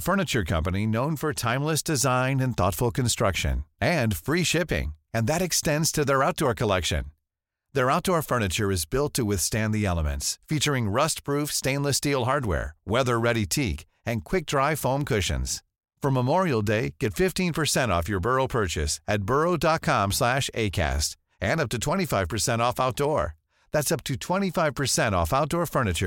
Furniture company note for timeless design construction collection furniture whether very tech and کئی form کرشن from امور برو purchase off out per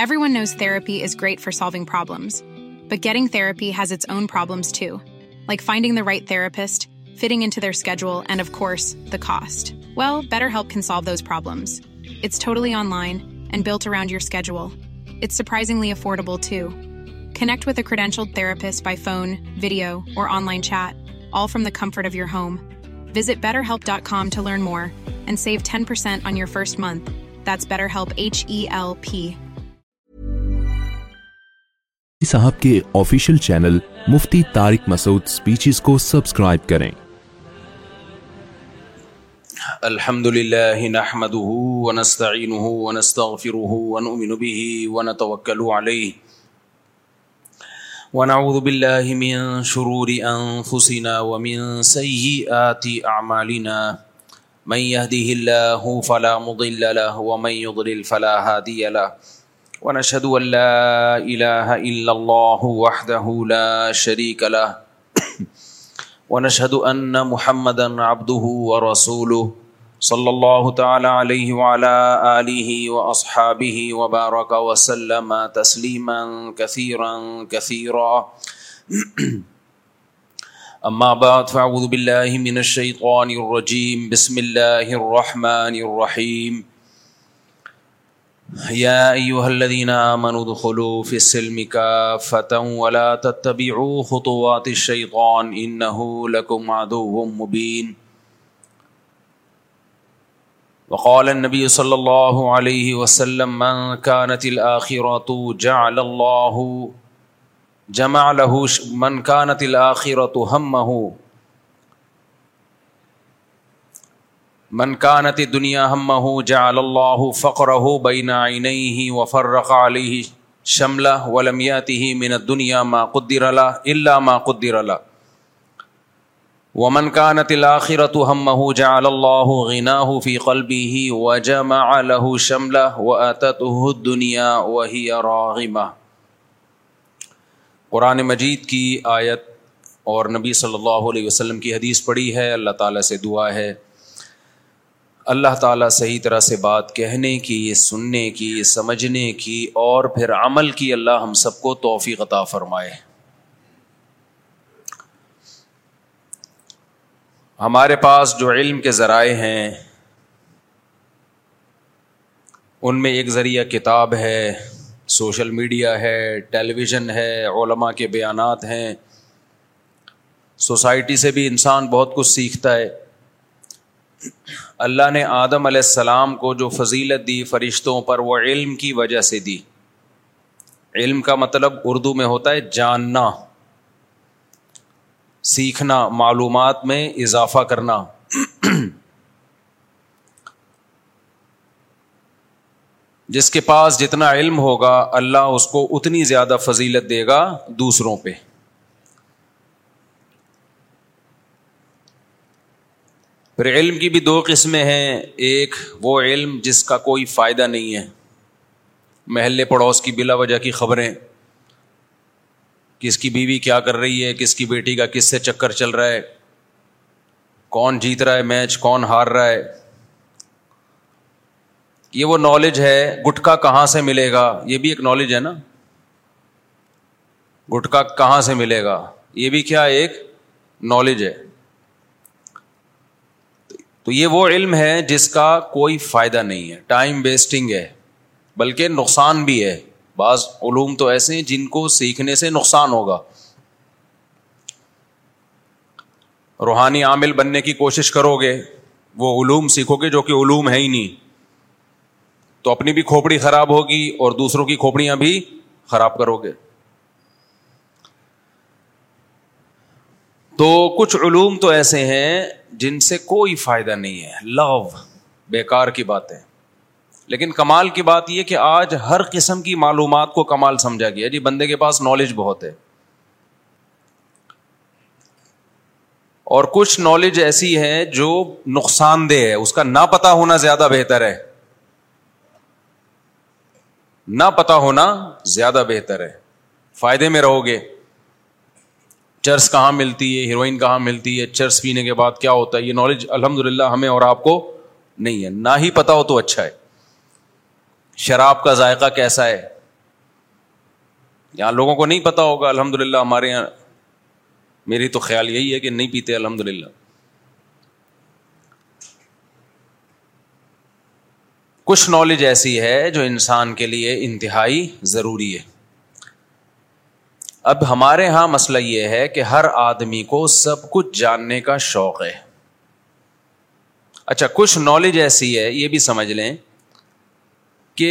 Everyone knows therapy is great for solving problems, but getting therapy has its own problems too, like finding the right therapist, fitting into their schedule, and of course, the cost. Well, BetterHelp can solve those problems. It's totally online and built around your schedule. It's surprisingly affordable too. Connect with a credentialed therapist by phone, video, or online chat, all from the comfort of your home. Visit BetterHelp.com to learn more and save 10% on your first month. That's BetterHelp, H-E-L-P. Sahab کے official channel Mufti Tariq Masood speeches کو subscribe کریں الحمد لله نحمده ونستعينه ونستغفره ونؤمن به ونتوكل عليه ونعوذ بالله من من شرور أنفسنا ومن ومن سيئات أعمالنا يهده الله فلا فلا مضل له له يضلل هادي ونشهد ونشهد أن أن لا لا إله إلا الله الله الله وحده شريك له محمدا عبده ورسوله صلى تعالى عليه وعلى آله وأصحابه وبارك وسلم تسليما كثيرا كثيرا أما بعد فأعوذ بالله من الشيطان الرجيم بسم الرحمن الرحيم يا الذين ادخلوا في السلم ولا تتبعوا خطوات الشيطان لكم عدو مبين وقال النبي صلى الله عليه وسلم من من كانت كانت جعل الله جمع له همه کانت دنیا ہم جعل جا اللہ فقر بین ہی و فرق علی شملا و لمیاتی ہی منت دنیا ما قدر اللہ ما قدر و قلبی ہی و الہ شملہ و اتو دنیا وی راغمہ قرآن مجید کی آیت اور نبی صلی اللہ علیہ وسلم کی حدیث پڑھی ہے اللہ تعالیٰ سے دعا ہے اللہ تعالیٰ صحیح طرح سے بات کہنے کی سننے کی سمجھنے کی اور پھر عمل کی اللہ ہم سب کو توفیق عطا فرمائے ہمارے پاس جو علم کے ذرائع ہیں ان میں ایک ذریعہ کتاب ہے سوشل میڈیا ہے ٹیلی ویژن ہے علماء کے بیانات ہیں سوسائٹی سے بھی انسان بہت کچھ سیکھتا ہے اللہ نے آدم علیہ السلام کو جو فضیلت دی فرشتوں پر وہ علم کی وجہ سے دی علم کا مطلب اردو میں ہوتا ہے جاننا سیکھنا معلومات میں اضافہ کرنا جس کے پاس جتنا علم ہوگا اللہ اس کو اتنی زیادہ فضیلت دے گا دوسروں پہ پھر علم کی بھی دو قسمیں ہیں ایک وہ علم جس کا کوئی فائدہ نہیں ہے محلے پڑوس کی بلا وجہ کی خبریں کس کی بیوی کیا کر رہی ہے کس کی بیٹی کا کس سے چکر چل رہا ہے کون جیت رہا ہے میچ کون ہار رہا ہے یہ وہ نالج ہے گٹکا کہاں سے ملے گا یہ بھی ایک نالج ہے نا گٹکا کہاں سے ملے گا یہ بھی کیا ایک نالج ہے تو یہ وہ علم ہے جس کا کوئی فائدہ نہیں ہے ٹائم ویسٹنگ ہے بلکہ نقصان بھی ہے بعض علوم تو ایسے ہیں جن کو سیکھنے سے نقصان ہوگا روحانی عامل بننے کی کوشش کرو گے وہ علوم سیکھو گے جو کہ علوم ہے ہی نہیں تو اپنی بھی کھوپڑی خراب ہوگی اور دوسروں کی کھوپڑیاں بھی خراب کرو گے تو کچھ علوم تو ایسے ہیں جن سے کوئی فائدہ نہیں ہے لو بیکار کی بات ہے لیکن کمال کی بات یہ کہ آج ہر قسم کی معلومات کو کمال سمجھا گیا جی بندے کے پاس نالج بہت ہے اور کچھ نالج ایسی ہے جو نقصان دہ ہے اس کا نہ پتا ہونا زیادہ بہتر ہے نہ پتا ہونا زیادہ بہتر ہے فائدے میں رہو گے چرس کہاں ملتی ہے ہیروئن کہاں ملتی ہے چرس پینے کے بعد کیا ہوتا ہے یہ نالج الحمد للہ ہمیں اور آپ کو نہیں ہے نہ ہی پتا ہو تو اچھا ہے شراب کا ذائقہ کیسا ہے یہاں لوگوں کو نہیں پتا ہوگا الحمد للہ ہمارے یہاں میری تو خیال یہی ہے کہ نہیں پیتے الحمد للہ کچھ نالج ایسی ہے جو انسان کے لیے انتہائی ضروری ہے اب ہمارے ہاں مسئلہ یہ ہے کہ ہر آدمی کو سب کچھ جاننے کا شوق ہے اچھا کچھ نالج ایسی ہے یہ بھی سمجھ لیں کہ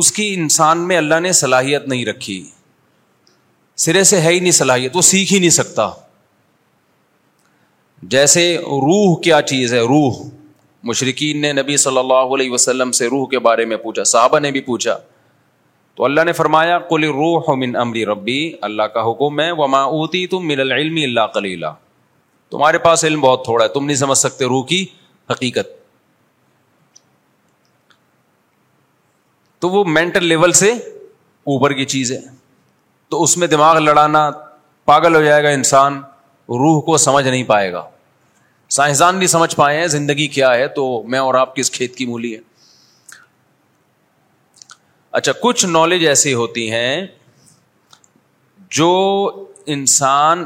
اس کی انسان میں اللہ نے صلاحیت نہیں رکھی سرے سے ہے ہی نہیں صلاحیت وہ سیکھ ہی نہیں سکتا جیسے روح کیا چیز ہے روح مشرقین نے نبی صلی اللہ علیہ وسلم سے روح کے بارے میں پوچھا صحابہ نے بھی پوچھا تو اللہ نے فرمایا کل روح من امری ربی اللہ کا حکم ہے وما اوتی تم من العلم اللہ کلیلہ تمہارے پاس علم بہت تھوڑا ہے تم نہیں سمجھ سکتے روح کی حقیقت تو وہ مینٹل لیول سے اوپر کی چیز ہے تو اس میں دماغ لڑانا پاگل ہو جائے گا انسان روح کو سمجھ نہیں پائے گا سائنسدان بھی سمجھ پائے ہیں زندگی کیا ہے تو میں اور آپ کس کھیت کی مولی ہے اچھا کچھ نالج ایسی ہوتی ہیں جو انسان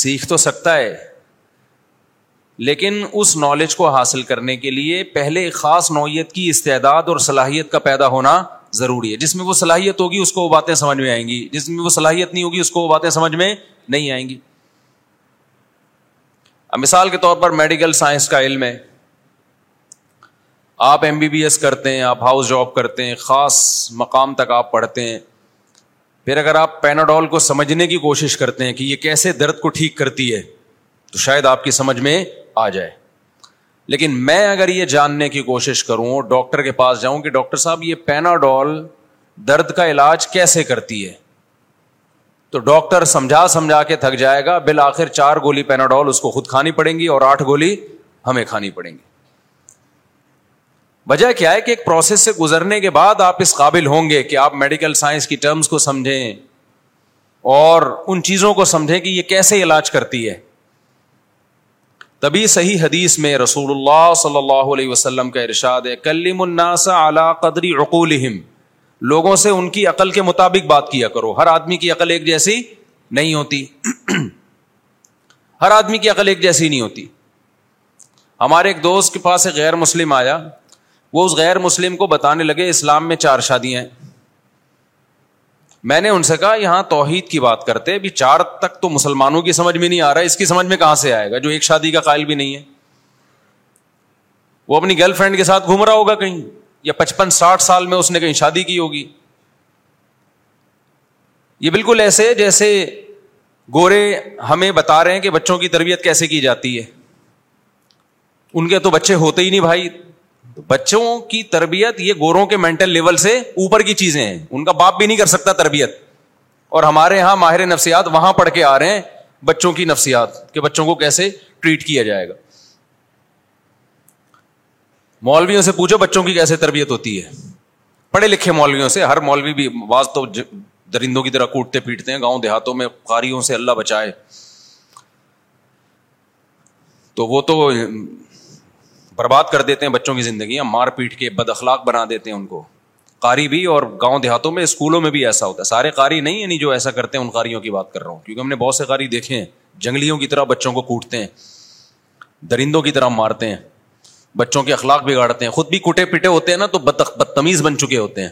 سیکھ تو سکتا ہے لیکن اس نالج کو حاصل کرنے کے لیے پہلے خاص نوعیت کی استعداد اور صلاحیت کا پیدا ہونا ضروری ہے جس میں وہ صلاحیت ہوگی اس کو وہ باتیں سمجھ میں آئیں گی جس میں وہ صلاحیت نہیں ہوگی اس کو وہ باتیں سمجھ میں نہیں آئیں گی مثال کے طور پر میڈیکل سائنس کا علم ہے آپ ایم بی بی ایس کرتے ہیں آپ ہاؤس جاب کرتے ہیں خاص مقام تک آپ پڑھتے ہیں پھر اگر آپ پیناڈول کو سمجھنے کی کوشش کرتے ہیں کہ یہ کیسے درد کو ٹھیک کرتی ہے تو شاید آپ کی سمجھ میں آ جائے لیکن میں اگر یہ جاننے کی کوشش کروں ڈاکٹر کے پاس جاؤں کہ ڈاکٹر صاحب یہ پیناڈول درد کا علاج کیسے کرتی ہے تو ڈاکٹر سمجھا سمجھا کے تھک جائے گا بالآخر چار گولی پیناڈول اس کو خود کھانی پڑیں گی اور آٹھ گولی ہمیں کھانی پڑیں گی وجہ کیا ہے کہ ایک پروسیس سے گزرنے کے بعد آپ اس قابل ہوں گے کہ آپ میڈیکل سائنس کی ٹرمز کو سمجھیں اور ان چیزوں کو سمجھیں کہ یہ کیسے علاج کرتی ہے تبھی صحیح حدیث میں رسول اللہ صلی اللہ علیہ وسلم کا ارشاد ہے الناس علی قدری رقول لوگوں سے ان کی عقل کے مطابق بات کیا کرو ہر آدمی کی عقل ایک جیسی نہیں ہوتی ہر آدمی کی عقل ایک جیسی نہیں ہوتی ہمارے ایک دوست کے پاس ایک غیر مسلم آیا وہ اس غیر مسلم کو بتانے لگے اسلام میں چار شادیاں ہیں میں نے ان سے کہا یہاں توحید کی بات کرتے بھی چار تک تو مسلمانوں کی سمجھ میں نہیں آ رہا اس کی سمجھ میں کہاں سے آئے گا جو ایک شادی کا قائل بھی نہیں ہے وہ اپنی گرل فرینڈ کے ساتھ گھوم رہا ہوگا کہیں یا پچپن ساٹھ سال میں اس نے کہیں شادی کی ہوگی یہ بالکل ایسے جیسے گورے ہمیں بتا رہے ہیں کہ بچوں کی تربیت کیسے کی جاتی ہے ان کے تو بچے ہوتے ہی نہیں بھائی بچوں کی تربیت یہ گوروں کے مینٹل لیول سے اوپر کی چیزیں ہیں ان کا باپ بھی نہیں کر سکتا تربیت اور ہمارے یہاں ماہر نفسیات وہاں پڑھ کے آ رہے ہیں بچوں کی نفسیات کہ بچوں کو کیسے ٹریٹ کیا جائے گا مولویوں سے پوچھو بچوں کی کیسے تربیت ہوتی ہے پڑھے لکھے مولویوں سے ہر مولوی بھی بعض تو درندوں کی طرح کوٹتے پیٹتے ہیں گاؤں دیہاتوں میں قاریوں سے اللہ بچائے تو وہ تو برباد کر دیتے ہیں بچوں کی زندگیاں مار پیٹ کے بد اخلاق بنا دیتے ہیں ان کو قاری بھی اور گاؤں دیہاتوں میں اسکولوں میں بھی ایسا ہوتا ہے سارے قاری نہیں یعنی جو ایسا کرتے ہیں ان قاریوں کی بات کر رہا ہوں کیونکہ ہم نے بہت سے قاری دیکھے ہیں جنگلیوں کی طرح بچوں کو کوٹتے ہیں درندوں کی طرح مارتے ہیں بچوں کے اخلاق بگاڑتے ہیں خود بھی کوٹے پٹے ہوتے ہیں نا تو بدتمیز بن چکے ہوتے ہیں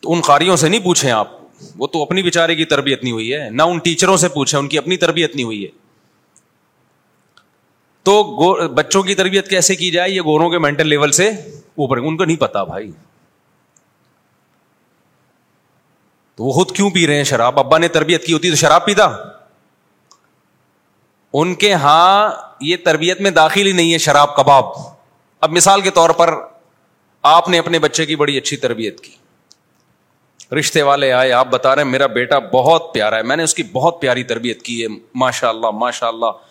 تو ان قاریوں سے نہیں پوچھیں آپ وہ تو اپنی بیچارے کی تربیت نہیں ہوئی ہے نہ ان ٹیچروں سے پوچھیں ان کی اپنی تربیت نہیں ہوئی ہے تو بچوں کی تربیت کیسے کی جائے یہ گوروں کے مینٹل لیول سے اوپر ان کو نہیں پتا بھائی تو وہ خود کیوں پی رہے ہیں شراب ابا نے تربیت کی ہوتی تو شراب پیتا ان کے ہاں یہ تربیت میں داخل ہی نہیں ہے شراب کباب اب مثال کے طور پر آپ نے اپنے بچے کی بڑی اچھی تربیت کی رشتے والے آئے آپ بتا رہے ہیں میرا بیٹا بہت پیارا ہے میں نے اس کی بہت پیاری تربیت کی ہے ماشاء اللہ ماشاء اللہ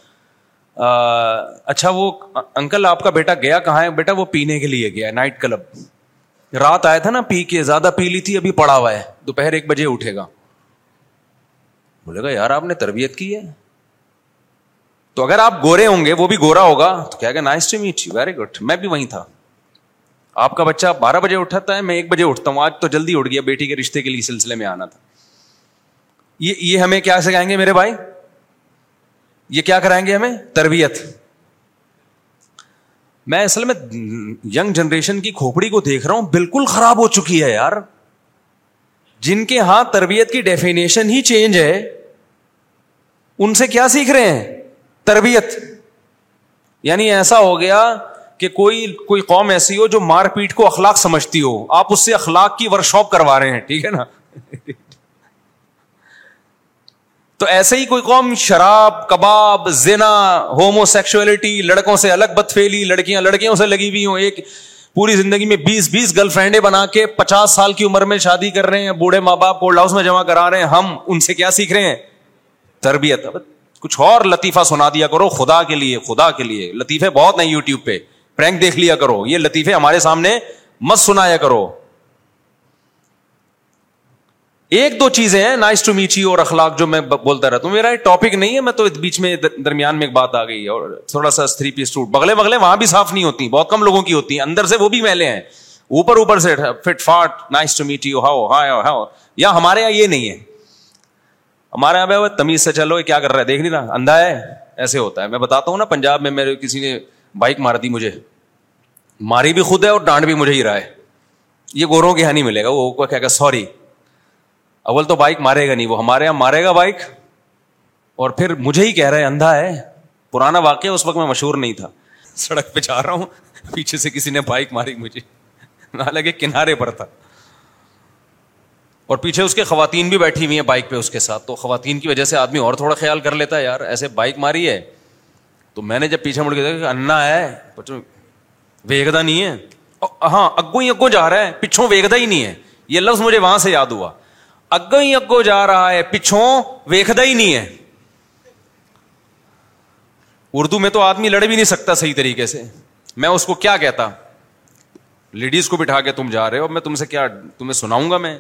اچھا وہ انکل آپ کا بیٹا گیا کہاں ہے بیٹا وہ پینے کے لیے گیا نائٹ کلب رات آیا تھا نا پی کے زیادہ پی لی تھی ابھی پڑا ہوا ہے دوپہر ایک بجے اٹھے گا بولے گا یار آپ نے تربیت کی ہے تو اگر آپ گورے ہوں گے وہ بھی گورا ہوگا تو کیا nice to meet you very good میں بھی وہیں تھا آپ کا بچہ بارہ بجے اٹھاتا ہے میں ایک بجے اٹھتا ہوں آج تو جلدی اٹھ گیا بیٹی کے رشتے کے لیے سلسلے میں آنا تھا یہ ہمیں کیا سکھائیں گے میرے بھائی یہ کیا کرائیں گے ہمیں تربیت میں اصل میں یگ جنریشن کی کھوپڑی کو دیکھ رہا ہوں بالکل خراب ہو چکی ہے یار جن کے ہاں تربیت کی ڈیفینیشن ہی چینج ہے ان سے کیا سیکھ رہے ہیں تربیت یعنی ایسا ہو گیا کہ کوئی کوئی قوم ایسی ہو جو مار پیٹ کو اخلاق سمجھتی ہو آپ اس سے اخلاق کی ورکشاپ کروا رہے ہیں ٹھیک ہے نا تو ایسے ہی کوئی قوم شراب کباب زنا ہومو سیکشولیٹی لڑکوں سے الگ بت پھیلی لڑکیاں لڑکیوں سے لگی ہوئی ہوں ایک پوری زندگی میں بیس بیس گرل فرینڈیں بنا کے پچاس سال کی عمر میں شادی کر رہے ہیں بوڑھے ماں باپ کولڈ ہاؤس میں جمع کرا رہے ہیں ہم ان سے کیا سیکھ رہے ہیں تربیت کچھ اور لطیفہ سنا دیا کرو خدا کے لیے خدا کے لیے لطیفے بہت ہیں یوٹیوب پہ پرینک دیکھ لیا کرو یہ لطیفے ہمارے سامنے مت سنایا کرو ایک دو چیزیں ہیں نائس ٹو میچی اور اخلاق جو میں بولتا رہتا ہوں میرا یہ ٹاپک نہیں ہے میں تو بیچ میں درمیان میں ایک بات آ گئی اور تھوڑا سا تھری پیس ٹوٹ بگلے بگلے وہاں بھی صاف نہیں ہوتی بہت کم لوگوں کی ہوتی ہیں اندر سے وہ بھی میلے ہیں اوپر اوپر سے فٹ fought nice to how how how یا ہمارے یہاں یہ نہیں ہے ہمارے یہاں تمیز سے چلو کیا کر رہا ہے دیکھ نہیں نا اندھا ہے ایسے ہوتا ہے میں بتاتا ہوں نا پنجاب میں میرے کسی نے بائک مار دی مجھے ماری بھی خود ہے اور ڈانٹ بھی مجھے ہی رہا ہے یہ گوروں کے یہاں نہیں ملے گا وہ کیا کہ سوری اول تو بائک مارے گا نہیں وہ ہمارے یہاں مارے گا بائک اور پھر مجھے ہی کہہ رہا ہے اندھا ہے پرانا واقعہ اس وقت میں مشہور نہیں تھا سڑک پہ جا رہا ہوں پیچھے سے کسی نے بائک ماری مجھے نہ لگے کنارے پر تھا اور پیچھے اس کے خواتین بھی بیٹھی ہوئی ہیں بائک پہ اس کے ساتھ تو خواتین کی وجہ سے آدمی اور تھوڑا خیال کر لیتا ہے یار ایسے بائک ماری ہے تو میں نے جب پیچھے مڑ کے دیکھا کہ انا ہے ویگدا نہیں ہے ہاں اگو ہی اگو جا رہا ہے پیچھوں ویگدا ہی نہیں ہے یہ لفظ مجھے وہاں سے یاد ہوا اگوں ہی اگوں جا رہا ہے پچھوں ویکھدا ہی نہیں ہے اردو میں تو آدمی لڑ بھی نہیں سکتا صحیح طریقے سے میں اس کو کیا کہتا لیڈیز کو بٹھا کے تم جا رہے ہو میں تم سے کیا تمہیں سناؤں گا میں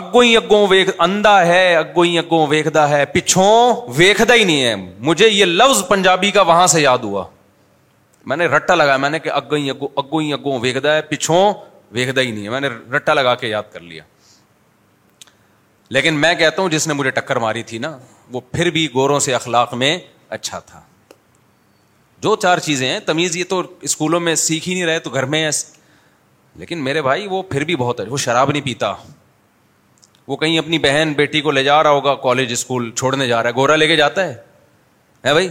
اگو ہی اگو اندھا ہے اگو ہی اگو ویکھدا ہے پچھوں ویکھدا ہی نہیں ہے مجھے یہ لفظ پنجابی کا وہاں سے یاد ہوا میں نے رٹا لگایا میں نے کہ اگوں ہی اگو ویکھدا ہے پچھوں ویکھدا ہی نہیں ہے میں نے رٹا لگا کے یاد کر لیا لیکن میں کہتا ہوں جس نے مجھے ٹکر ماری تھی نا وہ پھر بھی گوروں سے اخلاق میں اچھا تھا جو چار چیزیں ہیں تمیز یہ تو اسکولوں میں سیکھ ہی نہیں رہے تو گھر میں لیکن میرے بھائی وہ پھر بھی بہت ہے اچھا، وہ شراب نہیں پیتا وہ کہیں اپنی بہن بیٹی کو لے جا رہا ہوگا کالج اسکول چھوڑنے جا رہا ہے گورا لے کے جاتا ہے بھائی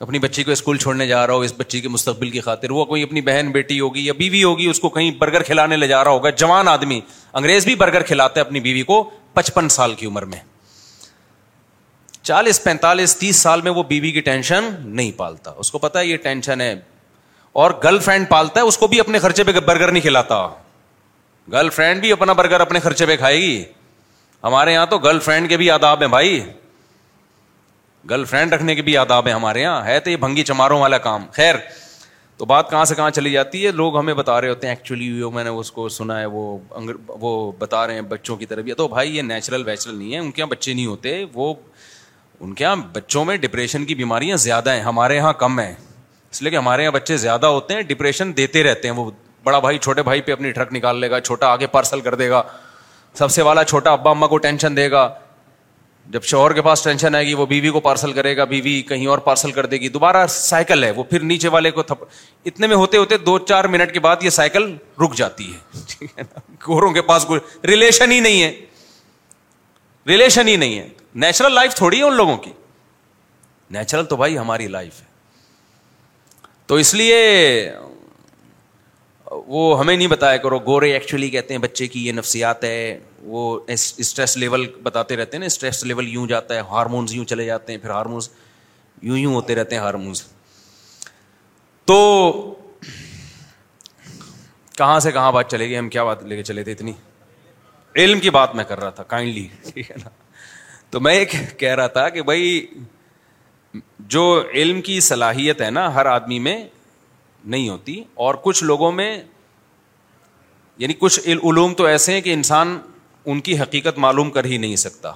اپنی بچی کو اسکول چھوڑنے جا رہا ہو اس بچی کے مستقبل کی خاطر وہ کوئی اپنی بہن بیٹی ہوگی یا بیوی ہوگی اس کو کہیں برگر کھلانے لے جا رہا ہوگا جوان آدمی انگریز بھی برگر کھلاتا ہے اپنی بیوی کو پچپن سال کی عمر میں چالیس پینتالیس تیس سال میں وہ بیوی کی ٹینشن نہیں پالتا اس کو پتا ہے یہ ٹینشن ہے اور گرل فرینڈ پالتا ہے اس کو بھی اپنے خرچے پہ برگر نہیں کھلاتا گرل فرینڈ بھی اپنا برگر اپنے خرچے پہ کھائے گی ہمارے یہاں تو گرل فرینڈ کے بھی آداب ہیں بھائی گرل فرینڈ رکھنے کے بھی آداب ہیں ہمارے یہاں ہے تو یہ بھنگی چماروں والا کام خیر تو بات کہاں سے کہاں چلی جاتی ہے لوگ ہمیں بتا رہے ہوتے ہیں ایکچولی وہ وہ بتا رہے ہیں بچوں کی طرف یہ نیچرل ویچرل نہیں ہے ان کے یہاں بچے نہیں ہوتے وہ ان کے یہاں بچوں میں ڈپریشن کی بیماریاں زیادہ ہیں ہمارے یہاں کم ہیں اس لیے کہ ہمارے یہاں بچے زیادہ ہوتے ہیں ڈپریشن دیتے رہتے ہیں وہ بڑا بھائی چھوٹے بھائی پہ اپنی ٹرک نکال لے گا چھوٹا آگے پارسل کر دے گا سب سے والا چھوٹا ابا اما کو ٹینشن دے گا جب شوہر کے پاس ٹینشن آئے گی وہ بیوی کو پارسل کرے گا بیوی کہیں اور پارسل کر دے گی دوبارہ سائیکل ہے وہ پھر نیچے والے کو تھپ اتنے میں ہوتے ہوتے دو چار منٹ کے بعد یہ سائیکل رک جاتی ہے گوروں کے پاس کوئی ریلیشن ہی نہیں ہے ریلیشن ہی نہیں ہے نیچرل لائف تھوڑی ہے ان لوگوں کی نیچرل تو بھائی ہماری لائف ہے تو اس لیے وہ ہمیں نہیں بتایا کرو گورے ایکچولی کہتے ہیں بچے کی یہ نفسیات ہے وہ اسٹریس لیول بتاتے رہتے ہیں نا اسٹریس لیول یوں جاتا ہے ہارمونز یوں چلے جاتے ہیں پھر ہارمونز یوں یوں ہوتے رہتے ہیں ہارمونز تو کہاں سے کہاں بات چلے گی ہم کیا بات لے کے چلے تھے اتنی علم کی بات میں کر رہا تھا کائنڈلی ٹھیک ہے نا تو میں ایک کہہ رہا تھا کہ بھائی جو علم کی صلاحیت ہے نا ہر آدمی میں نہیں ہوتی اور کچھ لوگوں میں یعنی کچھ علوم تو ایسے ہیں کہ انسان ان کی حقیقت معلوم کر ہی نہیں سکتا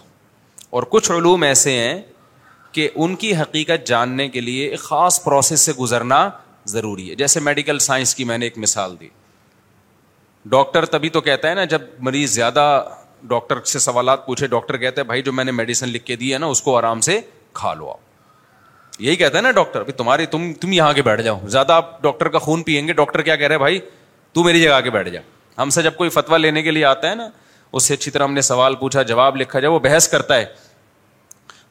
اور کچھ علوم ایسے ہیں کہ ان کی حقیقت جاننے کے لیے ایک خاص پروسیس سے گزرنا ضروری ہے جیسے میڈیکل سائنس کی میں نے ایک مثال دی ڈاکٹر تبھی تو کہتا ہے نا جب مریض زیادہ ڈاکٹر سے سوالات پوچھے ڈاکٹر کہتا ہے بھائی جو میں نے میڈیسن لکھ کے دی ہے نا اس کو آرام سے کھا لو آپ یہی کہتا ہے نا ڈاکٹر تمہاری یہاں کے بیٹھ جاؤ زیادہ آپ ڈاکٹر کا خون پیئیں گے ڈاکٹر کیا کہہ رہے بھائی تو میری جگہ آ کے بیٹھ جا ہم سے جب کوئی فتویٰ لینے کے لیے آتا ہے نا اس سے اچھی طرح ہم نے سوال پوچھا جواب لکھا جب وہ بحث کرتا ہے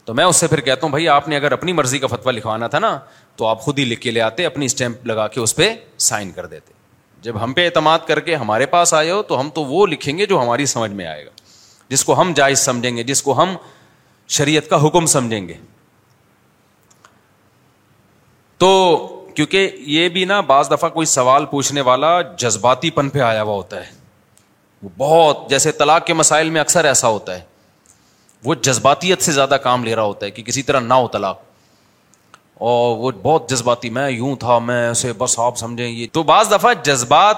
تو میں اس سے پھر کہتا ہوں بھائی آپ نے اگر اپنی مرضی کا فتویٰ لکھوانا تھا نا تو آپ خود ہی لکھ کے لے آتے اپنی اسٹیمپ لگا کے اس پہ سائن کر دیتے جب ہم پہ اعتماد کر کے ہمارے پاس آئے ہو تو ہم تو وہ لکھیں گے جو ہماری سمجھ میں آئے گا جس کو ہم جائز سمجھیں گے جس کو ہم شریعت کا حکم سمجھیں گے تو کیونکہ یہ بھی نا بعض دفعہ کوئی سوال پوچھنے والا جذباتی پن پہ آیا ہوا ہوتا ہے وہ بہت جیسے طلاق کے مسائل میں اکثر ایسا ہوتا ہے وہ جذباتیت سے زیادہ کام لے رہا ہوتا ہے کہ کسی طرح نہ ہو طلاق اور وہ بہت جذباتی میں یوں تھا میں اسے بس آپ سمجھیں یہ تو بعض دفعہ جذبات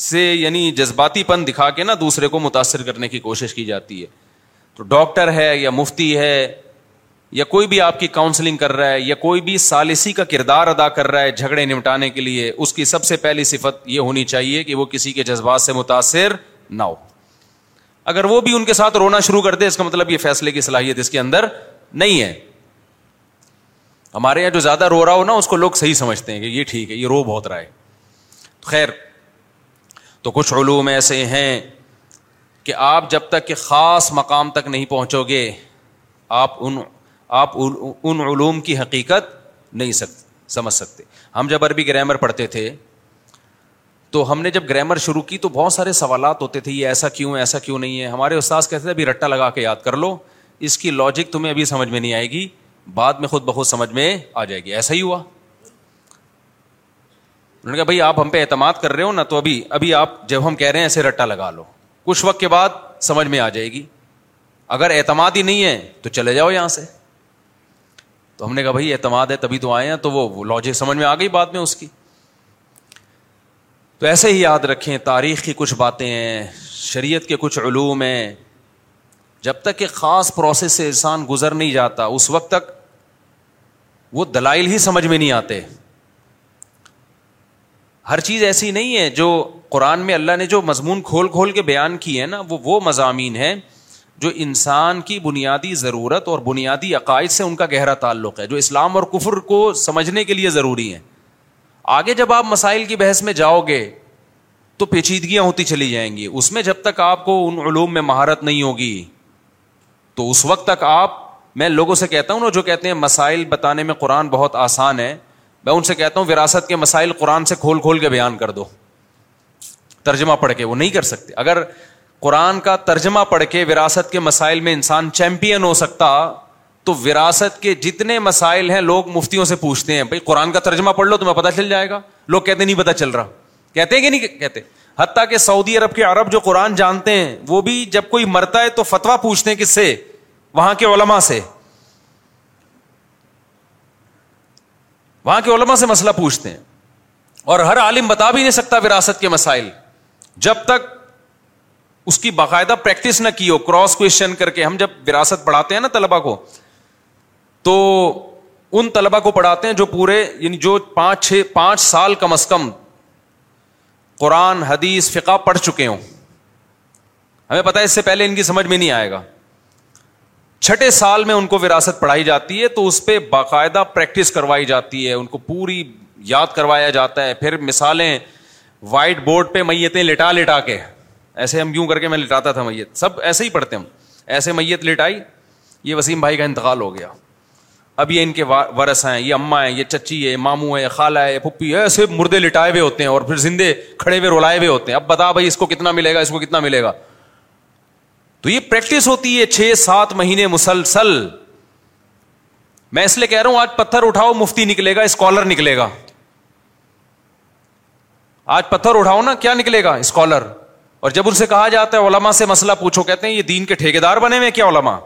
سے یعنی جذباتی پن دکھا کے نا دوسرے کو متاثر کرنے کی کوشش کی جاتی ہے تو ڈاکٹر ہے یا مفتی ہے یا کوئی بھی آپ کی کاؤنسلنگ کر رہا ہے یا کوئی بھی سالسی کا کردار ادا کر رہا ہے جھگڑے نمٹانے کے لیے اس کی سب سے پہلی صفت یہ ہونی چاہیے کہ وہ کسی کے جذبات سے متاثر نہ ہو اگر وہ بھی ان کے ساتھ رونا شروع کر دے اس کا مطلب یہ فیصلے کی صلاحیت اس کے اندر نہیں ہے ہمارے یہاں جو زیادہ رو رہا ہو نا اس کو لوگ صحیح سمجھتے ہیں کہ یہ ٹھیک ہے یہ رو بہت رہا ہے خیر تو کچھ علوم ایسے ہیں کہ آپ جب تک کہ خاص مقام تک نہیں پہنچو گے آپ ان آپ ان علوم کی حقیقت نہیں سکتے سمجھ سکتے ہم جب عربی گرامر پڑھتے تھے تو ہم نے جب گرامر شروع کی تو بہت سارے سوالات ہوتے تھے یہ ایسا کیوں ایسا کیوں نہیں ہے ہمارے استاذ کہتے تھے ابھی رٹا لگا کے یاد کر لو اس کی لاجک تمہیں ابھی سمجھ میں نہیں آئے گی بعد میں خود بہت سمجھ میں آ جائے گی ایسا ہی ہوا انہوں نے کہا بھائی آپ ہم پہ اعتماد کر رہے ہو نا تو ابھی ابھی آپ جب ہم کہہ رہے ہیں ایسے رٹا لگا لو کچھ وقت کے بعد سمجھ میں آ جائے گی اگر اعتماد ہی نہیں ہے تو چلے جاؤ یہاں سے تو ہم نے کہا بھائی اعتماد ہے تبھی تو آئے ہیں تو وہ لاجک سمجھ میں آ گئی بعد میں اس کی تو ایسے ہی یاد رکھیں تاریخ کی کچھ باتیں ہیں شریعت کے کچھ علوم ہیں جب تک کہ خاص پروسیس سے انسان گزر نہیں جاتا اس وقت تک وہ دلائل ہی سمجھ میں نہیں آتے ہر چیز ایسی نہیں ہے جو قرآن میں اللہ نے جو مضمون کھول کھول کے بیان کی ہے نا وہ وہ مضامین ہیں جو انسان کی بنیادی ضرورت اور بنیادی عقائد سے ان کا گہرا تعلق ہے جو اسلام اور کفر کو سمجھنے کے لیے ضروری ہیں آگے جب آپ مسائل کی بحث میں جاؤ گے تو پیچیدگیاں ہوتی چلی جائیں گی اس میں جب تک آپ کو ان علوم میں مہارت نہیں ہوگی تو اس وقت تک آپ میں لوگوں سے کہتا ہوں نا جو کہتے ہیں مسائل بتانے میں قرآن بہت آسان ہے میں ان سے کہتا ہوں وراثت کے مسائل قرآن سے کھول کھول کے بیان کر دو ترجمہ پڑھ کے وہ نہیں کر سکتے اگر قرآن کا ترجمہ پڑھ کے وراثت کے مسائل میں انسان چیمپئن ہو سکتا تو وراثت کے جتنے مسائل ہیں لوگ مفتیوں سے پوچھتے ہیں بھائی قرآن کا ترجمہ پڑھ لو تمہیں پتہ چل جائے گا لوگ کہتے نہیں پتا چل رہا کہتے ہیں کہ نہیں کہتے حتیٰ کہ سعودی عرب کے عرب جو قرآن جانتے ہیں وہ بھی جب کوئی مرتا ہے تو فتویٰ پوچھتے ہیں کس سے وہاں کے علما سے وہاں کے علما سے مسئلہ پوچھتے ہیں اور ہر عالم بتا بھی نہیں سکتا وراثت کے مسائل جب تک اس کی باقاعدہ پریکٹس نہ کی ہو کراس کوشچن کر کے ہم جب وراثت پڑھاتے ہیں نا طلبا کو تو ان طلبا کو پڑھاتے ہیں جو پورے یعنی جو پانچ چھ پانچ سال کم از کم قرآن حدیث فقہ پڑھ چکے ہوں ہمیں پتا اس سے پہلے ان کی سمجھ میں نہیں آئے گا چھٹے سال میں ان کو وراثت پڑھائی جاتی ہے تو اس پہ باقاعدہ پریکٹس کروائی جاتی ہے ان کو پوری یاد کروایا جاتا ہے پھر مثالیں وائٹ بورڈ پہ میتیں لٹا لٹا کے ایسے ہم کیوں کر کے میں لٹاتا تھا میت سب ایسے ہی پڑھتے ہم ایسے میت لٹائی یہ وسیم بھائی کا انتقال ہو گیا اب یہ ان کے ورث ہیں یہ اماں ہیں یہ چچی ہے ماموں ہے خالہ ہے پھپھی ہے ایسے مردے لٹائے ہوئے ہوتے ہیں اور پھر زندے کھڑے ہوئے ہوئے ہوتے ہیں اب بتا بھائی اس اس کو کو کتنا ملے گا کتنا ملے گا تو یہ پریکٹس ہوتی ہے چھ سات مہینے مسلسل میں اس لیے کہہ رہا ہوں آج پتھر اٹھاؤ مفتی نکلے گا اسکالر نکلے گا آج پتھر اٹھاؤ نا کیا نکلے گا اسکالر اور جب ان سے کہا جاتا ہے علماء سے مسئلہ پوچھو کہتے ہیں یہ دین کے ٹھیکے دار بنے ہوئے کیا علماء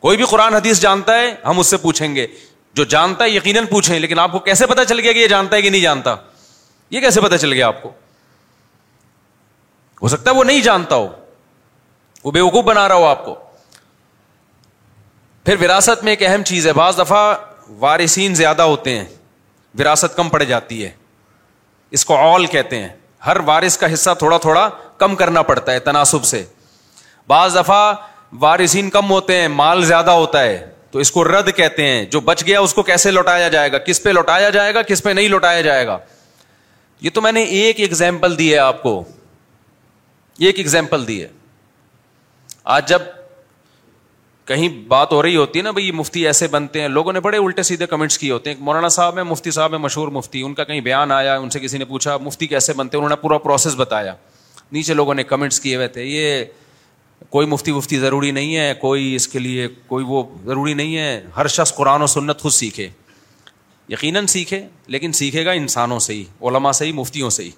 کوئی بھی قرآن حدیث جانتا ہے ہم اس سے پوچھیں گے جو جانتا ہے یقیناً پوچھیں لیکن آپ کو کیسے پتا چل گیا کہ یہ جانتا ہے کہ نہیں جانتا یہ کیسے پتا چل گیا آپ کو ہو سکتا ہے وہ نہیں جانتا ہو وہ بے وقوف بنا رہا ہو آپ کو پھر وراثت میں ایک اہم چیز ہے بعض دفعہ وارثین زیادہ ہوتے ہیں وراثت کم پڑ جاتی ہے اس کو آل کہتے ہیں ہر وارث کا حصہ تھوڑا تھوڑا کم کرنا پڑتا ہے تناسب سے بعض دفعہ وارثین کم ہوتے ہیں مال زیادہ ہوتا ہے تو اس کو رد کہتے ہیں جو بچ گیا اس کو کیسے لوٹایا جائے گا کس پہ لوٹایا جائے گا کس پہ نہیں لوٹایا جائے گا یہ تو میں نے ایک ایگزامپل دی ہے آپ کو ایک ایگزامپل دی ہے آج جب کہیں بات ہو رہی ہوتی ہے نا بھائی مفتی ایسے بنتے ہیں لوگوں نے بڑے الٹے سیدھے کمنٹس کیے ہوتے ہیں مولانا صاحب ہے مفتی صاحب ہے مشہور مفتی ان کا کہیں بیان آیا ان سے کسی نے پوچھا مفتی کیسے بنتے ہیں انہوں نے پورا پروسیس بتایا نیچے لوگوں نے کمنٹس کیے ہوئے تھے یہ کوئی مفتی وفتی ضروری نہیں ہے کوئی اس کے لیے کوئی وہ ضروری نہیں ہے ہر شخص قرآن و سنت خود سیکھے یقیناً سیکھے لیکن سیکھے گا انسانوں سے ہی علما سے ہی مفتیوں سے ہی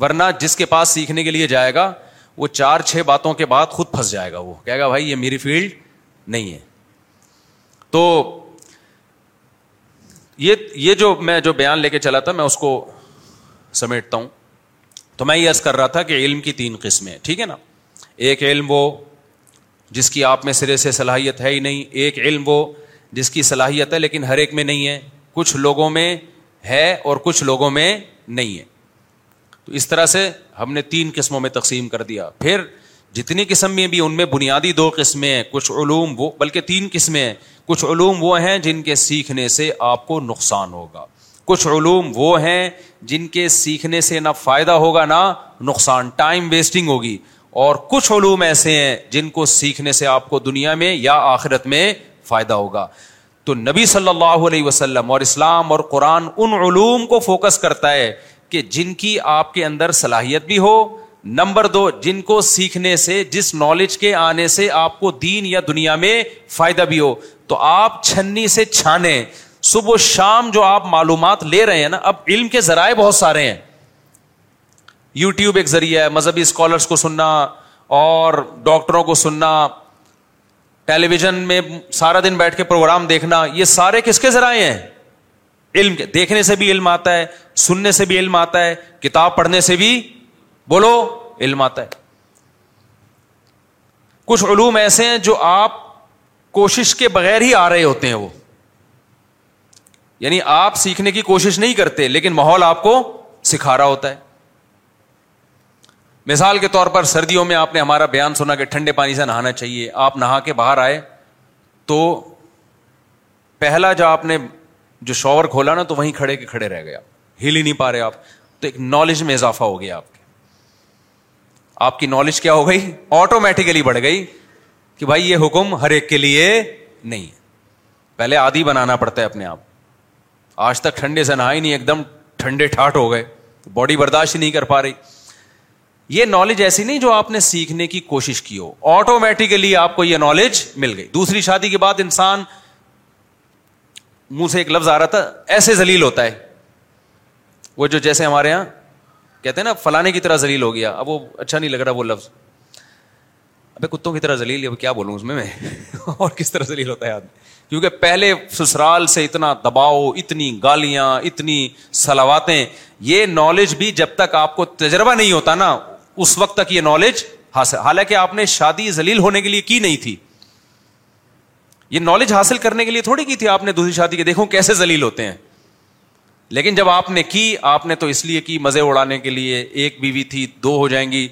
ورنہ جس کے پاس سیکھنے کے لیے جائے گا وہ چار چھ باتوں کے بعد خود پھنس جائے گا وہ کہے گا بھائی یہ میری فیلڈ نہیں ہے تو یہ جو میں جو بیان لے کے چلا تھا میں اس کو سمیٹتا ہوں تو میں یہ عرض کر رہا تھا کہ علم کی تین قسمیں ٹھیک ہے نا ایک علم وہ جس کی آپ میں سرے سے صلاحیت ہے ہی نہیں ایک علم وہ جس کی صلاحیت ہے لیکن ہر ایک میں نہیں ہے کچھ لوگوں میں ہے اور کچھ لوگوں میں نہیں ہے تو اس طرح سے ہم نے تین قسموں میں تقسیم کر دیا پھر جتنی قسم میں بھی ان میں بنیادی دو قسمیں ہیں کچھ علوم وہ بلکہ تین قسمیں ہیں کچھ علوم وہ ہیں جن کے سیکھنے سے آپ کو نقصان ہوگا کچھ علوم وہ ہیں جن کے سیکھنے سے نہ فائدہ ہوگا نہ نقصان ٹائم ویسٹنگ ہوگی اور کچھ علوم ایسے ہیں جن کو سیکھنے سے آپ کو دنیا میں یا آخرت میں فائدہ ہوگا تو نبی صلی اللہ علیہ وسلم اور اسلام اور قرآن ان علوم کو فوکس کرتا ہے کہ جن کی آپ کے اندر صلاحیت بھی ہو نمبر دو جن کو سیکھنے سے جس نالج کے آنے سے آپ کو دین یا دنیا میں فائدہ بھی ہو تو آپ چھنی سے چھانے صبح و شام جو آپ معلومات لے رہے ہیں نا اب علم کے ذرائع بہت سارے ہیں یو ٹیوب ایک ذریعہ ہے مذہبی اسکالرس کو سننا اور ڈاکٹروں کو سننا ٹیلی ویژن میں سارا دن بیٹھ کے پروگرام دیکھنا یہ سارے کس کے ذرائع ہیں علم کے دیکھنے سے بھی علم آتا ہے سننے سے بھی علم آتا ہے کتاب پڑھنے سے بھی بولو علم آتا ہے کچھ علوم ایسے ہیں جو آپ کوشش کے بغیر ہی آ رہے ہوتے ہیں وہ یعنی آپ سیکھنے کی کوشش نہیں کرتے لیکن ماحول آپ کو سکھا رہا ہوتا ہے مثال کے طور پر سردیوں میں آپ نے ہمارا بیان سنا کہ ٹھنڈے پانی سے نہانا چاہیے آپ نہا کے باہر آئے تو پہلا جو آپ نے جو شاور کھولا نا تو وہیں کھڑے کے کھڑے رہ گئے آپ ہل ہی نہیں پا رہے آپ تو ایک نالج میں اضافہ ہو گیا آپ کے آپ کی نالج کیا ہو گئی آٹومیٹیکلی بڑھ گئی کہ بھائی یہ حکم ہر ایک کے لیے نہیں پہلے آدھی بنانا پڑتا ہے اپنے آپ آج تک ٹھنڈے سے نہائی نہیں ایک دم ٹھنڈے ٹھاٹ ہو گئے باڈی برداشت ہی نہیں کر پا رہی یہ نالج ایسی نہیں جو آپ نے سیکھنے کی کوشش کی ہو آٹومیٹیکلی آپ کو یہ نالج مل گئی دوسری شادی کے بعد انسان منہ سے ایک لفظ آ رہا تھا ایسے ذلیل ہوتا ہے وہ جو جیسے ہمارے یہاں کہتے ہیں نا فلانے کی طرح ذلیل ہو گیا اب وہ اچھا نہیں لگ رہا وہ لفظ ابھی کتوں کی طرح ذلیل کیا بولوں اس میں میں اور کس طرح ذلیل ہوتا ہے آدمی کیونکہ پہلے سسرال سے اتنا دباؤ اتنی گالیاں اتنی سلاواتیں یہ نالج بھی جب تک آپ کو تجربہ نہیں ہوتا نا اس وقت تک یہ نالج حاصل حالانکہ آپ نے شادی ذلیل ہونے کے لیے کی نہیں تھی یہ نالج حاصل کرنے کے لیے تھوڑی کی تھی آپ نے دوسری شادی کے دیکھو کیسے ذلیل ہوتے ہیں لیکن جب آپ نے کی آپ نے تو اس لیے کی مزے اڑانے کے لیے ایک بیوی تھی دو ہو جائیں گی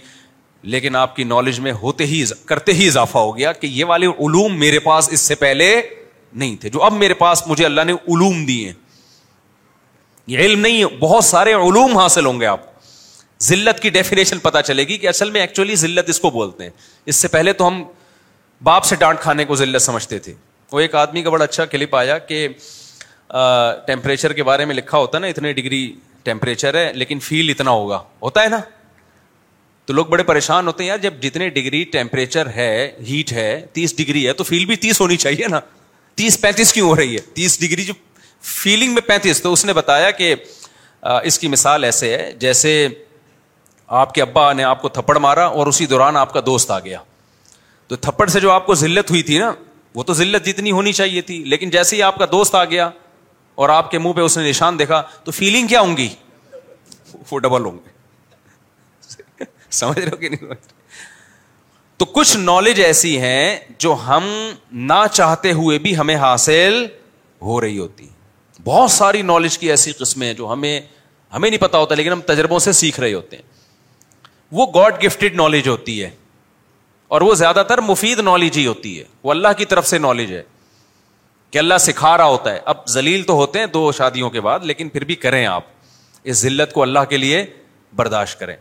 لیکن آپ کی نالج میں ہوتے ہی کرتے ہی اضافہ ہو گیا کہ یہ والے علوم میرے پاس اس سے پہلے نہیں تھے جو اب میرے پاس مجھے اللہ نے علوم دیے یہ علم نہیں ہے بہت سارے علوم حاصل ہوں گے آپ ذلت کی ڈیفینیشن پتا چلے گی کہ اصل میں ایکچولی ذلت اس کو بولتے ہیں اس سے پہلے تو ہم باپ سے ڈانٹ کھانے کو ذلت سمجھتے تھے وہ ایک آدمی کا بڑا اچھا کلپ آیا کہ ٹیمپریچر کے بارے میں لکھا ہوتا نا اتنے ڈگری ٹیمپریچر ہے لیکن فیل اتنا ہوگا ہوتا ہے نا تو لوگ بڑے پریشان ہوتے ہیں یار جب جتنے ڈگری ٹیمپریچر ہے ہیٹ ہے تیس ڈگری ہے تو فیل بھی تیس ہونی چاہیے نا تیس پینتیس کیوں ہو رہی ہے تیس ڈگری جو فیلنگ میں پینتیس تو اس نے بتایا کہ اس کی مثال ایسے ہے جیسے آپ کے ابا نے آپ کو تھپڑ مارا اور اسی دوران آپ کا دوست آ گیا تو تھپڑ سے جو آپ کو ذلت ہوئی تھی نا وہ تو ذلت جتنی ہونی چاہیے تھی لیکن جیسے ہی آپ کا دوست آ گیا اور آپ کے منہ پہ اس نے نشان دیکھا تو فیلنگ کیا ہوں گی وہ ڈبل ہوں گے سمجھ رہے ہو کہ نہیں سمجھ رہے تو کچھ نالج ایسی ہیں جو ہم نہ چاہتے ہوئے بھی ہمیں حاصل ہو رہی ہوتی بہت ساری نالج کی ایسی قسمیں جو ہمیں ہمیں نہیں پتا ہوتا لیکن ہم تجربوں سے سیکھ رہے ہوتے ہیں وہ گاڈ گفٹیڈ نالج ہوتی ہے اور وہ زیادہ تر مفید نالج ہی ہوتی ہے وہ اللہ کی طرف سے نالج ہے کہ اللہ سکھا رہا ہوتا ہے اب زلیل تو ہوتے ہیں دو شادیوں کے بعد لیکن پھر بھی کریں آپ اس ذلت کو اللہ کے لیے برداشت کریں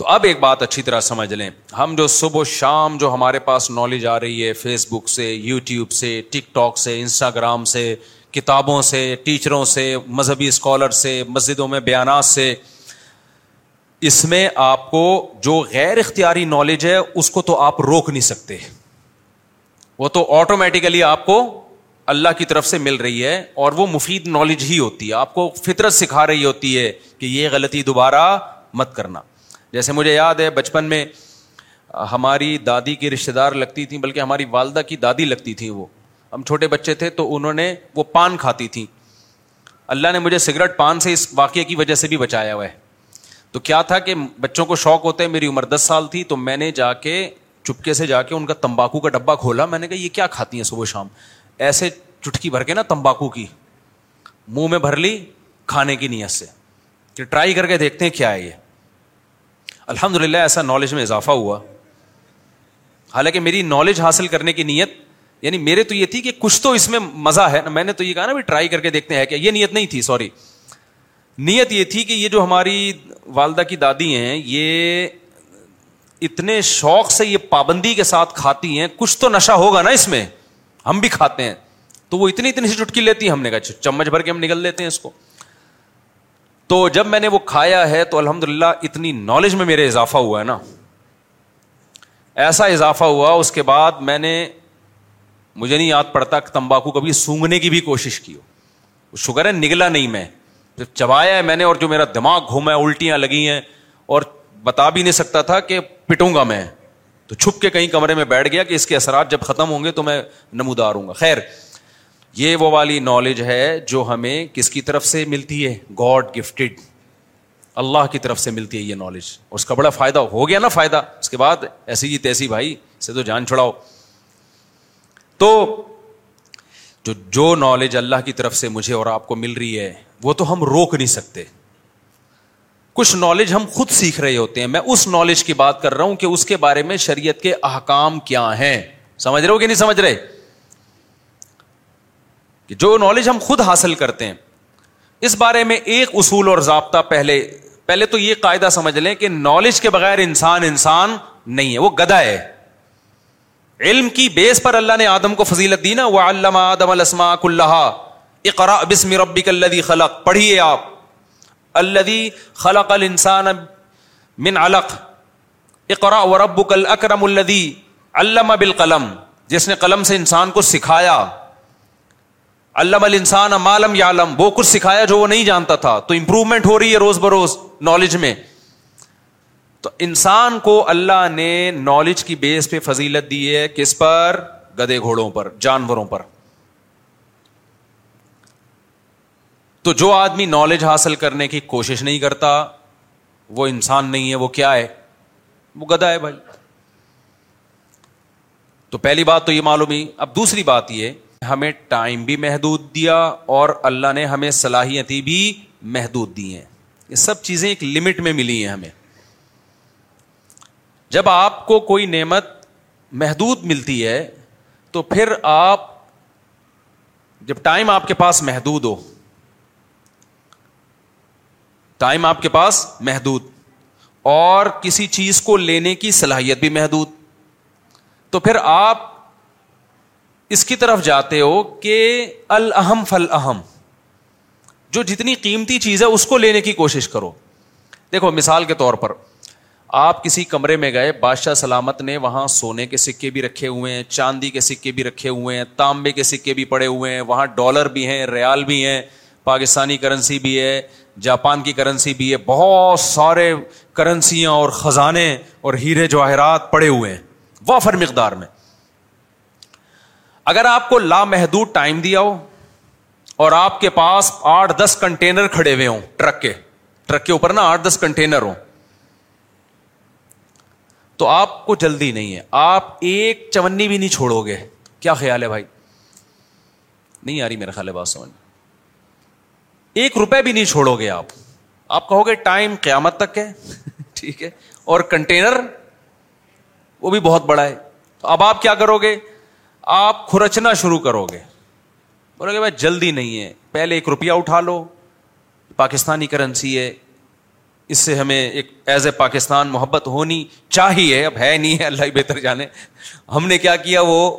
تو اب ایک بات اچھی طرح سمجھ لیں ہم جو صبح و شام جو ہمارے پاس نالج آ رہی ہے فیس بک سے یوٹیوب سے ٹک ٹاک سے انسٹاگرام سے کتابوں سے ٹیچروں سے مذہبی اسکالر سے مسجدوں میں بیانات سے اس میں آپ کو جو غیر اختیاری نالج ہے اس کو تو آپ روک نہیں سکتے وہ تو آٹومیٹیکلی آپ کو اللہ کی طرف سے مل رہی ہے اور وہ مفید نالج ہی ہوتی ہے آپ کو فطرت سکھا رہی ہوتی ہے کہ یہ غلطی دوبارہ مت کرنا جیسے مجھے یاد ہے بچپن میں ہماری دادی کی رشتے دار لگتی تھیں بلکہ ہماری والدہ کی دادی لگتی تھیں وہ ہم چھوٹے بچے تھے تو انہوں نے وہ پان کھاتی تھیں اللہ نے مجھے سگریٹ پان سے اس واقعے کی وجہ سے بھی بچایا ہوا ہے تو کیا تھا کہ بچوں کو شوق ہوتا ہے میری عمر دس سال تھی تو میں نے جا کے چپکے سے جا کے ان کا تمباکو کا ڈبہ کھولا میں نے کہا یہ کیا کھاتی ہیں صبح شام ایسے چٹکی بھر کے نا تمباکو کی منہ میں بھر لی کھانے کی نیت سے کہ ٹرائی کر کے دیکھتے ہیں کیا ہے یہ الحمد للہ ایسا نالج میں اضافہ ہوا حالانکہ میری نالج حاصل کرنے کی نیت یعنی میرے تو یہ تھی کہ کچھ تو اس میں مزہ ہے میں نے تو یہ کہا نا بھی ٹرائی کر کے دیکھتے ہیں کہ یہ نیت نہیں تھی سوری نیت یہ تھی کہ یہ جو ہماری والدہ کی دادی ہیں یہ اتنے شوق سے یہ پابندی کے ساتھ کھاتی ہیں کچھ تو نشہ ہوگا نا اس میں ہم بھی کھاتے ہیں تو وہ اتنی اتنی سی چٹکی لیتی ہیں ہم نے کہا چمچ بھر کے ہم نکل لیتے ہیں اس کو تو جب میں نے وہ کھایا ہے تو الحمد للہ اتنی نالج میں میرے اضافہ ہوا ہے نا ایسا اضافہ ہوا اس کے بعد میں نے مجھے نہیں یاد پڑتا کہ تمباکو کبھی سونگنے کی بھی کوشش کی ہو شوگر ہے نگلا نہیں میں جب چبایا ہے میں نے اور جو میرا دماغ گھوما ہے الٹیاں لگی ہیں اور بتا بھی نہیں سکتا تھا کہ پٹوں گا میں تو چھپ کے کہیں کمرے میں بیٹھ گیا کہ اس کے اثرات جب ختم ہوں گے تو میں نمودار ہوں گا خیر یہ وہ والی نالج ہے جو ہمیں کس کی طرف سے ملتی ہے گاڈ گفٹیڈ اللہ کی طرف سے ملتی ہے یہ نالج اس کا بڑا فائدہ ہو گیا نا فائدہ اس کے بعد ایسی ہی جی تیسی بھائی اسے سے تو جان چھڑاؤ تو جو جو نالج اللہ کی طرف سے مجھے اور آپ کو مل رہی ہے وہ تو ہم روک نہیں سکتے کچھ نالج ہم خود سیکھ رہے ہوتے ہیں میں اس نالج کی بات کر رہا ہوں کہ اس کے بارے میں شریعت کے احکام کیا ہیں سمجھ رہے ہو کہ نہیں سمجھ رہے کہ جو نالج ہم خود حاصل کرتے ہیں اس بارے میں ایک اصول اور ضابطہ پہلے پہلے تو یہ قاعدہ سمجھ لیں کہ نالج کے بغیر انسان انسان نہیں ہے وہ گدا ہے علم کی بیس پر اللہ نے آدم کو فضیلت دی نا وہ علامہ آدم السما اللہ اقرا بسم ربی کلدی خلق پڑھیے آپ اللہ خلق السان من الق اقرا و رب کل اکرم الدی علامہ بال قلم جس نے قلم سے انسان کو سکھایا علم الانسان مالم یا عالم وہ کچھ سکھایا جو وہ نہیں جانتا تھا تو امپروومنٹ ہو رہی ہے روز بروز نالج میں تو انسان کو اللہ نے نالج کی بیس پہ فضیلت دی ہے کس پر گدے گھوڑوں پر جانوروں پر تو جو آدمی نالج حاصل کرنے کی کوشش نہیں کرتا وہ انسان نہیں ہے وہ کیا ہے وہ گدا ہے بھائی تو پہلی بات تو یہ معلوم ہی اب دوسری بات یہ ہمیں ٹائم بھی محدود دیا اور اللہ نے ہمیں صلاحیتی بھی محدود دی ہیں یہ سب چیزیں ایک لمٹ میں ملی ہیں ہمیں جب آپ کو کوئی نعمت محدود ملتی ہے تو پھر آپ جب ٹائم آپ کے پاس محدود ہو ٹائم آپ کے پاس محدود اور کسی چیز کو لینے کی صلاحیت بھی محدود تو پھر آپ اس کی طرف جاتے ہو کہ الحم فل اہم جو جتنی قیمتی چیز ہے اس کو لینے کی کوشش کرو دیکھو مثال کے طور پر آپ کسی کمرے میں گئے بادشاہ سلامت نے وہاں سونے کے سکے بھی رکھے ہوئے ہیں چاندی کے سکے بھی رکھے ہوئے ہیں تانبے کے سکے بھی پڑے ہوئے ہیں وہاں ڈالر بھی ہیں ریال بھی ہیں پاکستانی کرنسی بھی ہے جاپان کی کرنسی بھی ہے بہت سارے کرنسیاں اور خزانے اور ہیرے جواہرات پڑے ہوئے ہیں وافر مقدار میں اگر آپ کو لامحدود ٹائم دیا ہو اور آپ کے پاس آٹھ دس کنٹینر کھڑے ہوئے ہوں ٹرک کے ٹرک کے اوپر نا آٹھ دس کنٹینر ہو تو آپ کو جلدی نہیں ہے آپ ایک چونی بھی نہیں چھوڑو گے کیا خیال ہے بھائی نہیں آ رہی میرے سمجھ ایک روپے بھی نہیں چھوڑو گے آپ آپ کہو گے ٹائم قیامت تک ہے ٹھیک ہے اور کنٹینر وہ بھی بہت بڑا ہے تو اب آپ کیا کرو گے آپ کھرچنا شروع کرو گے بولو گے بھائی جلدی نہیں ہے پہلے ایک روپیہ اٹھا لو پاکستانی کرنسی ہے اس سے ہمیں ایک ایز اے پاکستان محبت ہونی چاہیے اب ہے نہیں ہے اللہ ہی بہتر جانے ہم نے کیا کیا وہ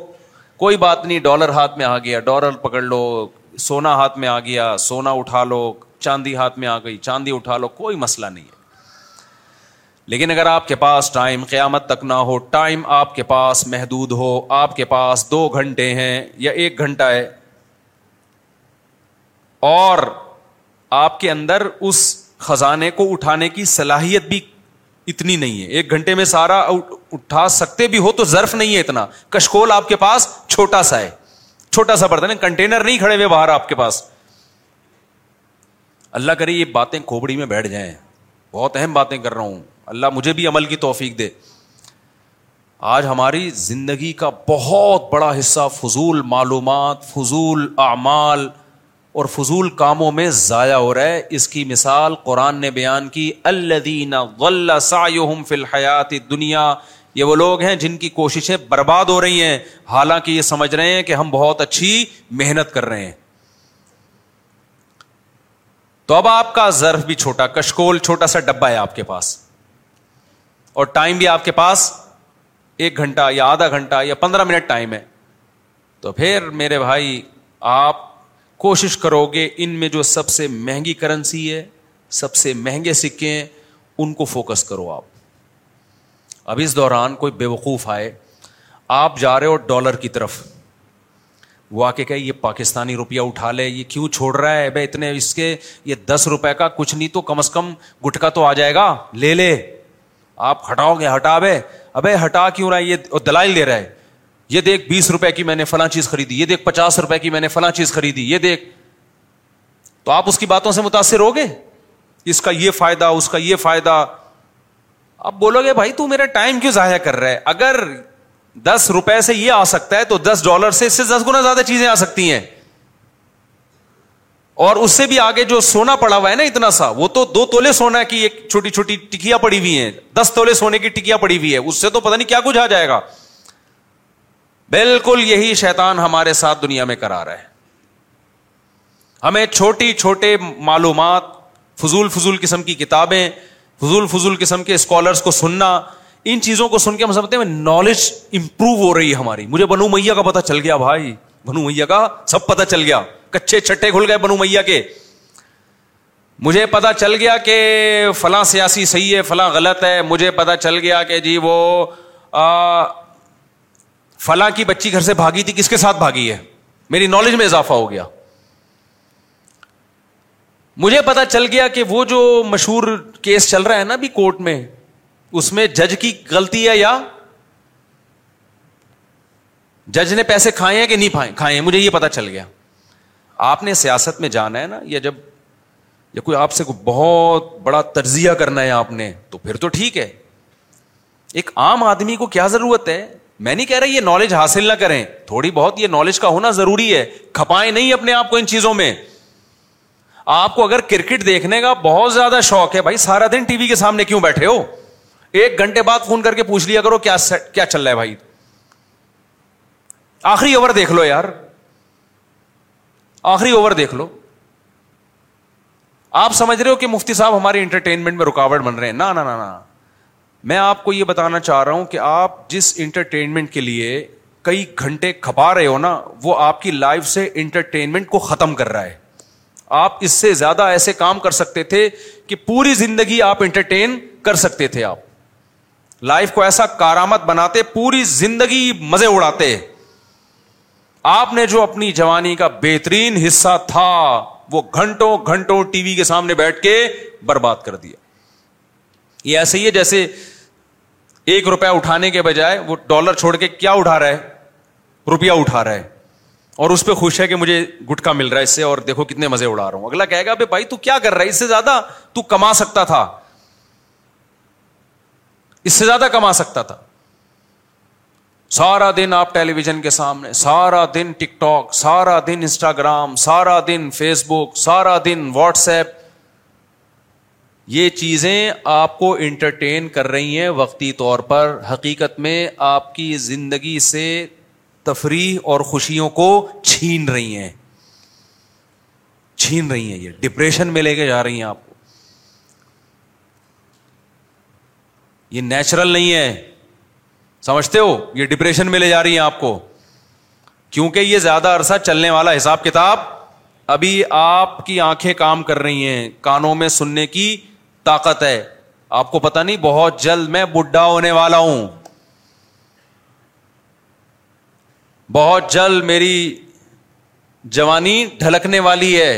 کوئی بات نہیں ڈالر ہاتھ میں آ گیا ڈالر پکڑ لو سونا ہاتھ میں آ گیا سونا اٹھا لو چاندی ہاتھ میں آ گئی چاندی اٹھا لو کوئی مسئلہ نہیں ہے لیکن اگر آپ کے پاس ٹائم قیامت تک نہ ہو ٹائم آپ کے پاس محدود ہو آپ کے پاس دو گھنٹے ہیں یا ایک گھنٹہ ہے اور آپ کے اندر اس خزانے کو اٹھانے کی صلاحیت بھی اتنی نہیں ہے ایک گھنٹے میں سارا اٹھا سکتے بھی ہو تو ظرف نہیں ہے اتنا کشکول آپ کے پاس چھوٹا سا ہے چھوٹا سا برتن کنٹینر نہیں کھڑے ہوئے باہر آپ کے پاس اللہ کرے یہ باتیں کھوبڑی میں بیٹھ جائیں بہت اہم باتیں کر رہا ہوں اللہ مجھے بھی عمل کی توفیق دے آج ہماری زندگی کا بہت بڑا حصہ فضول معلومات فضول اعمال اور فضول کاموں میں ضائع ہو رہا ہے اس کی مثال قرآن نے بیان کی اللہ دینا دنیا یہ وہ لوگ ہیں جن کی کوششیں برباد ہو رہی ہیں حالانکہ یہ سمجھ رہے ہیں کہ ہم بہت اچھی محنت کر رہے ہیں تو اب آپ کا ظرف بھی چھوٹا کشکول چھوٹا سا ڈبا ہے آپ کے پاس اور ٹائم بھی آپ کے پاس ایک گھنٹہ یا آدھا گھنٹہ یا پندرہ منٹ ٹائم ہے تو پھر میرے بھائی آپ کوشش کرو گے ان میں جو سب سے مہنگی کرنسی ہے سب سے مہنگے سکے ہیں ان کو فوکس کرو آپ اب اس دوران کوئی بے وقوف آئے آپ جا رہے ہو ڈالر کی طرف وہ آ کے کہ یہ پاکستانی روپیہ اٹھا لے یہ کیوں چھوڑ رہا ہے بھائی اتنے اس کے یہ دس روپے کا کچھ نہیں تو کم از کم گٹکا تو آ جائے گا لے لے آپ ہٹاؤ گے ہٹا بے اب ہٹا کیوں رہا ہے یہ دلائل دے رہا ہے یہ دیکھ بیس روپے کی میں نے فلاں چیز خریدی یہ دیکھ پچاس روپے کی میں نے فلاں چیز خریدی یہ دیکھ تو آپ اس کی باتوں سے متاثر ہو گے اس کا یہ فائدہ اس کا یہ فائدہ آپ بولو گے بھائی تو میرا ٹائم کیوں ضائع کر رہا ہے اگر دس روپے سے یہ آ سکتا ہے تو دس ڈالر سے اس سے دس گنا زیادہ چیزیں آ سکتی ہیں اور اس سے بھی آگے جو سونا پڑا ہوا ہے نا اتنا سا وہ تو دو تولے سونا کی ایک چھوٹی چھوٹی ٹکیا پڑی ہوئی ہیں دس تولے سونے کی ٹکیا پڑی ہوئی ہے اس سے تو پتا نہیں کیا کچھ آ جائے گا بالکل یہی شیطان ہمارے ساتھ دنیا میں کرا رہا ہے ہمیں چھوٹی چھوٹے معلومات فضول فضول قسم کی کتابیں فضول فضول قسم کے اسکالرس کو سننا ان چیزوں کو سن کے ہم سمجھتے ہیں نالج امپروو ہو رہی ہے ہماری مجھے بنو میاں کا پتا چل گیا بھائی بنو میاں کا سب پتا چل گیا کچے چٹے کھل گئے بنو میاں کے مجھے پتا چل گیا کہ فلاں سیاسی صحیح ہے فلاں غلط ہے مجھے پتا چل گیا کہ جی وہ فلاں کی بچی گھر سے بھاگی تھی کس کے ساتھ بھاگی ہے میری نالج میں اضافہ ہو گیا مجھے پتا چل گیا کہ وہ جو مشہور کیس چل رہا ہے نا کورٹ میں اس میں جج کی غلطی ہے یا جج نے پیسے کھائے ہیں کہ نہیں کھائے مجھے یہ پتا چل گیا آپ نے سیاست میں جانا ہے نا یا جب یا کوئی آپ سے کوئی بہت بڑا تجزیہ کرنا ہے آپ نے تو پھر تو ٹھیک ہے ایک عام آدمی کو کیا ضرورت ہے میں نہیں کہہ رہا یہ نالج حاصل نہ کریں تھوڑی بہت یہ نالج کا ہونا ضروری ہے کھپائیں نہیں اپنے آپ کو ان چیزوں میں آپ کو اگر کرکٹ دیکھنے کا بہت زیادہ شوق ہے بھائی سارا دن ٹی وی کے سامنے کیوں بیٹھے ہو ایک گھنٹے بعد فون کر کے پوچھ لیا کرو کیا کیا چل رہا ہے بھائی آخری اوور دیکھ لو یار آخری اوور دیکھ لو آپ سمجھ رہے ہو کہ مفتی صاحب ہمارے انٹرٹینمنٹ میں رکاوٹ بن رہے ہیں نہ میں آپ کو یہ بتانا چاہ رہا ہوں کہ آپ جس انٹرٹینمنٹ کے لیے کئی گھنٹے کھپا رہے ہو نا وہ آپ کی لائف سے انٹرٹینمنٹ کو ختم کر رہا ہے آپ اس سے زیادہ ایسے کام کر سکتے تھے کہ پوری زندگی آپ انٹرٹین کر سکتے تھے آپ لائف کو ایسا کارآمد بناتے پوری زندگی مزے اڑاتے آپ نے جو اپنی جوانی کا بہترین حصہ تھا وہ گھنٹوں گھنٹوں ٹی وی کے سامنے بیٹھ کے برباد کر دیا یہ ایسے ہی ہے جیسے ایک روپیہ اٹھانے کے بجائے وہ ڈالر چھوڑ کے کیا اٹھا رہا ہے روپیہ اٹھا رہا ہے اور اس پہ خوش ہے کہ مجھے گٹکا مل رہا ہے اس سے اور دیکھو کتنے مزے اڑا رہا ہوں اگلا کہے گا بھائی تو کیا کر رہا ہے اس سے زیادہ تو کما سکتا تھا اس سے زیادہ کما سکتا تھا سارا دن آپ ٹیلی ویژن کے سامنے سارا دن ٹک ٹاک سارا دن انسٹاگرام سارا دن فیس بک سارا دن واٹس ایپ یہ چیزیں آپ کو انٹرٹین کر رہی ہیں وقتی طور پر حقیقت میں آپ کی زندگی سے تفریح اور خوشیوں کو چھین رہی ہیں چھین رہی ہیں یہ ڈپریشن میں لے کے جا رہی ہیں آپ کو یہ نیچرل نہیں ہے سمجھتے ہو یہ ڈپریشن میں لے جا رہی ہیں آپ کو کیونکہ یہ زیادہ عرصہ چلنے والا حساب کتاب ابھی آپ کی آنکھیں کام کر رہی ہیں کانوں میں سننے کی طاقت ہے آپ کو پتا نہیں بہت جلد میں بڈھا ہونے والا ہوں بہت جلد میری جوانی ڈھلکنے والی ہے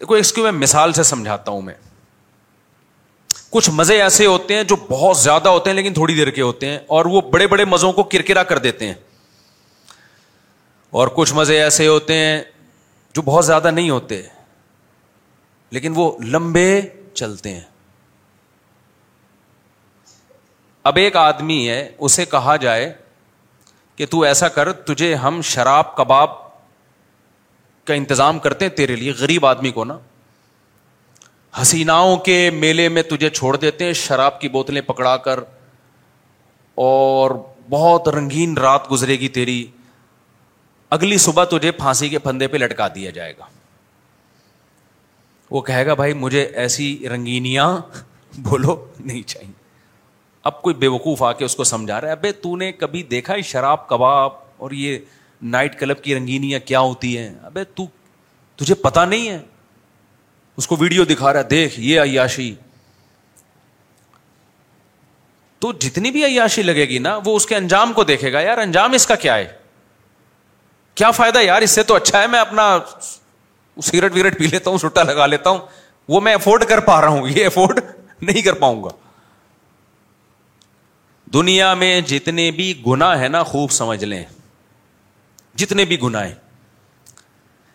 دیکھو اس کی میں مثال سے سمجھاتا ہوں میں کچھ مزے ایسے ہوتے ہیں جو بہت زیادہ ہوتے ہیں لیکن تھوڑی دیر کے ہوتے ہیں اور وہ بڑے بڑے مزوں کو کرکرا کر دیتے ہیں اور کچھ مزے ایسے ہوتے ہیں جو بہت زیادہ نہیں ہوتے لیکن وہ لمبے چلتے ہیں اب ایک آدمی ہے اسے کہا جائے کہ تو ایسا کر تجھے ہم شراب کباب کا انتظام کرتے ہیں تیرے لیے غریب آدمی کو نا حسیناؤں کے میلے میں تجھے چھوڑ دیتے ہیں شراب کی بوتلیں پکڑا کر اور بہت رنگین رات گزرے گی تیری اگلی صبح تجھے پھانسی کے پندے پہ لٹکا دیا جائے گا وہ کہے گا بھائی مجھے ایسی رنگینیاں بولو نہیں چاہیے اب کوئی بے وقوف آ کے اس کو سمجھا رہا ہے ابے تو نے کبھی دیکھا شراب کباب اور یہ نائٹ کلب کی رنگینیاں کیا ہوتی ہیں ابے تو تجھے پتا نہیں ہے اس کو ویڈیو دکھا رہا ہے دیکھ یہ عیاشی تو جتنی بھی عیاشی لگے گی نا وہ اس کے انجام کو دیکھے گا یار انجام اس کا کیا ہے کیا فائدہ یار اس سے تو اچھا ہے میں اپنا سگریٹ وگریٹ پی لیتا ہوں سٹا لگا لیتا ہوں وہ میں افورڈ کر پا رہا ہوں یہ افورڈ نہیں کر پاؤں گا دنیا میں جتنے بھی گنا ہے نا خوب سمجھ لیں جتنے بھی گنا ہیں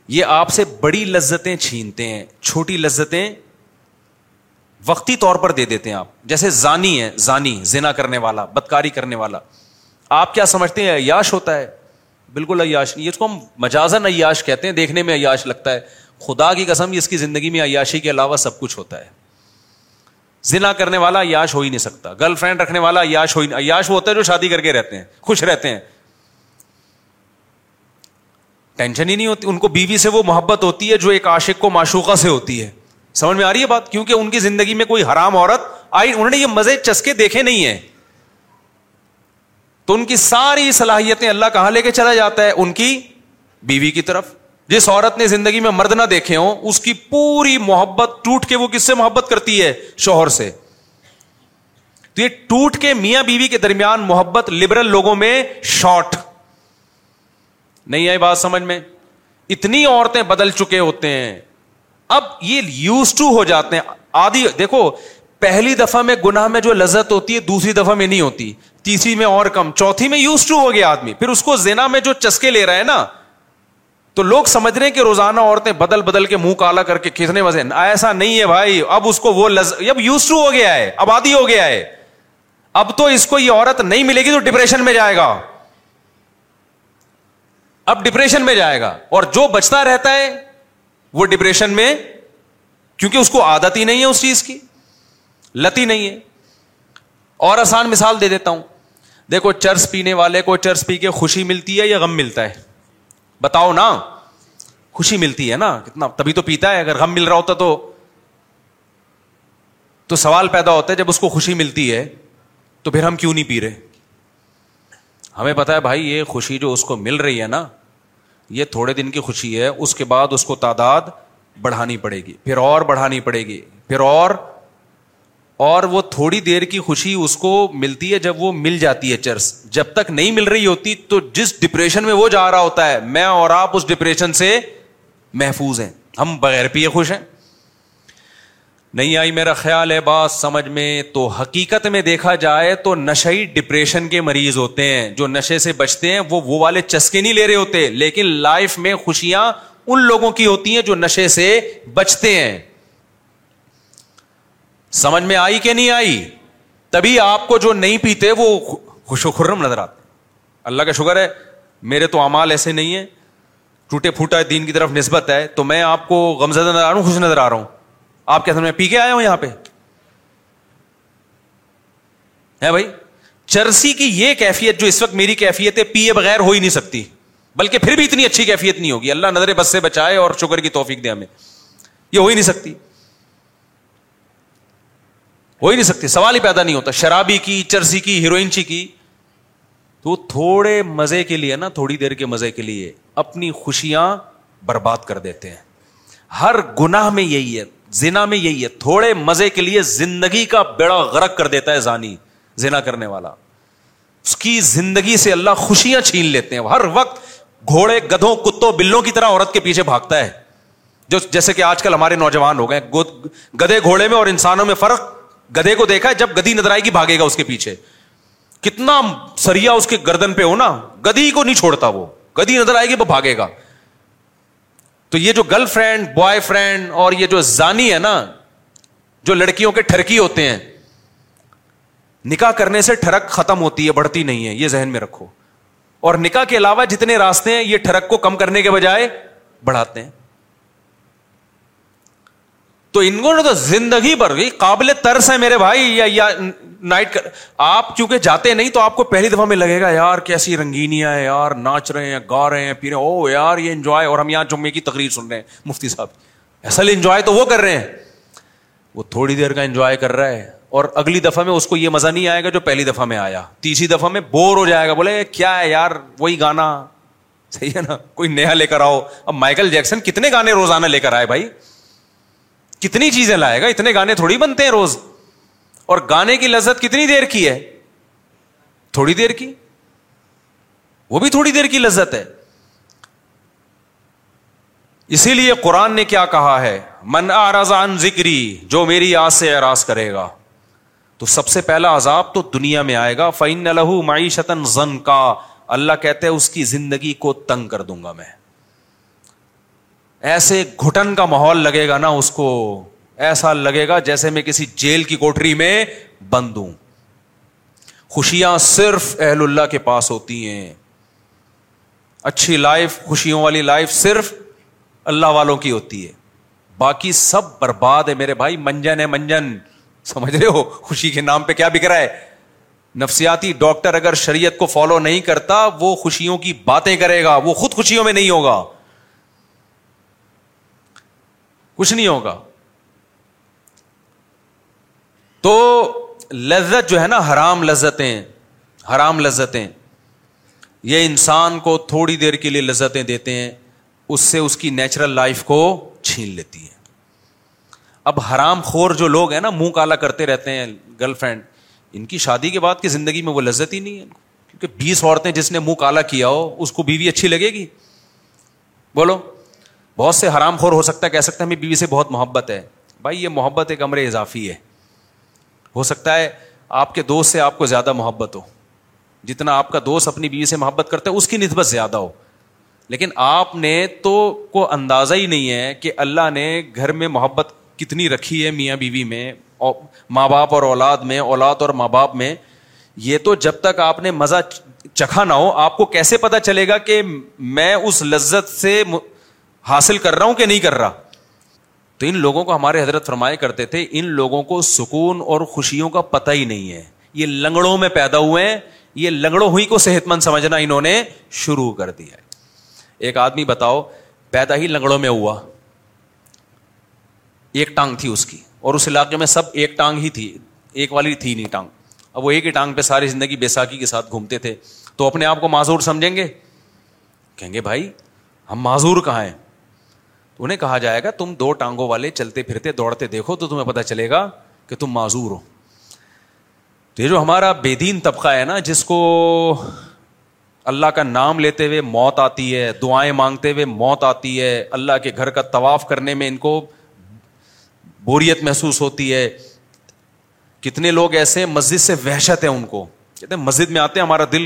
یہ آپ سے بڑی لذتیں چھینتے ہیں چھوٹی لذتیں وقتی طور پر دے دیتے ہیں آپ جیسے زانی ہے زانی زنا کرنے والا بدکاری کرنے والا آپ کیا سمجھتے ہیں عیاش ہوتا ہے بالکل عیاش نہیں اس کو ہم مجازن عیاش کہتے ہیں دیکھنے میں عیاش لگتا ہے خدا کی قسم اس کی زندگی میں عیاشی کے علاوہ سب کچھ ہوتا ہے زنا کرنے والا عیاش ہو ہی نہیں سکتا گرل فرینڈ رکھنے والا عیاش ہو ہی نہیں عیاش وہ ہوتا ہے جو شادی کر کے رہتے ہیں خوش رہتے ہیں ٹینشن ہی نہیں ہوتی ان کو بیوی سے وہ محبت ہوتی ہے جو ایک عاشق کو معشوقہ سے ہوتی ہے سمجھ میں آ رہی ہے بات کیونکہ ان کی زندگی میں کوئی حرام عورت آئی انہوں نے یہ مزے چسکے دیکھے نہیں ہیں تو ان کی ساری صلاحیتیں اللہ کہاں لے کے چلا جاتا ہے ان کی بیوی کی طرف جس عورت نے زندگی میں مرد نہ دیکھے ہوں اس کی پوری محبت ٹوٹ کے وہ کس سے محبت کرتی ہے شوہر سے تو یہ ٹوٹ کے میاں بیوی کے درمیان محبت لبرل لوگوں میں شارٹ نہیں آئی بات سمجھ میں اتنی عورتیں بدل چکے ہوتے ہیں اب یہ یوز ٹو ہو جاتے ہیں آدھی دیکھو پہلی دفعہ میں گنا میں جو لذت ہوتی ہے دوسری دفعہ میں نہیں ہوتی تیسری میں اور کم چوتھی میں یوز ٹو ہو گیا آدمی پھر اس کو زینا میں جو چسکے لے رہا ہے نا تو لوگ سمجھ رہے ہیں کہ روزانہ عورتیں بدل بدل کے منہ کالا کر کے کھینچنے وزے ایسا نہیں ہے بھائی اب اس کو وہ لذ ہو گیا ہے اب آدھی ہو گیا ہے اب تو اس کو یہ عورت نہیں ملے گی تو ڈپریشن میں جائے گا اب ڈپریشن میں جائے گا اور جو بچتا رہتا ہے وہ ڈپریشن میں کیونکہ اس کو عادت ہی نہیں ہے اس چیز کی لتی نہیں ہے اور آسان مثال دے دیتا ہوں دیکھو چرس پینے والے کو چرس پی کے خوشی ملتی ہے یا غم ملتا ہے بتاؤ نا خوشی ملتی ہے نا کتنا تبھی تو پیتا ہے اگر غم مل رہا ہوتا تو تو سوال پیدا ہوتا ہے جب اس کو خوشی ملتی ہے تو پھر ہم کیوں نہیں پی رہے ہمیں پتا ہے بھائی یہ خوشی جو اس کو مل رہی ہے نا یہ تھوڑے دن کی خوشی ہے اس کے بعد اس کو تعداد بڑھانی پڑے گی پھر اور بڑھانی پڑے گی پھر اور اور وہ تھوڑی دیر کی خوشی اس کو ملتی ہے جب وہ مل جاتی ہے چرس جب تک نہیں مل رہی ہوتی تو جس ڈپریشن میں وہ جا رہا ہوتا ہے میں اور آپ اس ڈپریشن سے محفوظ ہیں ہم بغیر پیے خوش ہیں نہیں آئی میرا خیال ہے بات سمجھ میں تو حقیقت میں دیکھا جائے تو نشہ ہی ڈپریشن کے مریض ہوتے ہیں جو نشے سے بچتے ہیں وہ وہ والے چسکے نہیں لے رہے ہوتے لیکن لائف میں خوشیاں ان لوگوں کی ہوتی ہیں جو نشے سے بچتے ہیں سمجھ میں آئی کہ نہیں آئی تبھی آپ کو جو نہیں پیتے وہ خوش و خرم نظر آتے اللہ کا شکر ہے میرے تو اعمال ایسے نہیں ہے ٹوٹے پھوٹا دین کی طرف نسبت ہے تو میں آپ کو غمزدہ نظر آ رہا ہوں خوش نظر آ رہا ہوں آپ کیا پی کے آیا ہوں یہاں پہ ہے بھائی چرسی کی یہ کیفیت جو اس وقت میری کیفیت ہے پیے بغیر ہو ہی نہیں سکتی بلکہ پھر بھی اتنی اچھی کیفیت نہیں ہوگی اللہ نظر بس سے بچائے اور شکر کی توفیق دے ہمیں یہ ہو ہی نہیں سکتی ہو ہی نہیں سکتی سوال ہی پیدا نہیں ہوتا شرابی کی چرسی کی ہیروئنچی کی تو تھوڑے مزے کے لیے نا تھوڑی دیر کے مزے کے لیے اپنی خوشیاں برباد کر دیتے ہیں ہر گناہ میں یہی ہے زنا میں یہی ہے تھوڑے مزے کے لیے زندگی کا بیڑا غرق کر دیتا ہے زانی زنا کرنے والا اس کی زندگی سے اللہ خوشیاں چھین لیتے ہیں ہر وقت گھوڑے گدھوں کتوں بلوں کی طرح عورت کے پیچھے بھاگتا ہے جو جیسے کہ آج کل ہمارے نوجوان ہو گئے گدے گھوڑے میں اور انسانوں میں فرق گدے کو دیکھا ہے جب گدی نظر آئے گی بھاگے گا اس کے پیچھے کتنا سریا اس کے گردن پہ ہونا گدی کو نہیں چھوڑتا وہ گدی نظر آئے گی وہ بھاگے گا تو یہ جو گرل فرینڈ بوائے فرینڈ اور یہ جو زانی ہے نا جو لڑکیوں کے ٹھرکی ہوتے ہیں نکاح کرنے سے ٹھڑک ختم ہوتی ہے بڑھتی نہیں ہے یہ ذہن میں رکھو اور نکاح کے علاوہ جتنے راستے ہیں یہ ٹھرک کو کم کرنے کے بجائے بڑھاتے ہیں تو ان کو تو زندگی بھر گئی قابل ترس ہے میرے بھائی یا, نائٹ آپ چونکہ جاتے نہیں تو آپ کو پہلی دفعہ میں لگے گا یار کیسی رنگینیاں ہیں یار ناچ رہے ہیں گا رہے ہیں پی رہے اور ہم یہاں جمعے کی تقریر سن رہے ہیں مفتی صاحب اصل انجوائے تو وہ کر رہے ہیں وہ تھوڑی دیر کا انجوائے کر رہا ہے اور اگلی دفعہ میں اس کو یہ مزہ نہیں آئے گا جو پہلی دفعہ میں آیا تیسری دفعہ میں بور ہو جائے گا بولے کیا ہے یار وہی گانا صحیح ہے نا کوئی نیا لے کر آؤ اب مائیکل جیکسن کتنے گانے روزانہ لے کر آئے بھائی کتنی چیزیں لائے گا اتنے گانے تھوڑی بنتے ہیں روز اور گانے کی لذت کتنی دیر کی ہے تھوڑی دیر کی وہ بھی تھوڑی دیر کی لذت ہے اسی لیے قرآن نے کیا کہا ہے من ذکری جو میری آس سے اراض کرے گا تو سب سے پہلا عذاب تو دنیا میں آئے گا فائن کا اللہ کہتے ہیں اس کی زندگی کو تنگ کر دوں گا میں ایسے گھٹن کا ماحول لگے گا نا اس کو ایسا لگے گا جیسے میں کسی جیل کی کوٹری میں بند ہوں خوشیاں صرف اہل اللہ کے پاس ہوتی ہیں اچھی لائف خوشیوں والی لائف صرف اللہ والوں کی ہوتی ہے باقی سب برباد ہے میرے بھائی منجن ہے منجن سمجھ رہے ہو خوشی کے نام پہ کیا بک رہا ہے نفسیاتی ڈاکٹر اگر شریعت کو فالو نہیں کرتا وہ خوشیوں کی باتیں کرے گا وہ خود خوشیوں میں نہیں ہوگا کچھ نہیں ہوگا تو لذت جو ہے نا حرام لذتیں حرام لذتیں یہ انسان کو تھوڑی دیر کے لیے لذتیں دیتے ہیں اس سے اس کی نیچرل لائف کو چھین لیتی ہے اب حرام خور جو لوگ ہیں نا منہ کالا کرتے رہتے ہیں گرل فرینڈ ان کی شادی کے بعد کی زندگی میں وہ لذت ہی نہیں ہے کیونکہ بیس عورتیں جس نے منہ کالا کیا ہو اس کو بیوی اچھی لگے گی بولو بہت سے حرام خور ہو سکتا ہے کہہ سکتے ہیں ہمیں بیوی سے بہت محبت ہے بھائی یہ محبت ایک امر اضافی ہے ہو سکتا ہے آپ کے دوست سے آپ کو زیادہ محبت ہو جتنا آپ کا دوست اپنی بیوی سے محبت کرتا ہے اس کی نسبت زیادہ ہو لیکن آپ نے تو کو اندازہ ہی نہیں ہے کہ اللہ نے گھر میں محبت کتنی رکھی ہے میاں بیوی میں ماں باپ اور اولاد میں اولاد اور ماں باپ میں یہ تو جب تک آپ نے مزہ چکھا نہ ہو آپ کو کیسے پتا چلے گا کہ میں اس لذت سے حاصل کر رہا ہوں کہ نہیں کر رہا تو ان لوگوں کو ہمارے حضرت فرمایا کرتے تھے ان لوگوں کو سکون اور خوشیوں کا پتہ ہی نہیں ہے یہ لنگڑوں میں پیدا ہوئے ہیں یہ لنگڑوں ہوئی کو صحت مند سمجھنا انہوں نے شروع کر دیا ہے ایک آدمی بتاؤ پیدا ہی لنگڑوں میں ہوا ایک ٹانگ تھی اس کی اور اس علاقے میں سب ایک ٹانگ ہی تھی ایک والی تھی نہیں ٹانگ اب وہ ایک ہی ٹانگ پہ ساری زندگی بیساکھی کے ساتھ گھومتے تھے تو اپنے آپ کو معذور سمجھیں گے کہیں گے بھائی ہم معذور کہاں ہیں انہیں کہا جائے گا تم دو ٹانگوں والے چلتے پھرتے دوڑتے دیکھو تو تمہیں پتا چلے گا کہ تم معذور ہو تو یہ جو ہمارا بے دین طبقہ ہے نا جس کو اللہ کا نام لیتے ہوئے موت آتی ہے دعائیں مانگتے ہوئے موت آتی ہے اللہ کے گھر کا طواف کرنے میں ان کو بوریت محسوس ہوتی ہے کتنے لوگ ایسے ہیں مسجد سے وحشت ہے ان کو کہتے ہیں مسجد میں آتے ہیں ہمارا دل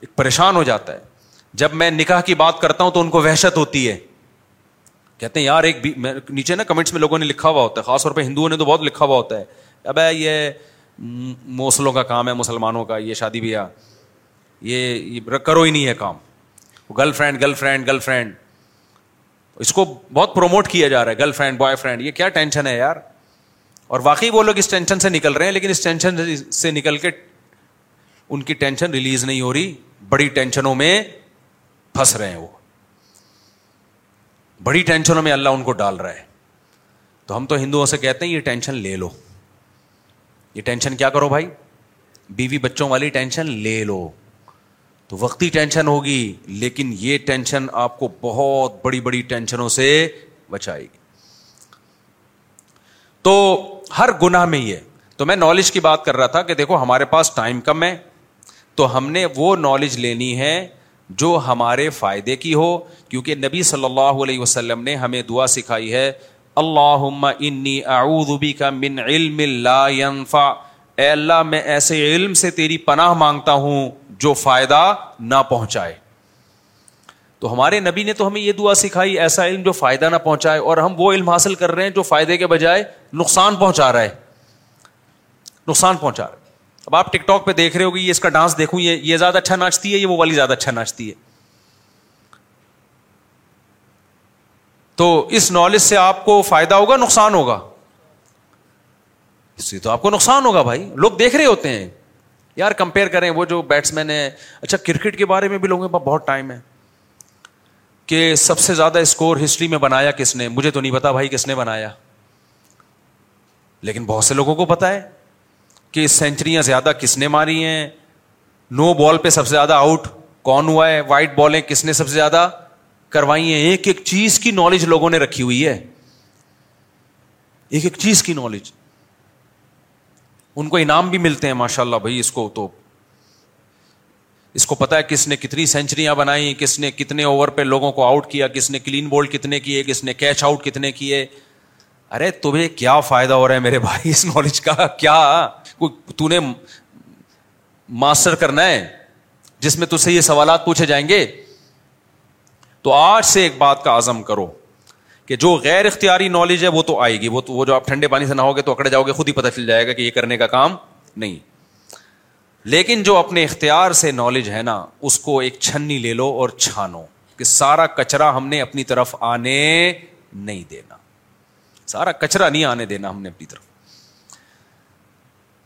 ایک پریشان ہو جاتا ہے جب میں نکاح کی بات کرتا ہوں تو ان کو وحشت ہوتی ہے کہتے ہیں یار ایک بھی نیچے نا کمنٹس میں لوگوں نے لکھا ہوا ہوتا ہے خاص طور پہ ہندوؤں نے تو بہت لکھا ہوا ہوتا ہے اب یہ موسلوں کا کام ہے مسلمانوں کا یہ شادی بیاہ یہ کرو ہی نہیں ہے کام girl friend girl friend girl friend اس کو بہت پروموٹ کیا جا رہا ہے گرل فرینڈ بوائے فرینڈ یہ کیا ٹینشن ہے یار اور واقعی وہ لوگ اس ٹینشن سے نکل رہے ہیں لیکن اس ٹینشن سے نکل کے ان کی ٹینشن ریلیز نہیں ہو رہی بڑی ٹینشنوں میں پھنس رہے ہیں وہ بڑی ٹینشنوں میں اللہ ان کو ڈال رہا ہے تو ہم تو ہندوؤں سے کہتے ہیں یہ ٹینشن لے لو یہ ٹینشن کیا کرو بھائی بیوی بچوں والی ٹینشن لے لو تو وقتی ٹینشن ہوگی لیکن یہ ٹینشن آپ کو بہت بڑی بڑی ٹینشنوں سے بچائے گی تو ہر گناہ میں یہ تو میں نالج کی بات کر رہا تھا کہ دیکھو ہمارے پاس ٹائم کم ہے تو ہم نے وہ نالج لینی ہے جو ہمارے فائدے کی ہو کیونکہ نبی صلی اللہ علیہ وسلم نے ہمیں دعا سکھائی ہے اللہ انی بی کا من علم لا ينفع اے اللہ میں ایسے علم سے تیری پناہ مانگتا ہوں جو فائدہ نہ پہنچائے تو ہمارے نبی نے تو ہمیں یہ دعا سکھائی ایسا علم جو فائدہ نہ پہنچائے اور ہم وہ علم حاصل کر رہے ہیں جو فائدے کے بجائے نقصان پہنچا رہا ہے نقصان پہنچا رہا ہے اب آپ ٹک ٹاک پہ دیکھ رہے ہو گی اس کا ڈانس دیکھوں یہ یہ زیادہ اچھا ناچتی ہے یہ وہ والی زیادہ اچھا ناچتی ہے تو اس نالج سے آپ کو فائدہ ہوگا نقصان ہوگا اس سے تو آپ کو نقصان ہوگا بھائی لوگ دیکھ رہے ہوتے ہیں یار کمپیئر کریں وہ جو بیٹس مین ہیں اچھا کرکٹ کے بارے میں بھی لوگوں کے پاس بہت ٹائم ہے کہ سب سے زیادہ اسکور ہسٹری میں بنایا کس نے مجھے تو نہیں پتا بھائی کس نے بنایا لیکن بہت سے لوگوں کو پتا ہے کہ سینچریاں زیادہ کس نے ماری ہیں نو بال پہ سب سے زیادہ آؤٹ کون ہوا ہے وائٹ بالیں کس نے سب سے زیادہ کروائی ہیں ایک ایک چیز کی نالج لوگوں نے رکھی ہوئی ہے ایک ایک چیز کی نالج ان کو انعام بھی ملتے ہیں ماشاء اللہ بھائی اس کو تو اس کو پتا ہے کس نے کتنی سینچریاں بنائی کس نے کتنے اوور پہ لوگوں کو آؤٹ کیا کس نے کلین بولڈ کتنے کیے کس نے کیچ آؤٹ کتنے کیے ارے تمہیں کیا فائدہ ہو رہا ہے میرے بھائی اس نالج کا کیا تو نے ماسٹر کرنا ہے جس میں تجھے یہ سوالات پوچھے جائیں گے تو آج سے ایک بات کا عزم کرو کہ جو غیر اختیاری نالج ہے وہ تو آئے گی وہ تو وہ جو آپ ٹھنڈے پانی سے نہ ہوگے تو اکڑے جاؤ گے خود ہی پتہ چل جائے گا کہ یہ کرنے کا کام نہیں لیکن جو اپنے اختیار سے نالج ہے نا اس کو ایک چھنی لے لو اور چھانو کہ سارا کچرا ہم نے اپنی طرف آنے نہیں دینا سارا کچرا نہیں آنے دینا ہم نے اپنی طرف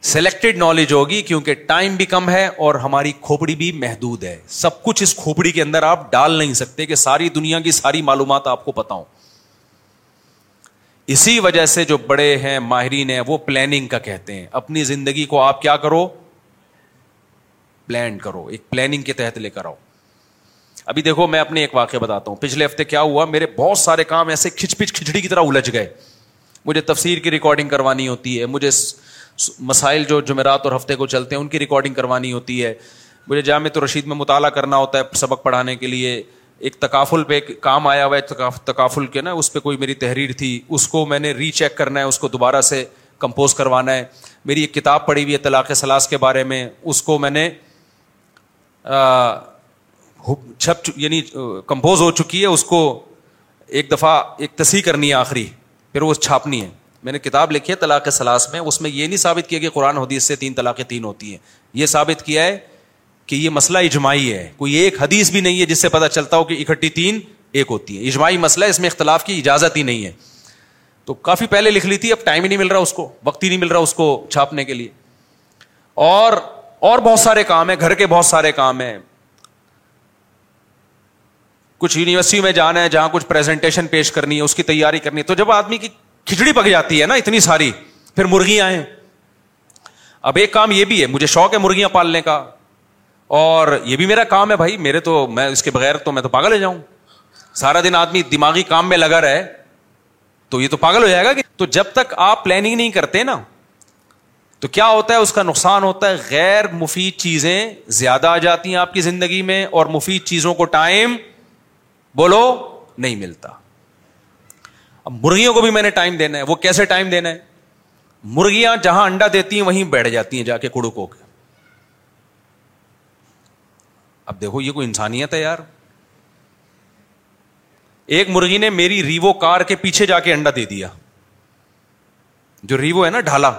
سلیکٹڈ نالج ہوگی کیونکہ ٹائم بھی کم ہے اور ہماری کھوپڑی بھی محدود ہے سب کچھ اس کھوپڑی کے اندر آپ ڈال نہیں سکتے کہ ساری دنیا کی ساری معلومات آپ کو پتا اسی وجہ سے جو بڑے ہیں ماہرین ہیں ہیں وہ پلاننگ کا کہتے اپنی زندگی کو آپ کیا کرو پلان کرو ایک پلاننگ کے تحت لے کر آؤ ابھی دیکھو میں اپنے ایک واقعہ بتاتا ہوں پچھلے ہفتے کیا ہوا میرے بہت سارے کام ایسے کھچ پچ کھچڑی کی طرح الجھ گئے مجھے تفسیر کی ریکارڈنگ کروانی ہوتی ہے مجھے مسائل جو جمعرات اور ہفتے کو چلتے ہیں ان کی ریکارڈنگ کروانی ہوتی ہے مجھے جامع تو رشید میں مطالعہ کرنا ہوتا ہے سبق پڑھانے کے لیے ایک تقافل پہ ایک کام آیا ہوا ہے تقافل کے نا اس پہ کوئی میری تحریر تھی اس کو میں نے ری چیک کرنا ہے اس کو دوبارہ سے کمپوز کروانا ہے میری ایک کتاب پڑھی ہوئی ہے طلاق سلاس کے بارے میں اس کو میں نے چھپ یعنی کمپوز ہو چکی ہے اس کو ایک دفعہ ایک تسیح کرنی ہے آخری پھر وہ چھاپنی ہے میں نے کتاب لکھی ہے طلاق سلاس میں اس میں یہ نہیں ثابت کیا کہ قرآن حدیث سے تین طلاقیں تین ہوتی ہیں یہ ثابت کیا ہے کہ یہ مسئلہ اجماعی ہے کوئی ایک حدیث بھی نہیں ہے جس سے پتا چلتا ہو کہ اکٹھی تین ایک ہوتی ہے اجماعی مسئلہ ہے اس میں اختلاف کی اجازت ہی نہیں ہے تو کافی پہلے لکھ لی تھی اب ٹائم ہی نہیں مل رہا اس کو وقت ہی نہیں مل رہا اس کو چھاپنے کے لیے اور اور بہت سارے کام ہیں گھر کے بہت سارے کام ہیں کچھ یونیورسٹی میں جانا ہے جہاں کچھ پریزنٹیشن پیش کرنی ہے اس کی تیاری کرنی ہے تو جب آدمی کی کھچڑی پک جاتی ہے نا اتنی ساری پھر مرغیاں ہیں اب ایک کام یہ بھی ہے مجھے شوق ہے مرغیاں پالنے کا اور یہ بھی میرا کام ہے بھائی میرے تو میں اس کے بغیر تو میں تو پاگل ہو جاؤں سارا دن آدمی دماغی کام میں لگا رہے تو یہ تو پاگل ہو جائے گا کہ تو جب تک آپ پلاننگ نہیں کرتے نا تو کیا ہوتا ہے اس کا نقصان ہوتا ہے غیر مفید چیزیں زیادہ آ جاتی ہیں آپ کی زندگی میں اور مفید چیزوں کو ٹائم بولو نہیں ملتا اب مرغیوں کو بھی میں نے ٹائم دینا ہے وہ کیسے ٹائم دینا ہے مرغیاں جہاں انڈا دیتی ہیں وہیں بیٹھ جاتی ہیں جا کے کڑو کو کے اب دیکھو یہ کوئی انسانیت ہے یار ایک مرغی نے میری ریوو کار کے پیچھے جا کے انڈا دے دیا جو ریوو ہے نا ڈھالا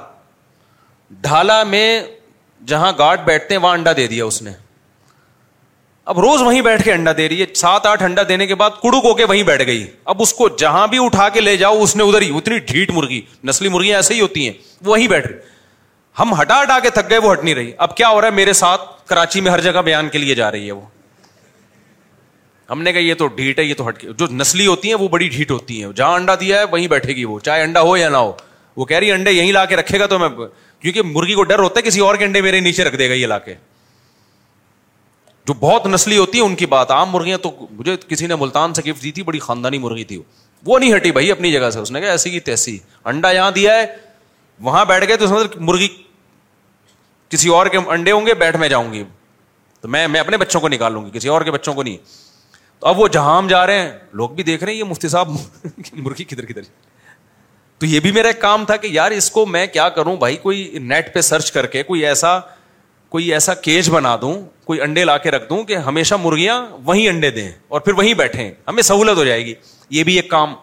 ڈھالا میں جہاں گارڈ بیٹھتے ہیں وہاں انڈا دے دیا اس نے اب روز وہیں بیٹھ کے انڈا دے رہی ہے سات آٹھ انڈا دینے کے بعد ہو کے وہیں بیٹھ گئی اب اس کو جہاں بھی اٹھا کے لے جاؤ اس نے ادھر ہی اتنی ڈھیٹ مرغی نسلی مرغیاں ایسے ہی ہوتی ہیں وہیں بیٹھ رہی ہم ہٹا ہٹا کے تھک گئے وہ ہٹ نہیں رہی اب کیا ہو رہا ہے میرے ساتھ کراچی میں ہر جگہ بیان کے لیے جا رہی ہے وہ ہم نے کہا یہ تو ڈھیٹ ہے یہ تو ہٹ گئی جو نسلی ہوتی ہیں وہ بڑی ڈھیٹ ہوتی ہیں جہاں انڈا دیا ہے وہیں بیٹھے گی وہ چاہے انڈا ہو یا نہ ہو وہ کہہ رہی انڈے یہیں لا کے رکھے گا تو میں کیونکہ مرغی کو ڈر ہوتا ہے کسی اور کے انڈے میرے نیچے رکھ دے گا یہ لا کے جو بہت نسلی ہوتی ہے ان کی بات عام مرغیاں تو مجھے کسی نے ملتان سے گفٹ دی تھی بڑی خاندانی مرغی تھی وہ نہیں ہٹی بھائی اپنی جگہ سے اس نے کہا ایسی کی تیسی انڈا یہاں دیا ہے وہاں بیٹھ گئے تو مرغی کسی اور کے انڈے ہوں گے بیٹھ میں جاؤں گی تو میں میں اپنے بچوں کو نکالوں گی کسی اور کے بچوں کو نہیں تو اب وہ جہاں جا رہے ہیں لوگ بھی دیکھ رہے ہیں یہ مفتی صاحب مرغی کدھر کدھر تو یہ بھی میرا ایک کام تھا کہ یار اس کو میں کیا کروں بھائی کوئی نیٹ پہ سرچ کر کے کوئی ایسا کوئی ایسا کیج بنا دوں کوئی انڈے لا کے رکھ دوں کہ ہمیشہ مرغیاں وہیں انڈے دیں اور پھر وہیں بیٹھے ہمیں سہولت ہو جائے گی یہ بھی ایک کام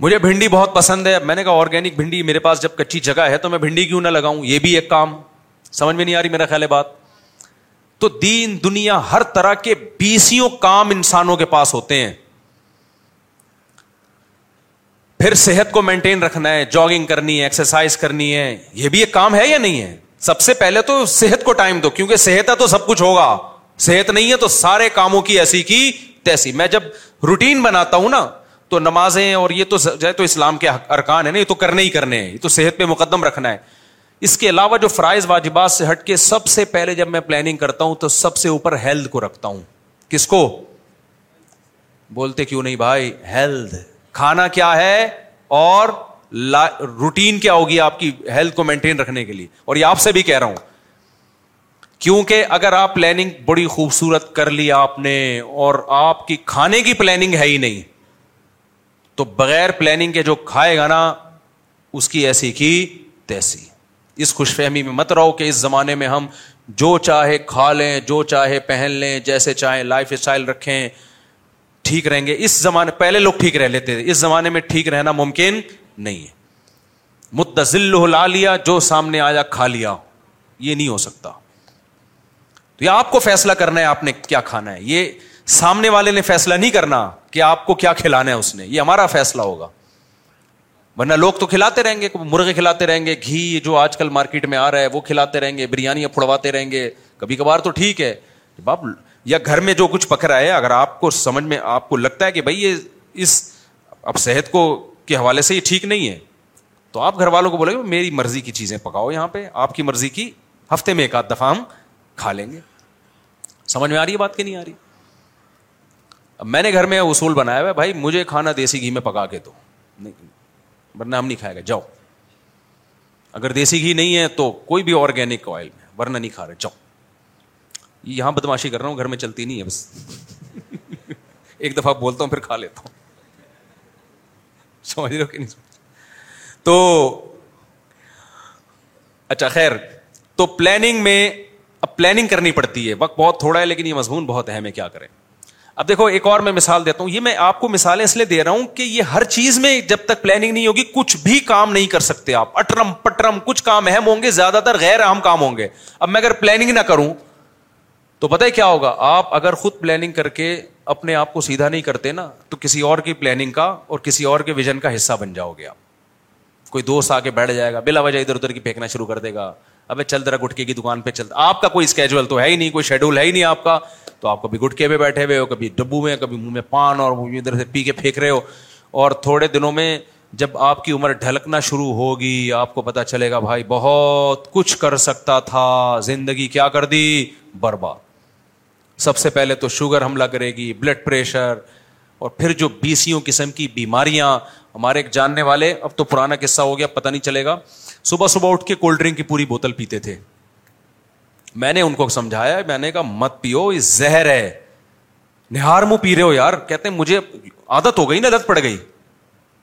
مجھے بھنڈی بہت پسند ہے میں نے کہا آرگینک بھنڈی میرے پاس جب کچی جگہ ہے تو میں بھنڈی کیوں نہ لگاؤں یہ بھی ایک کام سمجھ میں نہیں آ رہی میرا خیال ہے بات تو دین دنیا ہر طرح کے بیسوں کام انسانوں کے پاس ہوتے ہیں پھر صحت کو مینٹین رکھنا ہے جاگنگ کرنی ہے ایکسرسائز کرنی ہے یہ بھی ایک کام ہے یا نہیں ہے سب سے پہلے تو صحت کو ٹائم دو کیونکہ صحت ہے تو سب کچھ ہوگا صحت نہیں ہے تو سارے کاموں کی ایسی کی تیسی میں جب روٹین بناتا ہوں نا تو نمازیں اور یہ تو تو اسلام کے ارکان ہے نا یہ تو کرنے ہی کرنے ہیں یہ تو صحت پہ مقدم رکھنا ہے اس کے علاوہ جو فرائض واجبات سے ہٹ کے سب سے پہلے جب میں پلاننگ کرتا ہوں تو سب سے اوپر ہیلتھ کو رکھتا ہوں کس کو بولتے کیوں نہیں بھائی ہیلتھ کھانا کیا ہے اور روٹین کیا ہوگی آپ کی ہیلتھ کو مینٹین رکھنے کے لیے اور یہ آپ سے بھی کہہ رہا ہوں کیونکہ اگر آپ پلاننگ بڑی خوبصورت کر لی آپ نے اور آپ کی کھانے کی پلاننگ ہے ہی نہیں تو بغیر پلاننگ کے جو کھائے گا نا اس کی ایسی کی تیسی اس خوش فہمی میں مت رہو کہ اس زمانے میں ہم جو چاہے کھا لیں جو چاہے پہن لیں جیسے چاہیں لائف اسٹائل رکھیں ٹھیک رہیں گے اس زمانے پہلے لوگ ٹھیک رہ لیتے تھے اس زمانے میں ٹھیک رہنا ممکن نہیں ہے لا لیا جو سامنے آیا کھا لیا یہ نہیں ہو سکتا تو یہ آپ کو فیصلہ کرنا ہے آپ نے کیا کھانا ہے یہ سامنے والے نے فیصلہ نہیں کرنا کہ آپ کو کیا کھلانا ہے اس نے یہ ہمارا فیصلہ ہوگا ورنہ لوگ تو کھلاتے رہیں گے مرغے کھلاتے رہیں گے گھی جو آج کل مارکیٹ میں آ رہا ہے وہ کھلاتے رہیں گے بریانیاں پھڑواتے رہیں گے کبھی کبھار تو ٹھیک ہے باپ یا گھر میں جو کچھ پکڑا ہے اگر آپ کو سمجھ میں آپ کو لگتا ہے کہ بھائی یہ اس اب صحت کو کے حوالے سے یہ ٹھیک نہیں ہے تو آپ گھر والوں کو بولیں گے میری مرضی کی چیزیں پکاؤ یہاں پہ آپ کی مرضی کی ہفتے میں ایک آدھ دفعہ ہم کھا لیں گے سمجھ میں آ آ رہی رہی ہے بات کہ نہیں اب میں نے گھر میں اصول بنایا ہوا بھائی مجھے کھانا دیسی گھی میں پکا کے دو نہیں ورنہ ہم نہیں کھائے گا جاؤ اگر دیسی گھی نہیں ہے تو کوئی بھی آرگینک آئل میں ورنہ نہیں کھا رہے جاؤ یہاں بدماشی کر رہا ہوں گھر میں چلتی نہیں ہے بس ایک دفعہ بولتا ہوں پھر کھا لیتا ہوں سمجھ سمجھ رہے ہو کہ نہیں تو اچھا خیر تو پلاننگ میں اب پلاننگ کرنی پڑتی ہے ہے وقت بہت تھوڑا لیکن یہ مضمون بہت اہم ہے کیا کریں اب دیکھو ایک اور میں مثال دیتا ہوں یہ میں آپ کو مثالیں اس لیے دے رہا ہوں کہ یہ ہر چیز میں جب تک پلاننگ نہیں ہوگی کچھ بھی کام نہیں کر سکتے آپ اٹرم پٹرم کچھ کام اہم ہوں گے زیادہ تر غیر اہم کام ہوں گے اب میں اگر پلاننگ نہ کروں تو پتہ کیا ہوگا آپ اگر خود پلاننگ کر کے اپنے آپ کو سیدھا نہیں کرتے نا تو کسی اور کی پلاننگ کا اور کسی اور کے ویژن کا حصہ بن جاؤ گے آپ کوئی دوست آ کے بیٹھ جائے گا بلا وجہ ادھر ادھر کی پھینکنا شروع کر دے گا ابھی ذرا گٹکے کی دکان پہ چلتا آپ کا کوئی اسکیجل تو ہے ہی نہیں کوئی شیڈول ہے ہی نہیں آپ کا تو آپ کبھی گٹکے پہ بیٹھے ہوئے ہو کبھی ڈبو میں کبھی منہ میں پان اور ادھر سے پی کے پھینک رہے ہو اور تھوڑے دنوں میں جب آپ کی عمر ڈھلکنا شروع ہوگی آپ کو پتا چلے گا بھائی بہت کچھ کر سکتا تھا زندگی کیا کر دی برباد سب سے پہلے تو شوگر حملہ کرے گی بلڈ پریشر اور پھر جو بیسیوں قسم کی بیماریاں ہمارے ایک جاننے والے اب تو پرانا قصہ ہو گیا پتہ نہیں چلے گا صبح صبح اٹھ کے کولڈ ڈرنک کی پوری بوتل پیتے تھے میں نے ان کو سمجھایا میں نے کہا مت پیو یہ زہر ہے نہار منہ پی رہے ہو یار کہتے ہیں مجھے عادت ہو گئی نا عدت پڑ گئی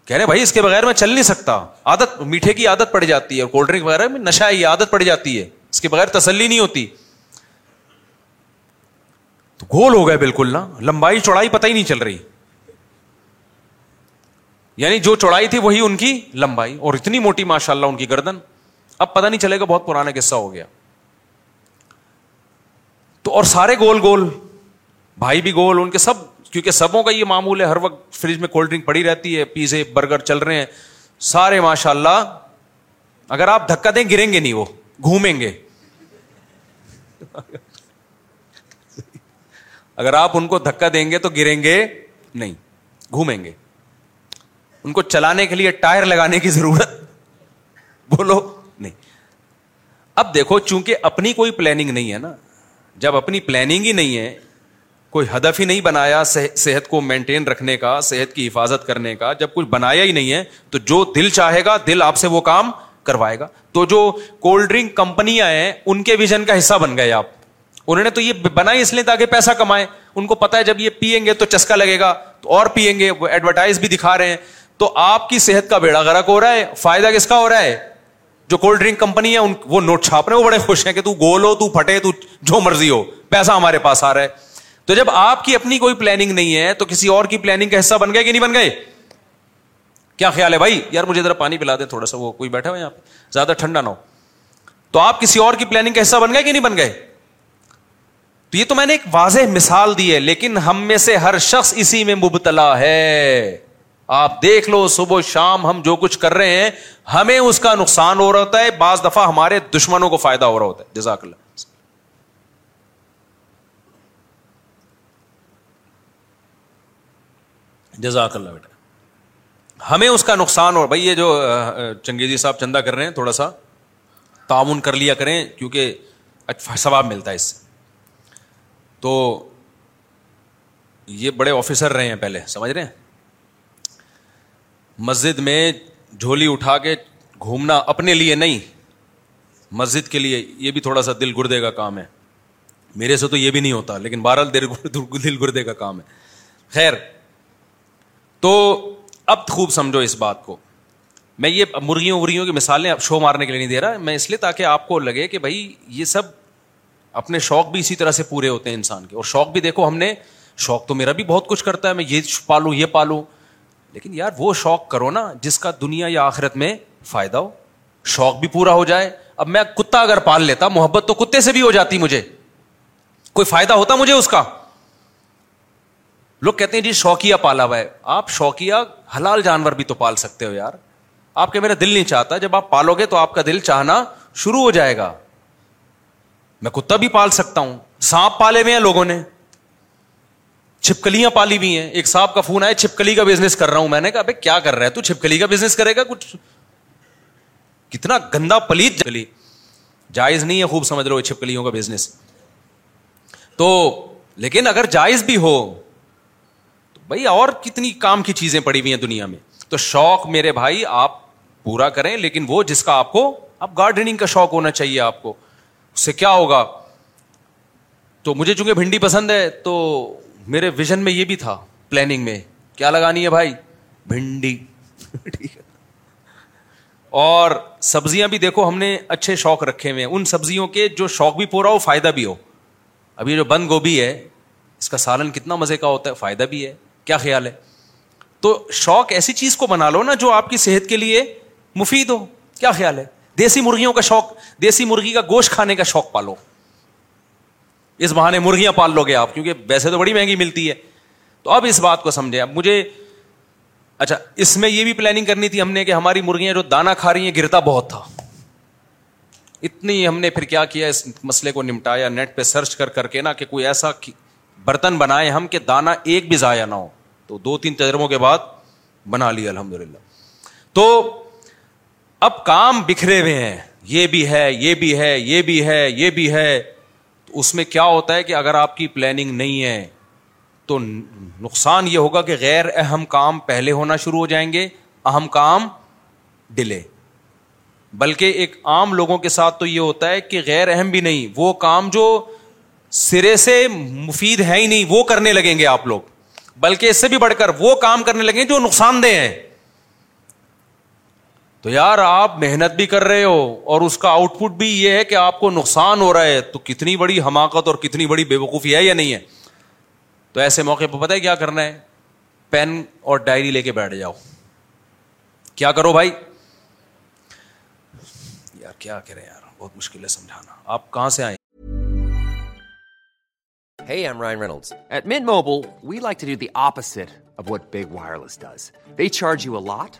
کہہ رہے بھائی اس کے بغیر میں چل نہیں سکتا عادت میٹھے کی عادت پڑ جاتی ہے اور کولڈ ڈرنک وغیرہ میں نشہ ہی عادت پڑ جاتی ہے اس کے بغیر تسلی نہیں ہوتی گول ہو گئے بالکل نا لمبائی چوڑائی پتہ ہی نہیں چل رہی یعنی جو چوڑائی تھی وہی ان کی لمبائی اور اتنی موٹی ماشاء اللہ ان کی گردن اب پتہ نہیں چلے گا بہت پرانا قصہ ہو گیا تو اور سارے گول گول بھائی بھی گول ان کے سب کیونکہ سبوں کا یہ معمول ہے ہر وقت فریج میں کولڈ ڈرنک پڑی رہتی ہے پیزے برگر چل رہے ہیں سارے ماشاء اللہ اگر آپ دھکا دیں گریں گے نہیں وہ گھومیں گے اگر آپ ان کو دھکا دیں گے تو گریں گے نہیں گھومیں گے ان کو چلانے کے لیے ٹائر لگانے کی ضرورت بولو نہیں اب دیکھو چونکہ اپنی کوئی پلاننگ نہیں ہے نا جب اپنی پلاننگ ہی نہیں ہے کوئی ہدف ہی نہیں بنایا صحت کو مینٹین رکھنے کا صحت کی حفاظت کرنے کا جب کچھ بنایا ہی نہیں ہے تو جو دل چاہے گا دل آپ سے وہ کام کروائے گا تو جو کولڈ ڈرنک کمپنیاں ہیں ان کے ویژن کا حصہ بن گئے آپ انہوں نے تو یہ بنا اس لیے تاکہ پیسہ کمائے ان کو پتا ہے جب یہ پیئیں گے تو چسکا لگے گا تو اور پیئیں گے وہ ایڈورٹائز بھی دکھا رہے ہیں تو آپ کی صحت کا بیڑا گرک ہو رہا ہے فائدہ کس کا ہو رہا ہے جو کولڈ ڈرنک کمپنی ہے وہ نوٹ چھاپ رہے ہیں وہ بڑے خوش ہیں کہ تو تو گول ہو پھٹے تو جو مرضی ہو پیسہ ہمارے پاس آ رہا ہے تو جب آپ کی اپنی کوئی پلاننگ نہیں ہے تو کسی اور کی پلاننگ کا حصہ بن گئے کہ نہیں بن گئے کیا خیال ہے بھائی یار مجھے ذرا پانی پلا دیں تھوڑا سا وہ کوئی بیٹھا ہوا یہاں پہ زیادہ ٹھنڈا نہ ہو تو آپ کسی اور کی پلاننگ کا حصہ بن گئے کہ نہیں بن گئے تو یہ تو میں نے ایک واضح مثال دی ہے لیکن ہم میں سے ہر شخص اسی میں مبتلا ہے آپ دیکھ لو صبح و شام ہم جو کچھ کر رہے ہیں ہمیں اس کا نقصان ہو رہا ہوتا ہے بعض دفعہ ہمارے دشمنوں کو فائدہ ہو رہا ہوتا ہے جزاک اللہ جزاک اللہ بیٹا ہمیں اس کا نقصان ہو بھائی یہ جو چنگیزی صاحب چندہ کر رہے ہیں تھوڑا سا تعاون کر لیا کریں کیونکہ اچھا ثواب ملتا ہے اس سے تو یہ بڑے آفیسر رہے ہیں پہلے سمجھ رہے ہیں مسجد میں جھولی اٹھا کے گھومنا اپنے لیے نہیں مسجد کے لیے یہ بھی تھوڑا سا دل گردے کا کام ہے میرے سے تو یہ بھی نہیں ہوتا لیکن بہرحال دل گردے کا کام ہے خیر تو اب خوب سمجھو اس بات کو میں یہ مرغیوں ورگیوں کی مثالیں اب شو مارنے کے لیے نہیں دے رہا میں اس لیے تاکہ آپ کو لگے کہ بھائی یہ سب اپنے شوق بھی اسی طرح سے پورے ہوتے ہیں انسان کے اور شوق بھی دیکھو ہم نے شوق تو میرا بھی بہت کچھ کرتا ہے میں یہ پالوں یہ پالوں لیکن یار وہ شوق کرو نا جس کا دنیا یا آخرت میں فائدہ ہو شوق بھی پورا ہو جائے اب میں کتا اگر پال لیتا محبت تو کتے سے بھی ہو جاتی مجھے کوئی فائدہ ہوتا مجھے اس کا لوگ کہتے ہیں جی شوقیہ پالا ہوا ہے آپ شوقیہ حلال جانور بھی تو پال سکتے ہو یار آپ کے میرا دل نہیں چاہتا جب آپ پالو گے تو آپ کا دل چاہنا شروع ہو جائے گا میں کتا بھی پال سکتا ہوں سانپ پالے ہوئے ہیں لوگوں نے چھپکلیاں پالی ہوئی ہیں ایک سانپ کا فون آیا چھپکلی کا بزنس کر رہا ہوں میں نے کہا کیا کر رہا ہے تو چھپکلی کا بزنس کرے گا کچھ کتنا گندا چھپکلی جائز نہیں ہے خوب سمجھ لو چھپکلیوں کا بزنس تو لیکن اگر جائز بھی ہو تو بھائی اور کتنی کام کی چیزیں پڑی ہوئی ہیں دنیا میں تو شوق میرے بھائی آپ پورا کریں لیکن وہ جس کا آپ کو اب گارڈننگ کا شوق ہونا چاہیے آپ کو اس سے کیا ہوگا تو مجھے چونکہ بھنڈی پسند ہے تو میرے ویژن میں یہ بھی تھا پلاننگ میں کیا لگانی ہے بھائی بھنڈی ٹھیک ہے اور سبزیاں بھی دیکھو ہم نے اچھے شوق رکھے ہوئے ہیں ان سبزیوں کے جو شوق بھی پورا ہو فائدہ بھی ہو اب یہ جو بند گوبھی ہے اس کا سالن کتنا مزے کا ہوتا ہے فائدہ بھی ہے کیا خیال ہے تو شوق ایسی چیز کو بنا لو نا جو آپ کی صحت کے لیے مفید ہو کیا خیال ہے دیسی مرغیوں کا شوق دیسی مرغی کا گوشت کھانے کا شوق پالو اس بہانے مرغیاں پال لو گے آپ کیونکہ ویسے تو بڑی مہنگی ملتی ہے تو اب اس بات کو سمجھے اب مجھے اچھا اس میں یہ بھی پلاننگ کرنی تھی ہم نے کہ ہماری مرغیاں جو دانا کھا رہی ہیں گرتا بہت تھا اتنی ہم نے پھر کیا کیا اس مسئلے کو نمٹایا نیٹ پہ سرچ کر کر کے نا کہ کوئی ایسا برتن بنائے ہم کہ دانا ایک بھی ضائع نہ ہو تو دو تین تجربوں کے بعد بنا لیا الحمد للہ تو اب کام بکھرے ہوئے ہیں یہ بھی ہے یہ بھی ہے یہ بھی ہے یہ بھی ہے تو اس میں کیا ہوتا ہے کہ اگر آپ کی پلاننگ نہیں ہے تو نقصان یہ ہوگا کہ غیر اہم کام پہلے ہونا شروع ہو جائیں گے اہم کام ڈلے بلکہ ایک عام لوگوں کے ساتھ تو یہ ہوتا ہے کہ غیر اہم بھی نہیں وہ کام جو سرے سے مفید ہے ہی نہیں وہ کرنے لگیں گے آپ لوگ بلکہ اس سے بھی بڑھ کر وہ کام کرنے لگیں جو نقصان دہ ہیں تو یار آپ محنت بھی کر رہے ہو اور اس کا آؤٹ پٹ بھی یہ ہے کہ آپ کو نقصان ہو رہا ہے تو کتنی بڑی حماقت اور کتنی بڑی بے وقوفی ہے یا نہیں ہے تو ایسے موقع پہ پتا کیا کرنا ہے پین اور ڈائری لے کے بیٹھ جاؤ کیا کرو بھائی یار کیا کہہ رہے یار بہت مشکل ہے سمجھانا آپ کہاں سے آئے like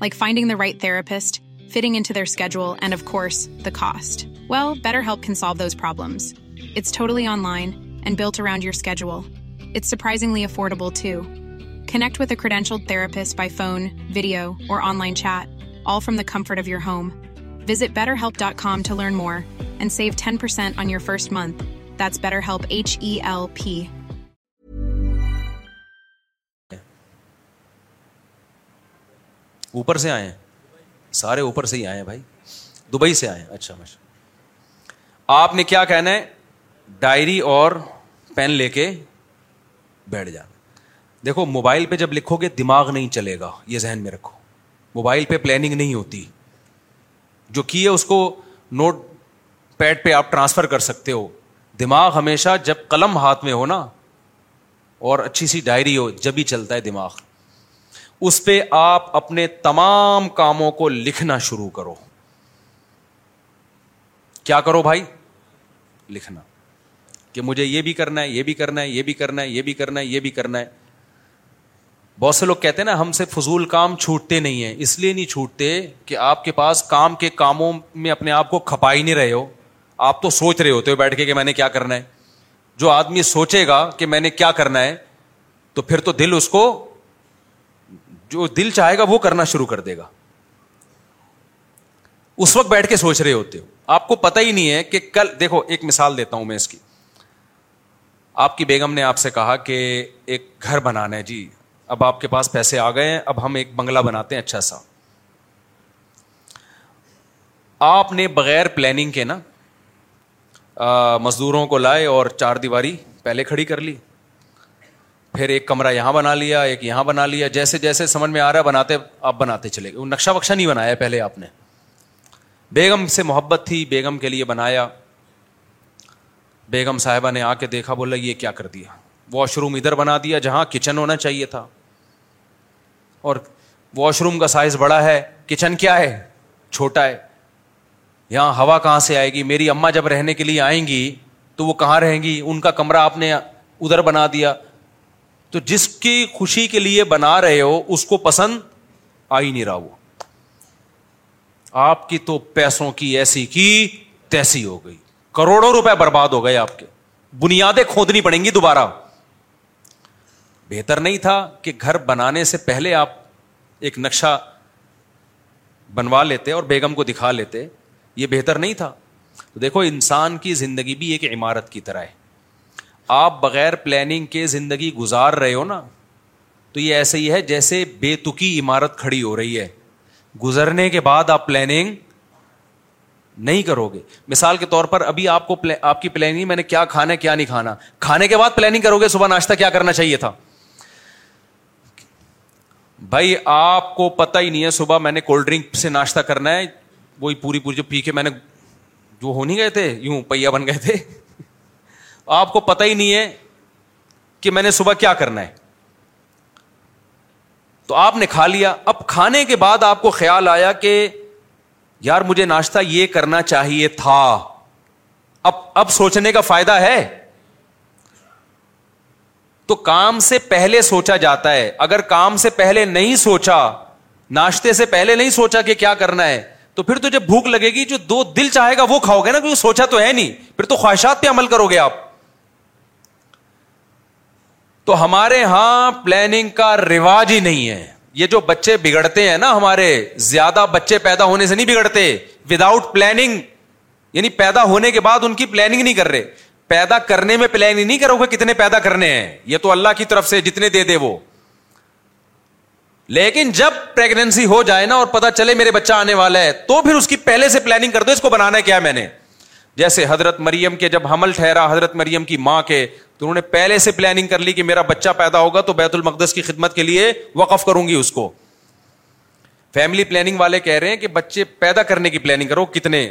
like finding the right therapist, fitting into their schedule, and of course, the cost. Well, BetterHelp can solve those problems. It's totally online and built around your schedule. It's surprisingly affordable too. Connect with a credentialed therapist by phone, video, or online chat, all from the comfort of your home. Visit BetterHelp.com to learn more and save 10% on your first month. That's BetterHelp, H-E-L-P. اوپر سے آئے ہیں سارے اوپر سے ہی آئے ہیں بھائی دبئی سے آئے ہیں اچھا آپ نے کیا کہنا ہے ڈائری اور پین لے کے بیٹھ جانا دیکھو موبائل پہ جب لکھو گے دماغ نہیں چلے گا یہ ذہن میں رکھو موبائل پہ پلاننگ نہیں ہوتی جو کی ہے اس کو نوٹ پیڈ پہ آپ ٹرانسفر کر سکتے ہو دماغ ہمیشہ جب قلم ہاتھ میں ہو نا اور اچھی سی ڈائری ہو جب ہی چلتا ہے دماغ اس پہ آپ اپنے تمام کاموں کو لکھنا شروع کرو کیا کرو بھائی لکھنا کہ مجھے یہ بھی کرنا ہے یہ بھی کرنا ہے یہ بھی کرنا ہے یہ بھی کرنا ہے یہ بھی کرنا ہے بہت سے لوگ کہتے ہیں نا ہم سے فضول کام چھوٹتے نہیں ہیں اس لیے نہیں چھوٹتے کہ آپ کے پاس کام کے کاموں میں اپنے آپ کو کھپا ہی نہیں رہے ہو آپ تو سوچ رہے ہوتے ہو بیٹھ کے کہ میں نے کیا کرنا ہے جو آدمی سوچے گا کہ میں نے کیا کرنا ہے تو پھر تو دل اس کو جو دل چاہے گا وہ کرنا شروع کر دے گا اس وقت بیٹھ کے سوچ رہے ہوتے ہو آپ کو پتا ہی نہیں ہے کہ کل دیکھو ایک مثال دیتا ہوں میں اس کی آپ کی بیگم نے آپ سے کہا کہ ایک گھر بنانا ہے جی اب آپ کے پاس پیسے آ گئے ہیں اب ہم ایک بنگلہ بناتے ہیں اچھا سا آپ نے بغیر پلاننگ کے نا مزدوروں کو لائے اور چار دیواری پہلے کھڑی کر لی پھر ایک کمرہ یہاں بنا لیا ایک یہاں بنا لیا جیسے جیسے سمجھ میں آ رہا بناتے آپ بناتے چلے گئے نقشہ وقشہ نہیں بنایا پہلے آپ نے بیگم سے محبت تھی بیگم کے لیے بنایا بیگم صاحبہ نے آ کے دیکھا بولا یہ کیا کر دیا واش روم ادھر بنا دیا جہاں کچن ہونا چاہیے تھا اور واش روم کا سائز بڑا ہے کچن کیا ہے چھوٹا ہے یہاں ہوا کہاں سے آئے گی میری اماں جب رہنے کے لیے آئیں گی تو وہ کہاں رہیں گی ان کا کمرہ آپ نے ادھر بنا دیا تو جس کی خوشی کے لیے بنا رہے ہو اس کو پسند آئی نہیں رہا وہ آپ کی تو پیسوں کی ایسی کی تیسی ہو گئی کروڑوں روپے برباد ہو گئے آپ کے بنیادیں کھودنی پڑیں گی دوبارہ بہتر نہیں تھا کہ گھر بنانے سے پہلے آپ ایک نقشہ بنوا لیتے اور بیگم کو دکھا لیتے یہ بہتر نہیں تھا دیکھو انسان کی زندگی بھی ایک عمارت کی طرح ہے آپ بغیر پلاننگ کے زندگی گزار رہے ہو نا تو یہ ایسے ہی ہے جیسے بے تکی عمارت کھڑی ہو رہی ہے گزرنے کے بعد آپ پلاننگ نہیں کرو گے مثال کے طور پر ابھی آپ کو آپ کی پلاننگ میں نے کیا کھانا کیا نہیں کھانا کھانے کے بعد پلاننگ کرو گے صبح ناشتہ کیا کرنا چاہیے تھا بھائی آپ کو پتا ہی نہیں ہے صبح میں نے کولڈ ڈرنک سے ناشتہ کرنا ہے وہی پوری پوری جو پی کے میں نے جو ہو نہیں گئے تھے یوں پہیا بن گئے تھے آپ کو پتہ ہی نہیں ہے کہ میں نے صبح کیا کرنا ہے تو آپ نے کھا لیا اب کھانے کے بعد آپ کو خیال آیا کہ یار مجھے ناشتہ یہ کرنا چاہیے تھا اب اب سوچنے کا فائدہ ہے تو کام سے پہلے سوچا جاتا ہے اگر کام سے پہلے نہیں سوچا ناشتے سے پہلے نہیں سوچا کہ کیا کرنا ہے تو پھر تو جب بھوک لگے گی جو دو دل چاہے گا وہ کھاؤ گے نا کیونکہ سوچا تو ہے نہیں پھر تو خواہشات پہ عمل کرو گے آپ تو ہمارے ہاں پلاننگ کا رواج ہی نہیں ہے یہ جو بچے بگڑتے ہیں نا ہمارے زیادہ بچے پیدا ہونے سے نہیں بگڑتے وداؤٹ پلاننگ یعنی پیدا ہونے کے بعد ان کی پلاننگ نہیں کر رہے پیدا کرنے میں پلاننگ نہیں کرو گے کتنے پیدا کرنے ہیں یہ تو اللہ کی طرف سے جتنے دے دے وہ لیکن جب پریگنسی ہو جائے نا اور پتا چلے میرے بچہ آنے والا ہے تو پھر اس کی پہلے سے پلاننگ کر دو اس کو بنانا کیا میں نے جیسے حضرت مریم کے جب حمل ٹھہرا حضرت مریم کی ماں کے تو انہوں نے پہلے سے پلاننگ کر لی کہ میرا بچہ پیدا ہوگا تو بیت المقدس کی خدمت کے لیے وقف کروں گی اس کو فیملی پلاننگ والے کہہ رہے ہیں کہ بچے پیدا کرنے کی پلاننگ کرو کتنے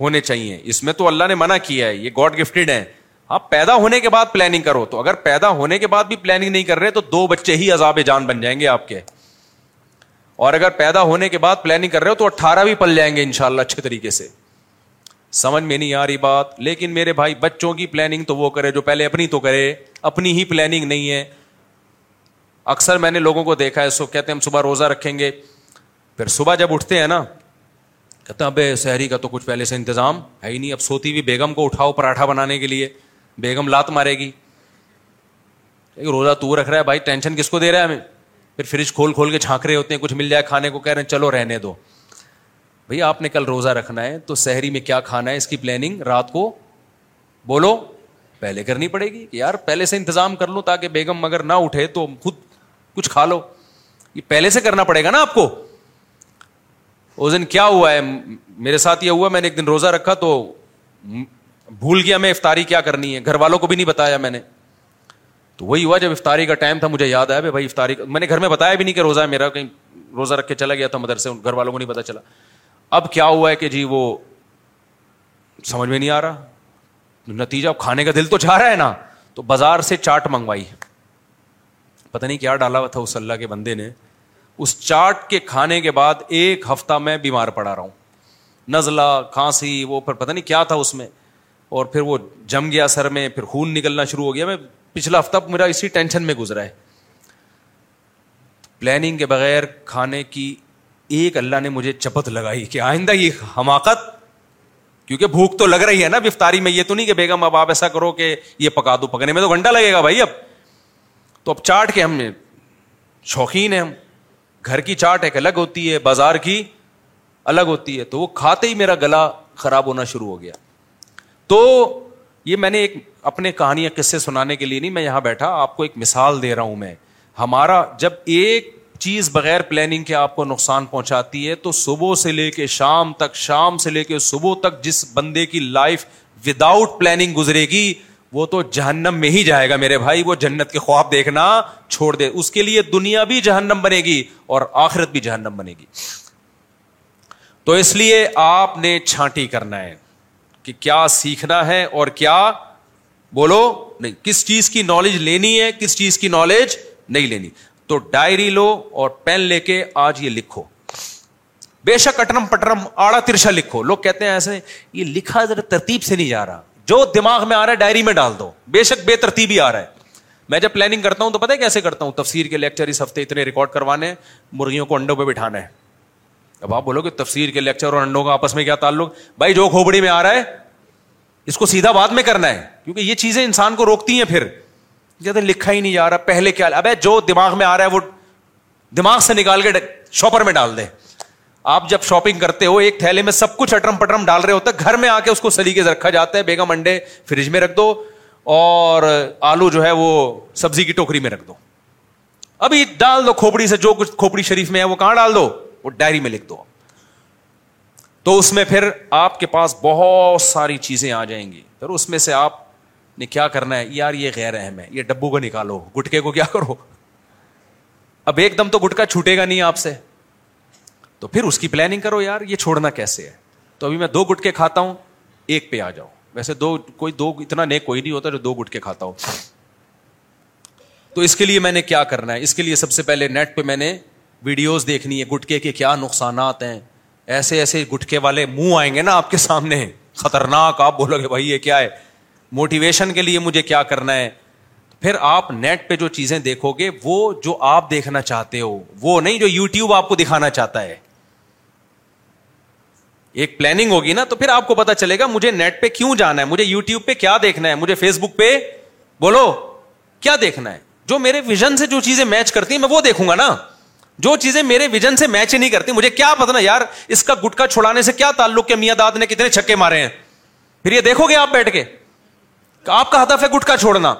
ہونے چاہیے اس میں تو اللہ نے منع کیا ہے یہ گاڈ گفٹڈ ہیں آپ پیدا ہونے کے بعد پلاننگ کرو تو اگر پیدا ہونے کے بعد بھی پلاننگ نہیں کر رہے تو دو بچے ہی عذاب جان بن جائیں گے آپ کے اور اگر پیدا ہونے کے بعد پلاننگ کر رہے ہو تو اٹھارہ بھی پل جائیں گے ان شاء اللہ اچھے طریقے سے سمجھ میں نہیں آ رہی بات لیکن میرے بھائی بچوں کی پلاننگ تو وہ کرے جو پہلے اپنی تو کرے اپنی ہی پلاننگ نہیں ہے اکثر میں نے لوگوں کو دیکھا ہے سو کہتے ہیں ہم صبح روزہ رکھیں گے پھر صبح جب اٹھتے ہیں نا کہتے ہیں اب شہری کا تو کچھ پہلے سے انتظام ہے ہی نہیں اب سوتی بھی بیگم کو اٹھاؤ پراٹھا بنانے کے لیے بیگم لات مارے گی روزہ تو رکھ رہا ہے بھائی ٹینشن کس کو دے رہا ہے ہمیں پھر فریج کھول کھول کے رہے ہوتے ہیں کچھ مل جائے کھانے کو کہہ رہے ہیں چلو رہنے دو آپ نے کل روزہ رکھنا ہے تو سحری میں کیا کھانا ہے اس کی پلاننگ رات کو بولو پہلے کرنی پڑے گی کہ یار پہلے سے انتظام کر لو تاکہ بیگم اگر نہ اٹھے تو خود کچھ کھا لو یہ پہلے سے کرنا پڑے گا نا آپ کو اس دن کیا ہوا ہے میرے ساتھ یہ ہوا میں نے ایک دن روزہ رکھا تو بھول گیا میں افطاری کیا کرنی ہے گھر والوں کو بھی نہیں بتایا میں نے تو وہی ہوا جب افطاری کا ٹائم تھا مجھے یاد آیا بھائی افطاری میں نے گھر میں بتایا بھی نہیں کہ روزہ ہے میرا کہیں روزہ رکھ کے چلا گیا تھا مدرسے گھر والوں کو نہیں پتا چلا اب کیا ہوا ہے کہ جی وہ سمجھ میں نہیں آ رہا نتیجہ کھانے کا دل تو چاہ رہا ہے نا تو بازار سے چاٹ منگوائی پتا نہیں کیا ڈالا ہوا تھا اس اللہ کے بندے نے اس چاٹ کے کھانے کے بعد ایک ہفتہ میں بیمار پڑا رہا ہوں نزلہ کھانسی وہ پھر پتا نہیں کیا تھا اس میں اور پھر وہ جم گیا سر میں پھر خون نکلنا شروع ہو گیا میں پچھلا ہفتہ میرا اسی ٹینشن میں گزرا ہے پلاننگ کے بغیر کھانے کی ایک اللہ نے مجھے چپت لگائی کہ آئندہ یہ حماقت کیونکہ بھوک تو لگ رہی ہے نا بفتاری میں یہ تو نہیں کہ بیگم اب آپ ایسا کرو کہ یہ پکا دو پکنے میں تو گھنٹہ لگے گا بھائی اب تو اب چاٹ کے ہم نے شوقین ہیں ہم گھر کی چاٹ ایک الگ ہوتی ہے بازار کی الگ ہوتی ہے تو وہ کھاتے ہی میرا گلا خراب ہونا شروع ہو گیا تو یہ میں نے ایک اپنے کہانی قصے سنانے کے لیے نہیں میں یہاں بیٹھا آپ کو ایک مثال دے رہا ہوں میں ہمارا جب ایک چیز بغیر پلاننگ کے آپ کو نقصان پہنچاتی ہے تو صبح سے لے کے شام تک شام سے لے کے صبح تک جس بندے کی لائف ود آؤٹ پلاننگ گزرے گی وہ تو جہنم میں ہی جائے گا میرے بھائی وہ جنت کے خواب دیکھنا چھوڑ دے اس کے لیے دنیا بھی جہنم بنے گی اور آخرت بھی جہنم بنے گی تو اس لیے آپ نے چھانٹی کرنا ہے کہ کیا سیکھنا ہے اور کیا بولو نہیں کس چیز کی نالج لینی ہے کس چیز کی نالج نہیں لینی تو ڈائری لو اور پین لے کے آج یہ لکھو بے شک اٹرم پٹرم آڑا ترشا لکھو لوگ کہتے ہیں ایسے یہ لکھا ذرا ترتیب سے نہیں جا رہا جو دماغ میں آ رہا ہے ڈائری میں ڈال دو بے شک بے ترتیب میں جب پلاننگ کرتا ہوں تو پتہ ہے کیسے کرتا ہوں تفسیر کے لیکچر اس ہفتے اتنے ریکارڈ کروانے ہیں مرغیوں کو انڈوں پہ بٹھانا ہے اب آپ بولو کہ تفسیر کے لیکچر اور انڈوں کا آپس میں کیا تعلق بھائی جو کھوبڑی میں آ رہا ہے اس کو سیدھا بعد میں کرنا ہے کیونکہ یہ چیزیں انسان کو روکتی ہیں پھر لکھا ہی نہیں جا رہا پہلے کیا ابے جو دماغ میں آ رہا ہے وہ دماغ سے نکال کے شاپر میں ڈال دے آپ جب شاپنگ کرتے ہو ایک تھیلے میں سب کچھ اٹرم پٹرم ڈال رہے ہوتا ہے گھر میں آ کے اس کو سلیقے سے رکھا جاتا ہے بیگم انڈے فریج میں رکھ دو اور آلو جو ہے وہ سبزی کی ٹوکری میں رکھ دو ابھی ڈال دو کھوپڑی سے جو کچھ کھوپڑی شریف میں ہے وہ کہاں ڈال دو وہ ڈائری میں لکھ دو تو اس میں پھر آپ کے پاس بہت ساری چیزیں آ جائیں گی پھر اس میں سے آپ نے کیا کرنا ہے یار یہ غیر اہم ہے یہ ڈبو کو نکالو گٹکے کو کیا کرو اب ایک دم تو گٹکا چھوٹے گا نہیں آپ سے تو پھر اس کی پلاننگ کرو یار یہ چھوڑنا کیسے ہے تو ابھی میں دو گٹکے کھاتا ہوں ایک پہ آ جاؤ ویسے دو دو کوئی اتنا نیک کوئی نہیں ہوتا جو دو گٹکے کھاتا ہوں تو اس کے لیے میں نے کیا کرنا ہے اس کے لیے سب سے پہلے نیٹ پہ میں نے ویڈیوز دیکھنی ہے گٹکے کے کیا نقصانات ہیں ایسے ایسے گٹکے والے منہ آئیں گے نا آپ کے سامنے خطرناک آپ بولو گے بھائی یہ کیا ہے موٹیویشن کے لیے مجھے کیا کرنا ہے پھر آپ نیٹ پہ جو چیزیں دیکھو گے وہ جو آپ دیکھنا چاہتے ہو وہ نہیں جو یو ٹیوب آپ کو دکھانا چاہتا ہے ایک پلاننگ ہوگی نا تو پھر آپ کو پتا چلے گا مجھے نیٹ پہ کیوں جانا ہے مجھے یو ٹیوب پہ کیا دیکھنا ہے مجھے فیس بک پہ بولو کیا دیکھنا ہے جو میرے ویژن سے جو چیزیں میچ کرتی ہیں میں وہ دیکھوں گا نا جو چیزیں میرے ویژن سے میچ نہیں کرتی مجھے کیا پتا نا یار اس کا گٹکا چھڑانے سے کیا تعلق کے میاں داد نے کتنے چھکے مارے ہیں پھر یہ دیکھو گے آپ بیٹھ کے آپ کا ہدف ہے گٹکا چھوڑنا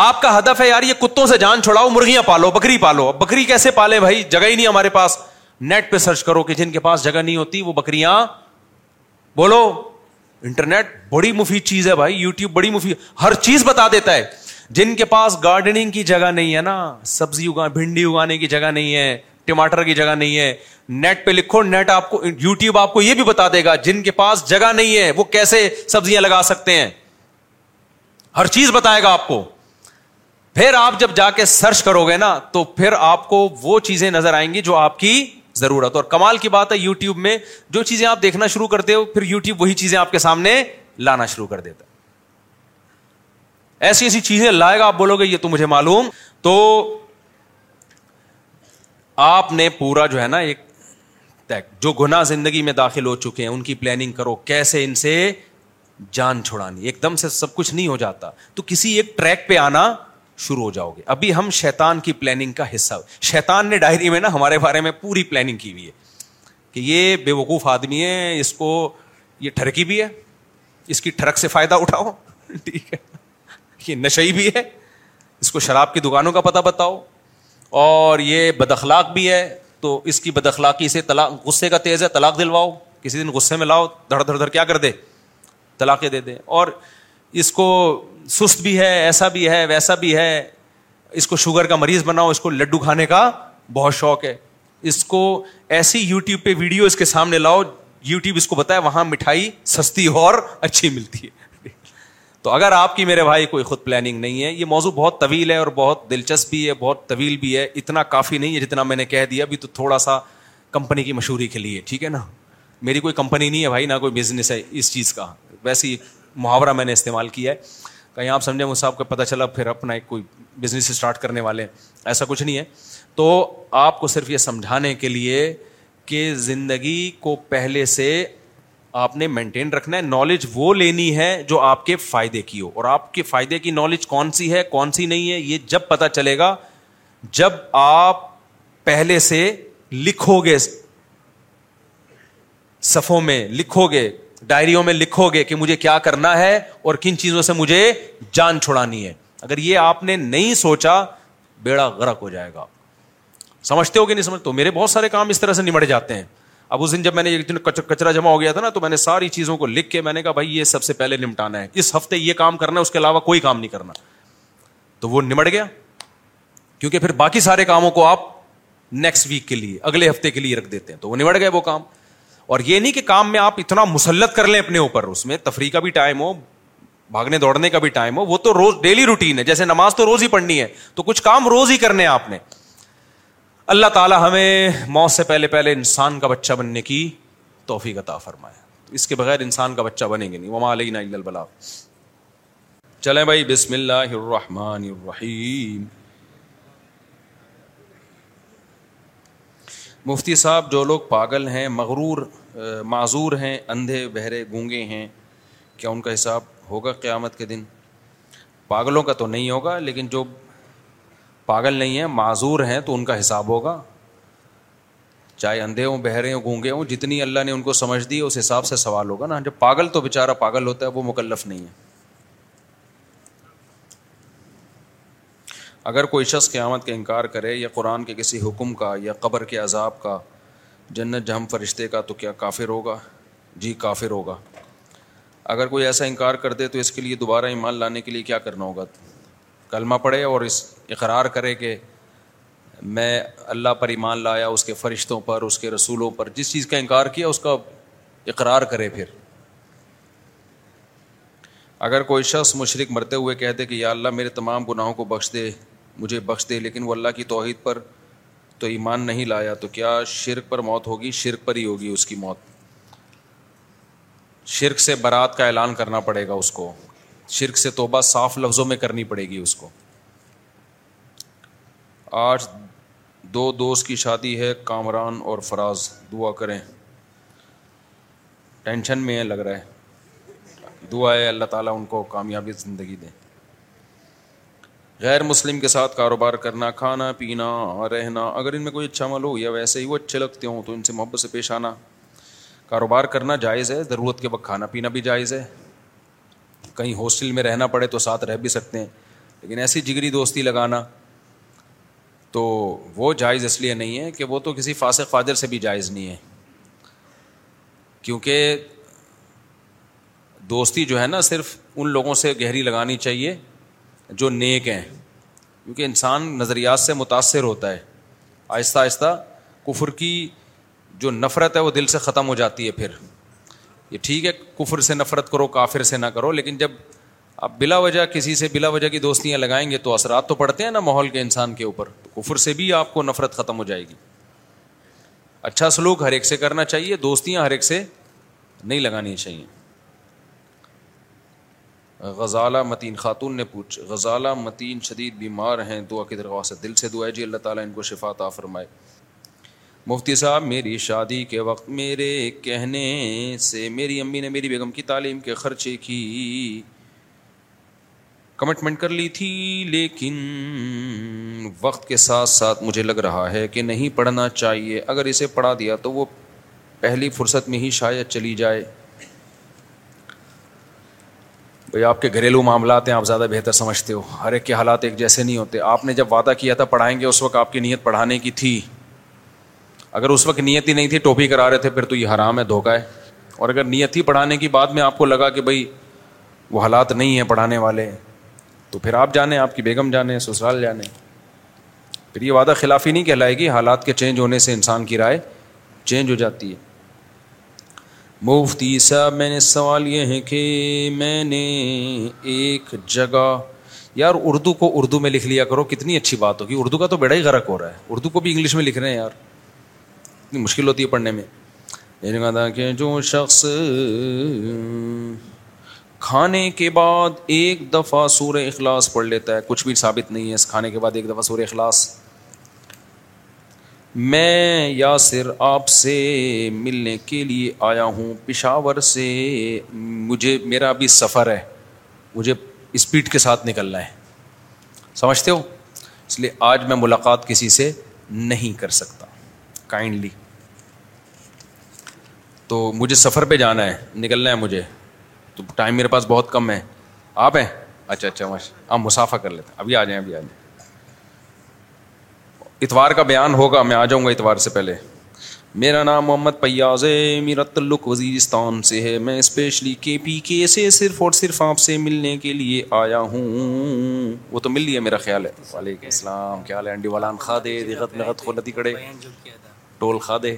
آپ کا ہدف ہے یار یہ کتوں سے جان چھوڑاؤ مرغیاں پالو بکری پالو بکری کیسے پالے بھائی جگہ ہی نہیں ہمارے پاس نیٹ پہ سرچ کرو کہ جن کے پاس جگہ نہیں ہوتی وہ بکریاں بولو انٹرنیٹ بڑی مفید چیز ہے بھائی یو ٹیوب بڑی مفید ہر چیز بتا دیتا ہے جن کے پاس گارڈننگ کی جگہ نہیں ہے نا سبزی اگا بھنڈی اگانے کی جگہ نہیں ہے ٹماٹر کی جگہ نہیں ہے نیٹ پہ لکھو نیٹ آپ کو یو ٹیوب آپ کو یہ بھی بتا دے گا جن کے پاس جگہ نہیں ہے وہ کیسے سبزیاں لگا سکتے ہیں ہر چیز بتائے گا آپ آپ کو پھر جب جا کے سرچ کرو گے نا تو پھر آپ کو وہ چیزیں نظر آئیں گی جو آپ کی ضرورت اور کمال کی بات ہے یو ٹیوب میں جو چیزیں آپ دیکھنا شروع کرتے ہو پھر یو ٹیوب وہی چیزیں آپ کے سامنے لانا شروع کر دیتا ایسی ایسی چیزیں لائے گا آپ بولو گے یہ تو مجھے معلوم تو آپ نے پورا جو ہے نا ایک جو گنا زندگی میں داخل ہو چکے ہیں ان کی پلاننگ کرو کیسے ان سے جان چھڑانی ایک دم سے سب کچھ نہیں ہو جاتا تو کسی ایک ٹریک پہ آنا شروع ہو جاؤ گے ابھی ہم شیتان کی پلاننگ کا حصہ شیتان نے ڈائری میں نا ہمارے بارے میں پوری پلاننگ کی ہوئی ہے کہ یہ بے وقوف آدمی ہے اس کو یہ ٹھرکی بھی ہے اس کی ٹھرک سے فائدہ اٹھاؤ ٹھیک ہے یہ نشئی بھی ہے اس کو شراب کی دکانوں کا پتہ بتاؤ اور یہ بدخلاق بھی ہے تو اس کی بدخلاقی سے طلاق غصے کا تیز ہے طلاق دلواؤ کسی دن غصے میں لاؤ دھڑ دھڑ دھڑ کیا کر دے طلاقیں دے دے اور اس کو سست بھی ہے ایسا بھی ہے ویسا بھی ہے اس کو شوگر کا مریض بناؤ اس کو لڈو کھانے کا بہت شوق ہے اس کو ایسی یوٹیوب پہ ویڈیو اس کے سامنے لاؤ یوٹیوب اس کو بتایا وہاں مٹھائی سستی اور اچھی ملتی ہے تو اگر آپ کی میرے بھائی کوئی خود پلاننگ نہیں ہے یہ موضوع بہت طویل ہے اور بہت دلچسپ بھی ہے بہت طویل بھی ہے اتنا کافی نہیں ہے جتنا میں نے کہہ دیا ابھی تو تھوڑا سا کمپنی کی مشہوری کے لیے ٹھیک ہے نا میری کوئی کمپنی نہیں ہے بھائی نہ کوئی بزنس ہے اس چیز کا ویسے ہی محاورہ میں نے استعمال کیا ہے کہیں آپ سمجھیں مجھ سے آپ کو پتہ چلا پھر اپنا ایک کوئی بزنس اسٹارٹ کرنے والے ایسا کچھ نہیں ہے تو آپ کو صرف یہ سمجھانے کے لیے کہ زندگی کو پہلے سے آپ نے مینٹین رکھنا ہے نالج وہ لینی ہے جو آپ کے فائدے کی ہو اور آپ کے فائدے کی نالج کون سی ہے کون سی نہیں ہے یہ جب پتا چلے گا جب آپ پہلے سے لکھو گے صفوں میں لکھو گے ڈائریوں میں لکھو گے کہ مجھے کیا کرنا ہے اور کن چیزوں سے مجھے جان چھڑانی ہے اگر یہ آپ نے نہیں سوچا بیڑا غرق ہو جائے گا سمجھتے ہو کہ نہیں سمجھتے ہو میرے بہت سارے کام اس طرح سے نمٹ جاتے ہیں اس دن جب میں نے کچرا جمع ہو گیا تھا نا تو میں نے ساری چیزوں کو لکھ کے میں نے کہا بھائی یہ سب سے پہلے نمٹانا ہے اس ہفتے یہ کام کرنا ہے اس کے علاوہ کوئی کام نہیں کرنا تو وہ نمٹ گیا کیونکہ پھر باقی سارے کاموں کو آپ نیکسٹ ویک کے لیے اگلے ہفتے کے لیے رکھ دیتے ہیں تو وہ نمٹ گئے وہ کام اور یہ نہیں کہ کام میں آپ اتنا مسلط کر لیں اپنے اوپر اس میں تفریح کا بھی ٹائم ہو بھاگنے دوڑنے کا بھی ٹائم ہو وہ تو روز ڈیلی روٹین ہے جیسے نماز تو روز ہی پڑھنی ہے تو کچھ کام روز ہی کرنے ہیں آپ نے اللہ تعالیٰ ہمیں موت سے پہلے پہلے انسان کا بچہ بننے کی توفیق عطا فرمائے اس کے بغیر انسان کا بچہ بنے گے نہیں وہ مفتی صاحب جو لوگ پاگل ہیں مغرور معذور ہیں اندھے بہرے گونگے ہیں کیا ان کا حساب ہوگا قیامت کے دن پاگلوں کا تو نہیں ہوگا لیکن جو پاگل نہیں ہیں معذور ہیں تو ان کا حساب ہوگا چاہے اندھے ہوں بہرے ہوں گونگے ہوں جتنی اللہ نے ان کو سمجھ دی اس حساب سے سوال ہوگا نا جب پاگل تو بےچارا پاگل ہوتا ہے وہ مکلف نہیں ہے اگر کوئی شخص قیامت کا انکار کرے یا قرآن کے کسی حکم کا یا قبر کے عذاب کا جنت جہم فرشتے کا تو کیا کافر ہوگا جی کافر ہوگا اگر کوئی ایسا انکار کر دے تو اس کے لیے دوبارہ ایمان لانے کے لیے کیا کرنا ہوگا کلمہ پڑھے اور اس اقرار کرے کہ میں اللہ پر ایمان لایا اس کے فرشتوں پر اس کے رسولوں پر جس چیز کا انکار کیا اس کا اقرار کرے پھر اگر کوئی شخص مشرق مرتے ہوئے کہہ دے کہ یا اللہ میرے تمام گناہوں کو بخش دے مجھے بخش دے لیکن وہ اللہ کی توحید پر تو ایمان نہیں لایا تو کیا شرک پر موت ہوگی شرک پر ہی ہوگی اس کی موت شرک سے برات کا اعلان کرنا پڑے گا اس کو شرک سے توبہ صاف لفظوں میں کرنی پڑے گی اس کو آج دو دوست کی شادی ہے کامران اور فراز دعا کریں ٹینشن میں لگ رہا ہے دعا ہے اللہ تعالیٰ ان کو کامیابی زندگی دیں غیر مسلم کے ساتھ کاروبار کرنا کھانا پینا رہنا اگر ان میں کوئی اچھا مل ہو یا ویسے ہی وہ اچھے لگتے ہوں تو ان سے محبت سے پیش آنا کاروبار کرنا جائز ہے ضرورت کے وقت کھانا پینا بھی جائز ہے کہیں ہاسٹل میں رہنا پڑے تو ساتھ رہ بھی سکتے ہیں لیکن ایسی جگری دوستی لگانا تو وہ جائز اس لیے نہیں ہے کہ وہ تو کسی فاصل فاجر سے بھی جائز نہیں ہے کیونکہ دوستی جو ہے نا صرف ان لوگوں سے گہری لگانی چاہیے جو نیک ہیں کیونکہ انسان نظریات سے متاثر ہوتا ہے آہستہ آہستہ کفر کی جو نفرت ہے وہ دل سے ختم ہو جاتی ہے پھر یہ ٹھیک ہے کفر سے نفرت کرو کافر سے نہ کرو لیکن جب آپ بلا وجہ کسی سے بلا وجہ کی دوستیاں لگائیں گے تو اثرات تو پڑتے ہیں نا ماحول کے انسان کے اوپر تو کفر سے بھی آپ کو نفرت ختم ہو جائے گی اچھا سلوک ہر ایک سے کرنا چاہیے دوستیاں ہر ایک سے نہیں لگانی چاہیے غزالہ متین خاتون نے پوچھ غزالہ متین شدید بیمار ہیں دعا کی درخواست دل سے دعا ہے جی اللہ تعالیٰ ان کو شفا تا فرمائے مفتی صاحب میری شادی کے وقت میرے کہنے سے میری امی نے میری بیگم کی تعلیم کے خرچے کی کمٹمنٹ کر لی تھی لیکن وقت کے ساتھ ساتھ مجھے لگ رہا ہے کہ نہیں پڑھنا چاہیے اگر اسے پڑھا دیا تو وہ پہلی فرصت میں ہی شاید چلی جائے بھائی آپ کے گھریلو معاملات ہیں آپ زیادہ بہتر سمجھتے ہو ہر ایک کے حالات ایک جیسے نہیں ہوتے آپ نے جب وعدہ کیا تھا پڑھائیں گے اس وقت آپ کی نیت پڑھانے کی تھی اگر اس وقت نیت ہی نہیں تھی ٹوپی کرا رہے تھے پھر تو یہ حرام ہے دھوکا ہے اور اگر نیت ہی پڑھانے کی بعد میں آپ کو لگا کہ بھائی وہ حالات نہیں ہیں پڑھانے والے تو پھر آپ جانے آپ کی بیگم جانے سسرال جانے پھر یہ وعدہ خلافی نہیں کہلائے گی حالات کے چینج ہونے سے انسان کی رائے چینج ہو جاتی ہے مفتی صاحب میں نے سوال یہ ہے کہ میں نے ایک جگہ یار اردو کو اردو میں لکھ لیا کرو کتنی اچھی بات ہوگی اردو کا تو بڑا ہی غرق ہو رہا ہے اردو کو بھی انگلش میں لکھ رہے ہیں یار مشکل ہوتی ہے پڑھنے میں کہا تھا کہ جو شخص کھانے کے بعد ایک دفعہ سور اخلاص پڑھ لیتا ہے کچھ بھی ثابت نہیں ہے اس کھانے کے بعد ایک دفعہ سور اخلاص میں یاسر آپ سے ملنے کے لیے آیا ہوں پشاور سے مجھے میرا بھی سفر ہے مجھے اسپیڈ کے ساتھ نکلنا ہے سمجھتے ہو اس لیے آج میں ملاقات کسی سے نہیں کر سکتا کائنڈلی تو مجھے سفر پہ جانا ہے نکلنا ہے مجھے تو ٹائم میرے پاس بہت کم ہے آپ ہیں اچھا اچھا ماشاء آپ مسافہ کر لیتے ہیں ابھی آ جائیں ابھی آ جائیں اتوار کا بیان ہوگا میں آ جاؤں گا اتوار سے پہلے میرا نام محمد پیاز ہے میرا تعلق وزیرستان سے ہے میں اسپیشلی کے پی کے سے صرف اور صرف آپ سے ملنے کے لیے آیا ہوں وہ تو مل لیا میرا خیال ہے وعلیکم السلام کیا حال ہے انڈی والان خا دے دغت نغت کھو ندی کڑے ٹول کھا دے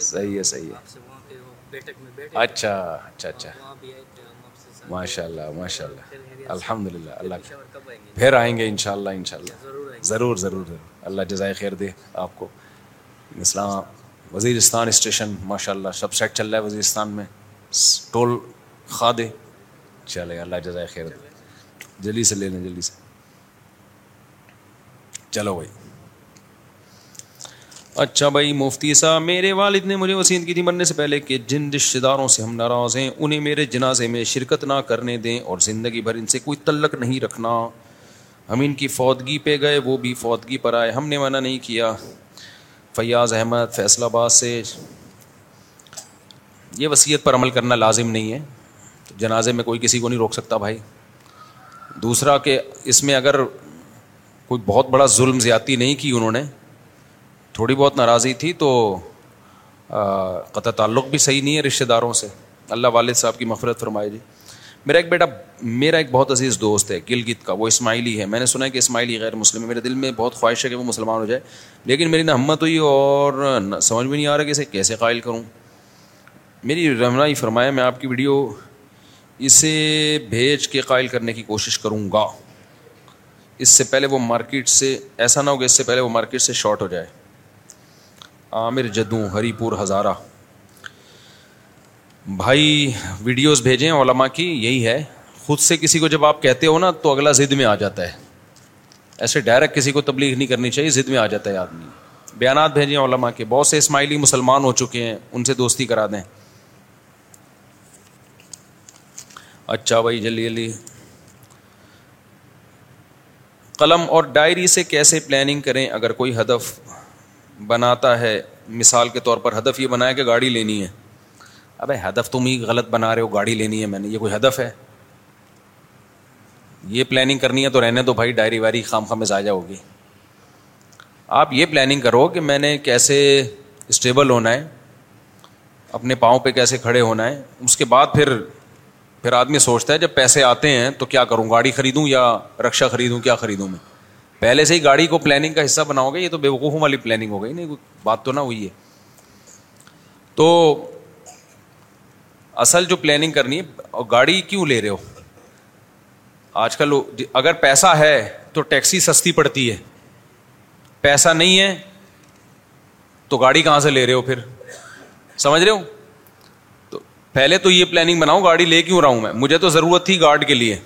صحیح ہے صحیح ہے اچھا اچھا اچھا ماشاء اللہ ماشاء اللہ الحمد للہ اللہ پھر آئیں گے ان شاء اللہ ان شاء اللہ ضرور ضرور ضرور اللہ خیر دے آپ کو اسلام وزیرستان اسٹیشن ماشاء اللہ سب سیٹ چل رہا ہے وزیرستان میں ٹول کھا دے چلے اللہ خیر دے جلدی سے لے لیں جلدی سے چلو بھائی اچھا بھائی مفتی صاحب میرے والد نے مجھے وسیع کی تھی مرنے سے پہلے کہ جن رشتے داروں سے ہم ناراض ہیں انہیں میرے جنازے میں شرکت نہ کرنے دیں اور زندگی بھر ان سے کوئی تلق نہیں رکھنا ہم ان کی فوتگی پہ گئے وہ بھی فوتگی پر آئے ہم نے منع نہیں کیا فیاض احمد فیصلہ آباد سے یہ وصیت پر عمل کرنا لازم نہیں ہے جنازے میں کوئی کسی کو نہیں روک سکتا بھائی دوسرا کہ اس میں اگر کوئی بہت بڑا ظلم زیادتی نہیں کی انہوں نے تھوڑی بہت ناراضی تھی تو قطع تعلق بھی صحیح نہیں ہے رشتے داروں سے اللہ والد صاحب کی مفرت فرمائی جی میرا ایک بیٹا میرا ایک بہت عزیز دوست ہے گلگت کا وہ اسماعیلی ہے میں نے سنا ہے کہ اسماعیلی غیر مسلم ہے میرے دل میں بہت خواہش ہے کہ وہ مسلمان ہو جائے لیکن میری نہ ہمت ہوئی اور سمجھ میں نہیں آ رہا کہ اسے کیسے قائل کروں میری رمنائی فرمایا میں آپ کی ویڈیو اسے بھیج کے قائل کرنے کی کوشش کروں گا اس سے پہلے وہ مارکیٹ سے ایسا نہ ہو کہ اس سے پہلے وہ مارکیٹ سے شارٹ ہو جائے عامر جدوں ہری پور ہزارہ بھائی ویڈیوز بھیجیں علماء کی یہی ہے خود سے کسی کو جب آپ کہتے ہو نا تو اگلا زد میں آ جاتا ہے ایسے ڈائریکٹ کسی کو تبلیغ نہیں کرنی چاہیے میں آ جاتا ہے آدمی بیانات بھیجیں علماء کے بہت سے اسماعیلی مسلمان ہو چکے ہیں ان سے دوستی کرا دیں اچھا بھائی جلدی جلدی قلم اور ڈائری سے کیسے پلاننگ کریں اگر کوئی ہدف بناتا ہے مثال کے طور پر ہدف یہ بنایا کہ گاڑی لینی ہے اب ہدف تم ہی غلط بنا رہے ہو گاڑی لینی ہے میں نے یہ کوئی ہدف ہے یہ پلاننگ کرنی ہے تو رہنے تو بھائی ڈائری وائری خام خام میں ضائع ہوگی آپ یہ پلاننگ کرو کہ میں نے کیسے اسٹیبل ہونا ہے اپنے پاؤں پہ کیسے کھڑے ہونا ہے اس کے بعد پھر پھر آدمی سوچتا ہے جب پیسے آتے ہیں تو کیا کروں گاڑی خریدوں یا رکشہ خریدوں کیا خریدوں میں پہلے سے ہی گاڑی کو پلاننگ کا حصہ بناؤ گے یہ تو بےوقوف والی پلاننگ ہو گئی نہیں بات تو نہ ہوئی ہے تو اصل جو پلاننگ کرنی ہے گاڑی کیوں لے رہے ہو آج کل اگر پیسہ ہے تو ٹیکسی سستی پڑتی ہے پیسہ نہیں ہے تو گاڑی کہاں سے لے رہے ہو پھر سمجھ رہے ہو تو پہلے تو یہ پلاننگ بناؤں گاڑی لے کیوں رہا ہوں میں مجھے تو ضرورت تھی گارڈ کے لیے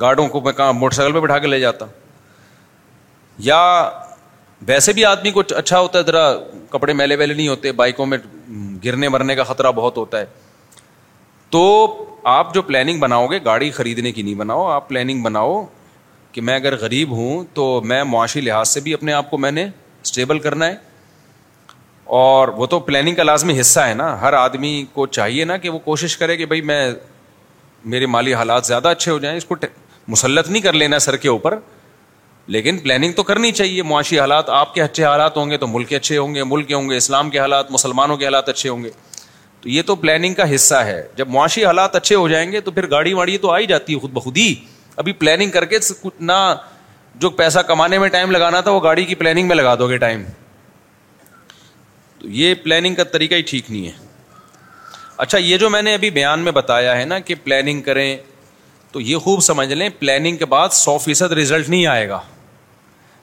گارڈوں کو میں کہاں موٹر سائیکل پہ بٹھا کے لے جاتا ہوں یا ویسے بھی آدمی کو اچھا ہوتا ہے ذرا کپڑے میلے ویلے نہیں ہوتے بائکوں میں گرنے مرنے کا خطرہ بہت ہوتا ہے تو آپ جو پلاننگ بناؤ گے گاڑی خریدنے کی نہیں بناؤ آپ پلاننگ بناؤ کہ میں اگر غریب ہوں تو میں معاشی لحاظ سے بھی اپنے آپ کو میں نے اسٹیبل کرنا ہے اور وہ تو پلاننگ کا لازمی حصہ ہے نا ہر آدمی کو چاہیے نا کہ وہ کوشش کرے کہ بھائی میں میرے مالی حالات زیادہ اچھے ہو جائیں اس کو مسلط نہیں کر لینا سر کے اوپر لیکن پلاننگ تو کرنی چاہیے معاشی حالات آپ کے اچھے حالات ہوں گے تو ملک کے اچھے ہوں گے ملک کے ہوں گے اسلام کے حالات مسلمانوں کے حالات اچھے ہوں گے تو یہ تو پلاننگ کا حصہ ہے جب معاشی حالات اچھے ہو جائیں گے تو پھر گاڑی واڑی تو آ ہی جاتی ہے خود بخود ہی ابھی پلاننگ کر کے کچھ نہ جو پیسہ کمانے میں ٹائم لگانا تھا وہ گاڑی کی پلاننگ میں لگا دو گے ٹائم تو یہ پلاننگ کا طریقہ ہی ٹھیک نہیں ہے اچھا یہ جو میں نے ابھی بیان میں بتایا ہے نا کہ پلاننگ کریں تو یہ خوب سمجھ لیں پلاننگ کے بعد سو فیصد ریزلٹ نہیں آئے گا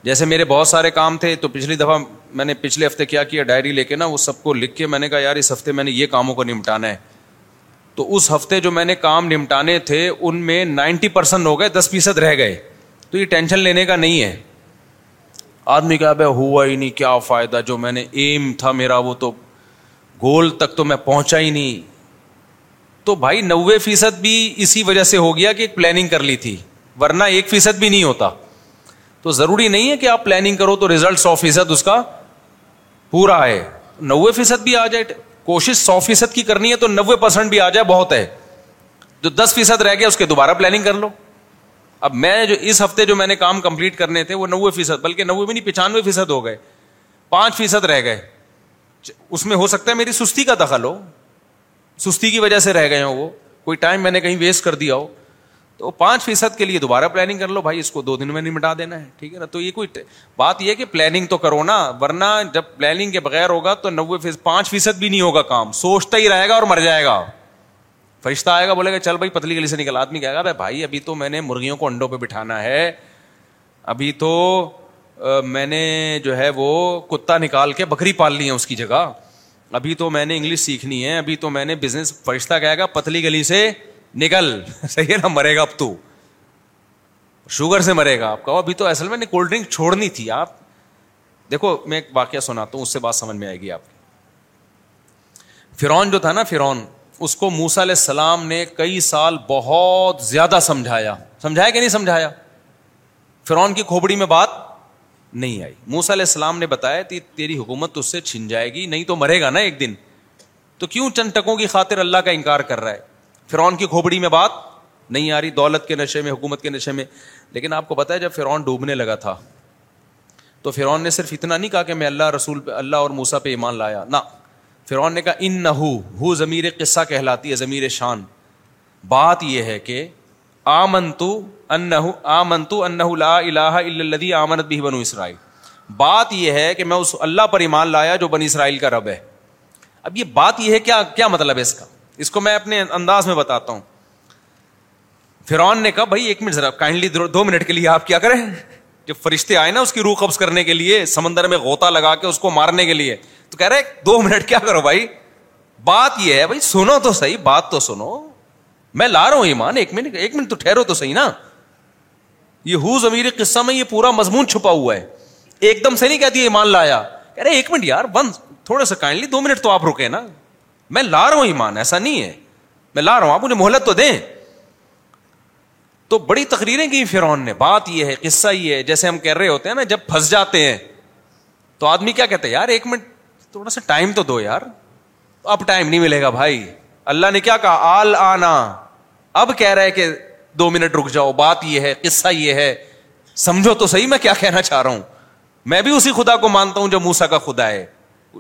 جیسے میرے بہت سارے کام تھے تو پچھلی دفعہ میں نے پچھلے ہفتے کیا کیا ڈائری لے کے نا وہ سب کو لکھ کے میں نے کہا یار اس ہفتے میں نے یہ کاموں کو نمٹانا ہے تو اس ہفتے جو میں نے کام نمٹانے تھے ان میں نائنٹی پرسینٹ ہو گئے دس فیصد رہ گئے تو یہ ٹینشن لینے کا نہیں ہے آدمی کہا بھائی ہوا ہی نہیں کیا فائدہ جو میں نے ایم تھا میرا وہ تو گول تک تو میں پہنچا ہی نہیں تو بھائی نوے فیصد بھی اسی وجہ سے ہو گیا کہ ایک پلاننگ کر لی تھی ورنہ ایک فیصد بھی نہیں ہوتا تو ضروری نہیں ہے کہ آپ پلاننگ کرو تو ریزلٹ سو فیصد اس کا پورا ہے نوے فیصد بھی آ جائے کوشش سو فیصد کی کرنی ہے تو نوے پرسینٹ بھی آ جائے بہت ہے جو دس فیصد رہ گیا اس کے دوبارہ پلاننگ کر لو اب میں جو اس ہفتے جو میں نے کام کمپلیٹ کرنے تھے وہ نوے فیصد بلکہ نوے بھی نہیں پچانوے فیصد ہو گئے پانچ فیصد رہ گئے اس میں ہو سکتا ہے میری سستی کا دخل ہو سستی کی وجہ سے رہ گئے ہوں وہ کوئی ٹائم میں نے کہیں ویسٹ کر دیا ہو تو پانچ فیصد کے لیے دوبارہ پلاننگ کر لو بھائی اس کو دو دن میں دینا ہے ہے ٹھیک نا تو یہ کوئی بات یہ کہ پلاننگ تو کرو نا ورنہ جب پلاننگ کے بغیر ہوگا تو نوے فیصد پانچ فیصد بھی نہیں ہوگا کام سوچتا ہی رہے گا اور مر جائے گا فرشتہ آئے گا بولے گا چل بھائی پتلی گلی سے نکل آدمی کہے گا بھائی ابھی تو میں نے مرغیوں کو انڈوں پہ بٹھانا ہے ابھی تو میں نے جو ہے وہ کتا نکال کے بکری پال لی ہے اس کی جگہ ابھی تو میں نے انگلش سیکھنی ہے ابھی تو میں نے بزنس فرشتہ کہے گا پتلی گلی سے نکل صحیح ہے نا مرے گا اب تو شوگر سے مرے گا آپ کا ابھی تو اصل میں کولڈ ڈرنک چھوڑنی تھی آپ دیکھو میں ایک واقعہ سناتا ہوں اس سے بات سمجھ میں آئے گی آپ کی فرون جو تھا نا فرون اس کو موسا علیہ السلام نے کئی سال بہت زیادہ سمجھایا سمجھایا کہ نہیں سمجھایا فرون کی کھوبڑی میں بات نہیں آئی موسا علیہ السلام نے بتایا کہ تیری حکومت اس سے چھن جائے گی نہیں تو مرے گا نا ایک دن تو کیوں ٹکوں کی خاطر اللہ کا انکار کر رہا ہے فرون کی کھوپڑی میں بات نہیں آ رہی دولت کے نشے میں حکومت کے نشے میں لیکن آپ کو پتا ہے جب فرون ڈوبنے لگا تھا تو فرون نے صرف اتنا نہیں کہا کہ میں اللہ رسول پہ اللہ اور موسا پہ ایمان لایا نہ فرون نے کہا ان نہ ہو ضمیر قصہ کہلاتی ہے ضمیر شان بات یہ ہے کہ آمنت آمنت انہ الحدی آمنت بھی بنو اسرائیل بات یہ ہے کہ میں اس اللہ پر ایمان لایا جو بنی اسرائیل کا رب ہے اب یہ بات یہ ہے کیا کیا مطلب ہے اس کا اس کو میں اپنے انداز میں بتاتا ہوں فرعون نے کہا بھائی ایک منٹ ذرا کائنڈلی دو منٹ کے لیے آپ کیا کریں جب فرشتے آئے نا اس کی روح قبض کرنے کے لیے سمندر میں غوطہ لگا کے اس کو مارنے کے لیے تو کہہ رہے دو منٹ کیا کرو بھائی بات یہ ہے بھائی سنو تو صحیح بات تو سنو میں لا رہا ہوں ایمان ایک منٹ ایک منٹ تو ٹھہرو تو صحیح نا یہ ہو زمیر قصہ میں یہ پورا مضمون چھپا ہوا ہے ایک دم سے نہیں کہتی ایمان لایا کہہ رہے ایک منٹ یار بند تھوڑا سا کائنڈلی دو منٹ تو آپ رکے نا میں لا رہا ہوں ایمان ایسا نہیں ہے میں لا رہا ہوں آپ مجھے مہلت تو دیں تو بڑی تقریریں کی فرعون نے بات یہ ہے قصہ یہ ہے جیسے ہم کہہ رہے ہوتے ہیں نا جب پھنس جاتے ہیں تو آدمی کیا کہتے ہیں یار ایک منٹ تھوڑا سا ٹائم تو دو یار اب ٹائم نہیں ملے گا بھائی اللہ نے کیا کہا آل آنا اب کہہ رہے کہ دو منٹ رک جاؤ بات یہ ہے قصہ یہ ہے سمجھو تو صحیح میں کیا کہنا چاہ رہا ہوں میں بھی اسی خدا کو مانتا ہوں جو موسا کا خدا ہے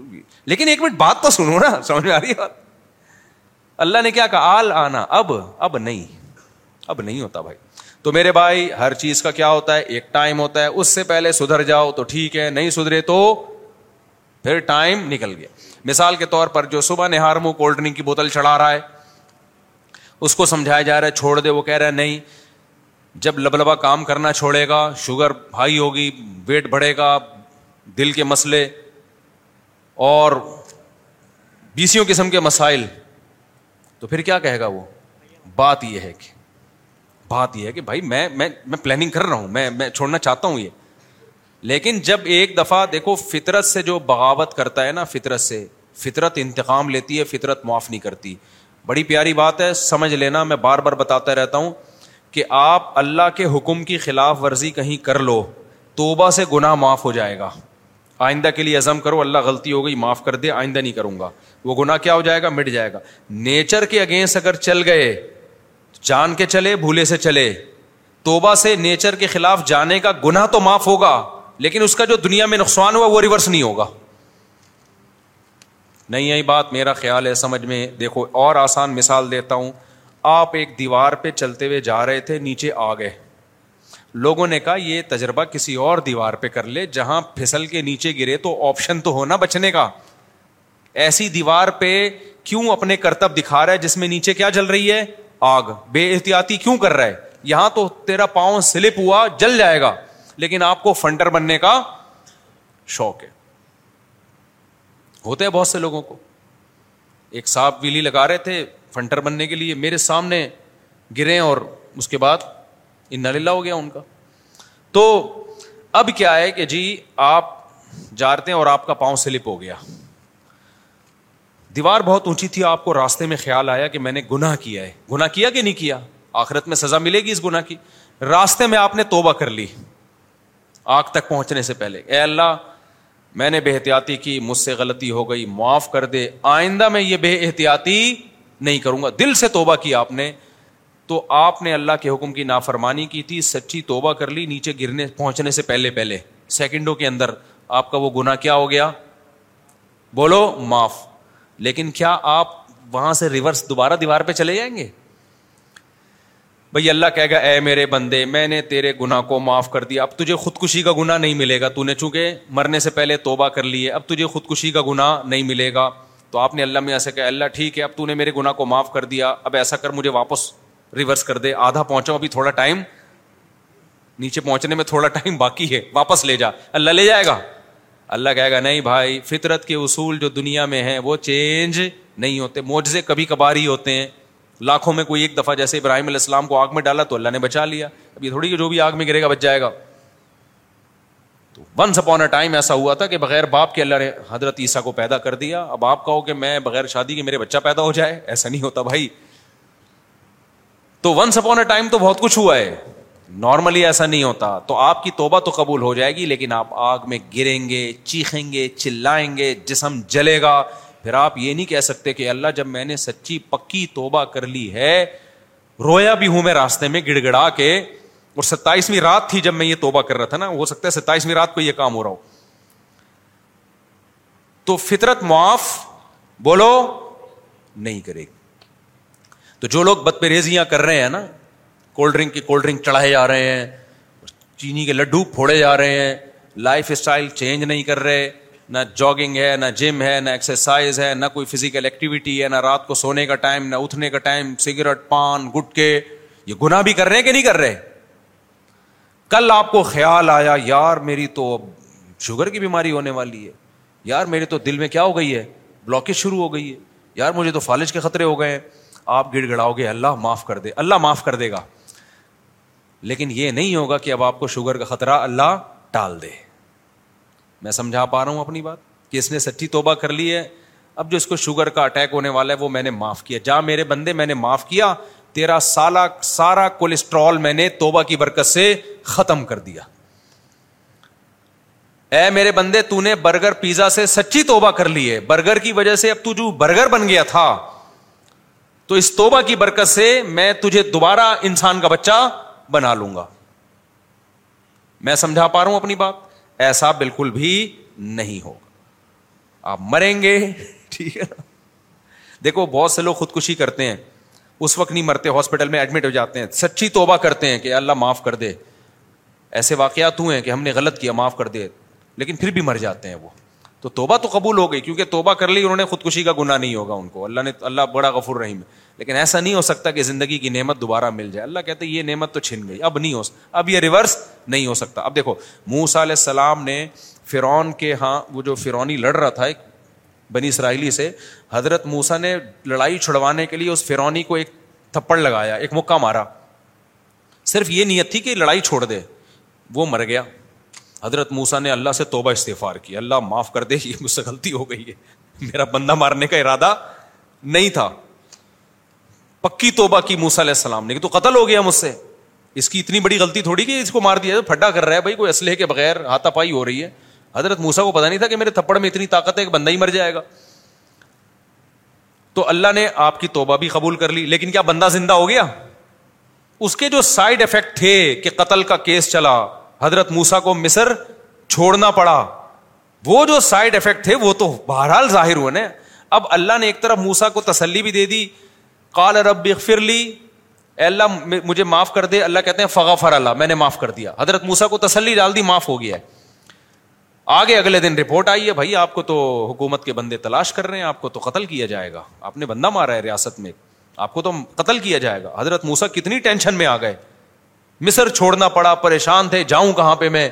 بھی لیکن ایک منٹ بات تو سنو نا سمجھ میں آ رہی ہے اللہ نے کیا کہا آل آنا اب اب نہیں اب نہیں ہوتا بھائی تو میرے بھائی ہر چیز کا کیا ہوتا ہے ایک ٹائم ہوتا ہے اس سے پہلے سدھر جاؤ تو ٹھیک ہے نہیں سدھرے تو پھر ٹائم نکل گیا مثال کے طور پر جو صبح نہار منہ کولڈ ڈرنک کی بوتل چڑھا رہا ہے اس کو سمجھایا جا رہا ہے چھوڑ دے وہ کہہ رہا ہے نہیں جب لب لبا کام کرنا چھوڑے گا شوگر ہائی ہوگی ویٹ بڑھے گا دل کے مسئلے اور بیسیوں قسم کے مسائل تو پھر کیا کہے گا وہ بات یہ ہے کہ بات یہ ہے کہ بھائی میں میں میں پلاننگ کر رہا ہوں میں میں چھوڑنا چاہتا ہوں یہ لیکن جب ایک دفعہ دیکھو فطرت سے جو بغاوت کرتا ہے نا فطرت سے فطرت انتقام لیتی ہے فطرت معاف نہیں کرتی بڑی پیاری بات ہے سمجھ لینا میں بار بار بتاتا رہتا ہوں کہ آپ اللہ کے حکم کی خلاف ورزی کہیں کر لو توبہ سے گناہ معاف ہو جائے گا آئندہ کے لیے عزم کرو اللہ غلطی ہو گئی معاف کر دے آئندہ نہیں کروں گا وہ گناہ کیا ہو جائے گا مٹ جائے گا نیچر کے اگینسٹ اگر چل گئے جان کے چلے بھولے سے چلے توبہ سے نیچر کے خلاف جانے کا گنا تو معاف ہوگا لیکن اس کا جو دنیا میں نقصان ہوا وہ ریورس نہیں ہوگا نہیں یہی بات میرا خیال ہے سمجھ میں دیکھو اور آسان مثال دیتا ہوں آپ ایک دیوار پہ چلتے ہوئے جا رہے تھے نیچے آ گئے لوگوں نے کہا یہ تجربہ کسی اور دیوار پہ کر لے جہاں پھسل کے نیچے گرے تو آپشن تو ہونا بچنے کا ایسی دیوار پہ کیوں اپنے کرتب دکھا رہا ہے جس میں نیچے کیا جل رہی ہے آگ بے احتیاطی کیوں کر رہا ہے یہاں تو تیرا پاؤں سلپ ہوا جل جائے گا لیکن آپ کو فنڈر بننے کا شوق ہے ہوتے ہیں بہت سے لوگوں کو ایک صاحب ویلی لگا رہے تھے فنٹر بننے کے لیے میرے سامنے گرے اور اس کے بعد ان للہ ہو گیا ان کا تو اب کیا ہے کہ جی آپ جارتے ہیں اور آپ کا پاؤں سلپ ہو گیا دیوار بہت اونچی تھی آپ کو راستے میں خیال آیا کہ میں نے گناہ کیا ہے گنا کیا کہ نہیں کیا آخرت میں سزا ملے گی اس گناہ کی راستے میں آپ نے توبہ کر لی آگ تک پہنچنے سے پہلے اے اللہ میں نے بے احتیاطی کی مجھ سے غلطی ہو گئی معاف کر دے آئندہ میں یہ بے احتیاطی نہیں کروں گا دل سے توبہ کیا آپ نے تو آپ نے اللہ کے حکم کی نافرمانی کی تھی سچی توبہ کر لی نیچے گرنے پہنچنے سے پہلے پہلے سیکنڈوں کے اندر آپ کا وہ گنا کیا ہو گیا بولو معاف لیکن کیا آپ وہاں سے ریورس دوبارہ دیوار پہ چلے جائیں گے بھائی اللہ کہے گا اے میرے بندے میں نے تیرے گنا کو معاف کر دیا اب تجھے خودکشی کا گنا نہیں ملے گا تو نے چونکہ مرنے سے پہلے توبہ کر لی ہے اب تجھے خودکشی کا گنا نہیں ملے گا تو آپ نے اللہ میں ایسا کہا اللہ ٹھیک ہے اب تو نے میرے گناہ کو معاف کر دیا اب ایسا کر مجھے واپس ریورس کر دے آدھا پہنچا ابھی تھوڑا ٹائم نیچے پہنچنے میں تھوڑا ٹائم باقی ہے واپس لے جا اللہ لے جائے گا اللہ کہے گا نہیں بھائی فطرت کے اصول جو دنیا میں ہیں وہ چینج نہیں ہوتے موجے کبھی کبھار ہی ہوتے ہیں لاکھوں میں کوئی ایک دفعہ جیسے ابراہیم علیہ السلام کو آگ میں ڈالا تو اللہ نے بچا لیا ابھی تھوڑی جو بھی آگ میں گرے گا بچ جائے گا تو ونس اپون اے ٹائم ایسا ہوا تھا کہ بغیر باپ کے اللہ نے حضرت عیسیٰ کو پیدا کر دیا اب آپ کہو کہ میں بغیر شادی کے میرے بچہ پیدا ہو جائے ایسا نہیں ہوتا بھائی تو ونس اے ٹائم تو بہت کچھ ہوا ہے نارملی ایسا نہیں ہوتا تو آپ کی توبہ تو قبول ہو جائے گی لیکن آپ آگ میں گریں گے چیخیں گے چلائیں گے جسم جلے گا پھر آپ یہ نہیں کہہ سکتے کہ اللہ جب میں نے سچی پکی توبہ کر لی ہے رویا بھی ہوں میں راستے میں گڑ گڑا کے اور ستائیسویں رات تھی جب میں یہ توبہ کر رہا تھا نا ہو سکتا ہے ستائیسویں رات کو یہ کام ہو رہا ہو تو فطرت معاف بولو نہیں کرے گی تو جو لوگ بدپریزیاں کر رہے ہیں نا کولڈ ڈرنک کی کولڈ ڈرنک چڑھائے جا رہے ہیں چینی کے لڈو پھوڑے جا رہے ہیں لائف اسٹائل چینج نہیں کر رہے نہ جاگنگ ہے نہ جم ہے نہ ایکسرسائز ہے نہ کوئی فزیکل ایکٹیویٹی ہے نہ رات کو سونے کا ٹائم نہ اٹھنے کا ٹائم سگریٹ پان گٹ کے یہ گنا بھی کر رہے ہیں کہ نہیں کر رہے کل آپ کو خیال آیا یار میری تو اب شوگر کی بیماری ہونے والی ہے یار میرے تو دل میں کیا ہو گئی ہے بلاکیج شروع ہو گئی ہے یار مجھے تو فالج کے خطرے ہو گئے ہیں آپ گڑ گڑاؤ گے اللہ معاف کر دے اللہ معاف کر دے گا لیکن یہ نہیں ہوگا کہ اب آپ کو شوگر کا خطرہ اللہ ٹال دے میں سمجھا پا رہا ہوں اپنی بات کہ اس نے سچی توبہ کر لی ہے اب جو اس کو شوگر کا اٹیک ہونے والا ہے وہ میں نے معاف کیا جا میرے بندے میں نے معاف کیا تیرا سالا سارا کولیسٹرول میں نے توبہ کی برکت سے ختم کر دیا اے میرے بندے تو نے برگر پیزا سے سچی توبہ کر لی ہے برگر کی وجہ سے اب تو جو برگر بن گیا تھا تو اس توبہ کی برکت سے میں تجھے دوبارہ انسان کا بچہ بنا لوں گا میں سمجھا پا رہا ہوں اپنی بات ایسا بالکل بھی نہیں ہوگا آپ مریں گے ٹھیک ہے دیکھو بہت سے لوگ خودکشی کرتے ہیں اس وقت نہیں مرتے ہاسپٹل میں ایڈمٹ ہو جاتے ہیں سچی توبہ کرتے ہیں کہ اللہ معاف کر دے ایسے واقعات ہوئے ہیں کہ ہم نے غلط کیا معاف کر دے لیکن پھر بھی مر جاتے ہیں وہ تو توبہ تو قبول ہو گئی کیونکہ توبہ کر لی انہوں نے خودکشی کا گناہ نہیں ہوگا ان کو اللہ نے اللہ بڑا غفور رحیم ہے لیکن ایسا نہیں ہو سکتا کہ زندگی کی نعمت دوبارہ مل جائے اللہ کہتے یہ نعمت تو چھن گئی اب نہیں ہو اب یہ ریورس نہیں ہو سکتا اب دیکھو موسا علیہ السلام نے فرعون کے ہاں وہ جو فرونی لڑ رہا تھا ایک بنی اسرائیلی سے حضرت موسا نے لڑائی چھڑوانے کے لیے اس فرونی کو ایک تھپڑ لگایا ایک مکہ مارا صرف یہ نیت تھی کہ لڑائی چھوڑ دے وہ مر گیا حضرت موسا نے اللہ سے توبہ استفار کی اللہ معاف کر دے یہ مجھ سے غلطی ہو گئی ہے میرا بندہ مارنے کا ارادہ نہیں تھا پکی توبہ کی موسا علیہ السلام نے کہ تو قتل ہو گیا مجھ سے اس کی اتنی بڑی غلطی تھوڑی کہ اس کو مار دیا پھڈا کر رہا ہے بھائی کوئی اسلحے کے بغیر ہاتھا پائی ہو رہی ہے حضرت موسا کو پتا نہیں تھا کہ میرے تھپڑ میں اتنی طاقت ہے کہ بندہ ہی مر جائے گا تو اللہ نے آپ کی توبہ بھی قبول کر لی لیکن کیا بندہ زندہ ہو گیا اس کے جو سائڈ افیکٹ تھے کہ قتل کا کیس چلا حضرت موسا کو مصر چھوڑنا پڑا وہ جو سائڈ افیکٹ تھے وہ تو بہرحال ظاہر ہوا نا اب اللہ نے ایک طرف موسا کو تسلی بھی دے دی کال ارب بلی اللہ مجھے معاف کر دے اللہ کہتے ہیں فغا فر اللہ میں نے معاف کر دیا حضرت موسا کو تسلی ڈال دی معاف ہو گیا ہے آگے اگلے دن رپورٹ آئی ہے بھائی آپ کو تو حکومت کے بندے تلاش کر رہے ہیں آپ کو تو قتل کیا جائے گا آپ نے بندہ مارا ہے ریاست میں آپ کو تو قتل کیا جائے گا حضرت موسا کتنی ٹینشن میں آ گئے مصر چھوڑنا پڑا پریشان تھے جاؤں کہاں پہ میں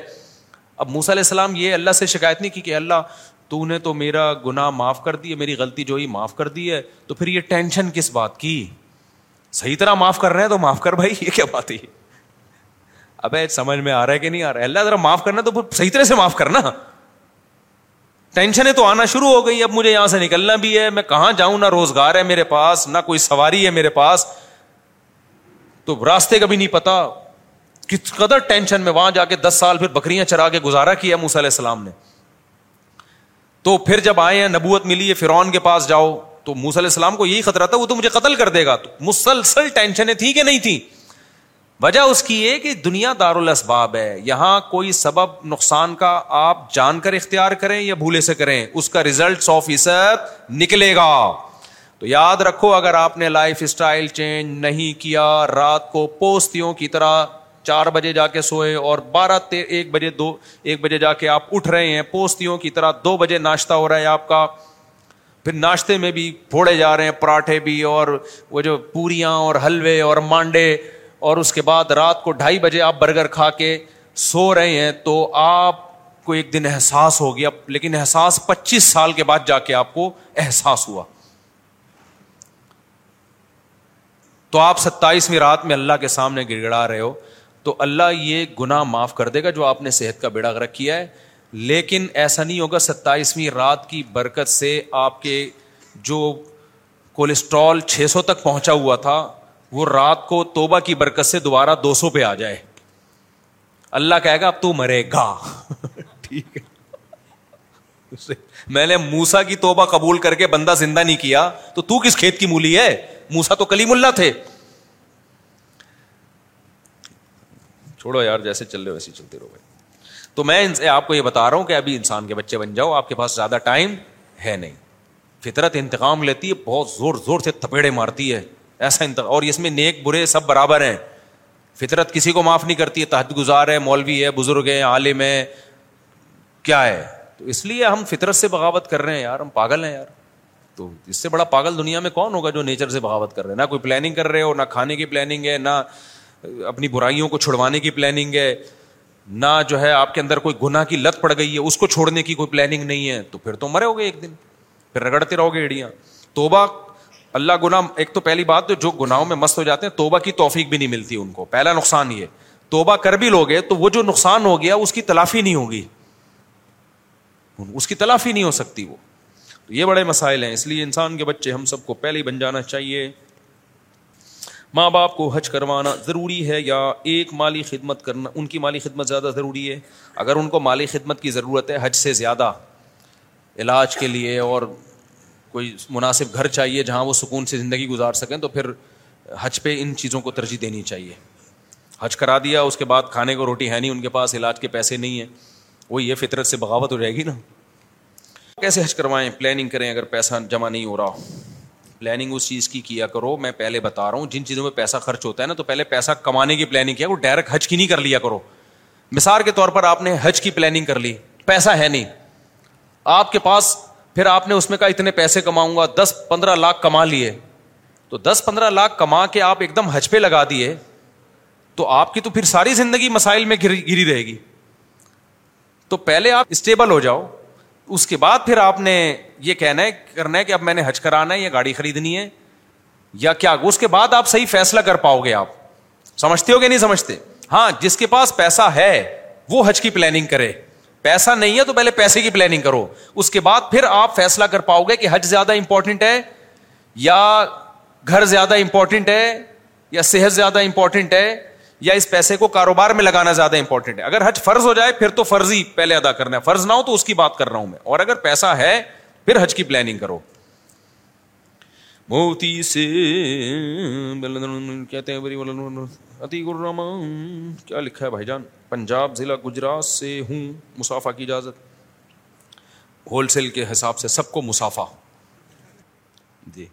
اب موسا علیہ السلام یہ اللہ سے شکایت نہیں کی کہ اللہ تو نے تو میرا گنا معاف کر دی ہے میری غلطی جو ہی معاف کر دی ہے تو پھر یہ ٹینشن کس بات کی صحیح طرح معاف کر رہے ہیں تو معاف کر بھائی یہ کیا بات ہے ابے سمجھ میں آ رہا ہے کہ نہیں آ رہا ہے اللہ ذرا معاف کرنا تو صحیح طرح سے معاف کرنا ٹینشنیں تو آنا شروع ہو گئی اب مجھے یہاں سے نکلنا بھی ہے میں کہاں جاؤں نہ روزگار ہے میرے پاس نہ کوئی سواری ہے میرے پاس تو راستے کا بھی نہیں پتا کس قدر ٹینشن میں وہاں جا کے دس سال پھر بکریاں چرا کے گزارا کیا علیہ السلام نے تو پھر جب آئے ہیں نبوت ملی ہے فرون کے پاس جاؤ تو علیہ السلام کو یہی خطرہ تھا وہ تو مجھے قتل کر دے گا تو مسلسل ٹینشنیں تھیں کہ نہیں تھیں وجہ اس کی یہ کہ دنیا دار الاسباب ہے یہاں کوئی سبب نقصان کا آپ جان کر اختیار کریں یا بھولے سے کریں اس کا ریزلٹ سو فیصد نکلے گا تو یاد رکھو اگر آپ نے لائف اسٹائل چینج نہیں کیا رات کو پوستیوں کی طرح چار بجے جا کے سوئے اور بارہ ایک بجے دو ایک بجے جا کے آپ اٹھ رہے ہیں پوستیوں کی طرح دو بجے ناشتہ ہو رہا ہے آپ کا پھر ناشتے میں بھی پھوڑے جا رہے ہیں پراٹھے بھی اور وہ جو پوریاں اور حلوے اور مانڈے اور اس کے بعد رات کو ڈھائی بجے آپ برگر کھا کے سو رہے ہیں تو آپ کو ایک دن احساس ہو گیا لیکن احساس پچیس سال کے بعد جا کے آپ کو احساس ہوا تو آپ ستائیسویں رات میں اللہ کے سامنے گڑ گڑا رہے ہو تو اللہ یہ گنا معاف کر دے گا جو آپ نے صحت کا بیڑا کیا ہے لیکن ایسا نہیں ہوگا ستائیسویں رات کی برکت سے آپ کے جو کولیسٹرول چھ سو تک پہنچا ہوا تھا وہ رات کو توبہ کی برکت سے دوبارہ دو سو پہ آ جائے اللہ کہے گا اب تو مرے گا ٹھیک ہے میں نے موسا کی توبہ قبول کر کے بندہ زندہ نہیں کیا تو تو کس کھیت کی مولی ہے موسا تو کلیم اللہ تھے چھوڑو یار جیسے چل رہے ہو ویسے چلتے رہو بھائی تو میں آپ کو یہ بتا رہا ہوں کہ ابھی انسان کے بچے بن جاؤ آپ کے پاس زیادہ ٹائم ہے نہیں فطرت انتقام لیتی ہے بہت زور زور سے تھپیڑے مارتی ہے ایسا انتقام اور اس میں نیک برے سب برابر ہیں فطرت کسی کو معاف نہیں کرتی ہے گزار ہے مولوی ہے بزرگ ہیں عالم ہے کیا ہے تو اس لیے ہم فطرت سے بغاوت کر رہے ہیں یار ہم پاگل ہیں یار تو اس سے بڑا پاگل دنیا میں کون ہوگا جو نیچر سے بغاوت کر رہے ہیں نہ کوئی پلاننگ کر رہے ہو نہ کھانے کی پلاننگ ہے نہ اپنی برائیوں کو چھڑوانے کی پلاننگ ہے نہ جو ہے آپ کے اندر کوئی گناہ کی لت پڑ گئی ہے اس کو چھوڑنے کی کوئی پلاننگ نہیں ہے تو پھر تو مرے ہو گے ایک دن پھر رگڑتے رہو گے ایڑیاں توبہ اللہ گناہ ایک تو پہلی بات تو جو گناہوں میں مست ہو جاتے ہیں توبہ کی توفیق بھی نہیں ملتی ان کو پہلا نقصان یہ توبہ کر بھی لوگے تو وہ جو نقصان ہو گیا اس کی تلافی نہیں ہوگی اس کی تلافی نہیں ہو سکتی وہ یہ بڑے مسائل ہیں اس لیے انسان کے بچے ہم سب کو پہلے ہی بن جانا چاہیے ماں باپ کو حج کروانا ضروری ہے یا ایک مالی خدمت کرنا ان کی مالی خدمت زیادہ ضروری ہے اگر ان کو مالی خدمت کی ضرورت ہے حج سے زیادہ علاج کے لیے اور کوئی مناسب گھر چاہیے جہاں وہ سکون سے زندگی گزار سکیں تو پھر حج پہ ان چیزوں کو ترجیح دینی چاہیے حج کرا دیا اس کے بعد کھانے کو روٹی ہے نہیں ان کے پاس علاج کے پیسے نہیں ہیں وہ یہ فطرت سے بغاوت ہو جائے گی نا کیسے حج کروائیں پلاننگ کریں اگر پیسہ جمع نہیں ہو رہا ہو پلاننگ اس چیز کی کیا کرو میں پہلے بتا رہا ہوں جن چیزوں میں پیسہ خرچ ہوتا ہے نا تو پہلے پیسہ کمانے کی پلاننگ کیا وہ ڈائریکٹ حج کی نہیں کر لیا کرو مثال کے طور پر آپ نے حج کی پلاننگ کر لی پیسہ ہے نہیں آپ کے پاس پھر آپ نے اس میں کہا اتنے پیسے کماؤں گا دس پندرہ لاکھ کما لیے تو دس پندرہ لاکھ کما کے آپ ایک دم حج پہ لگا دیے تو آپ کی تو پھر ساری زندگی مسائل میں گری گری رہے گی تو پہلے آپ اسٹیبل ہو جاؤ اس کے بعد پھر آپ نے یہ کہنا ہے کرنا ہے کہ اب میں نے حج کرانا ہے یا گاڑی خریدنی ہے یا کیا اس کے بعد آپ صحیح فیصلہ کر پاؤ گے آپ سمجھتے ہو گیا نہیں سمجھتے ہاں جس کے پاس پیسہ ہے وہ حج کی پلاننگ کرے پیسہ نہیں ہے تو پہلے پیسے کی پلاننگ کرو اس کے بعد پھر آپ فیصلہ کر پاؤ گے کہ حج زیادہ امپورٹنٹ ہے یا گھر زیادہ امپورٹنٹ ہے یا صحت زیادہ امپورٹنٹ ہے یا اس پیسے کو کاروبار میں لگانا زیادہ امپورٹنٹ ہے اگر حج فرض ہو جائے پھر تو فرض ہی پہلے ادا کرنا ہے فرض نہ ہو تو اس کی بات کر رہا ہوں میں اور اگر پیسہ ہے پھر حج کی پلاننگ کرو موتی سے کہتے ہیں کیا لکھا ہے بھائی جان پنجاب ضلع گجرات سے ہوں مسافہ کی اجازت ہول سیل کے حساب سے سب کو مسافہ جی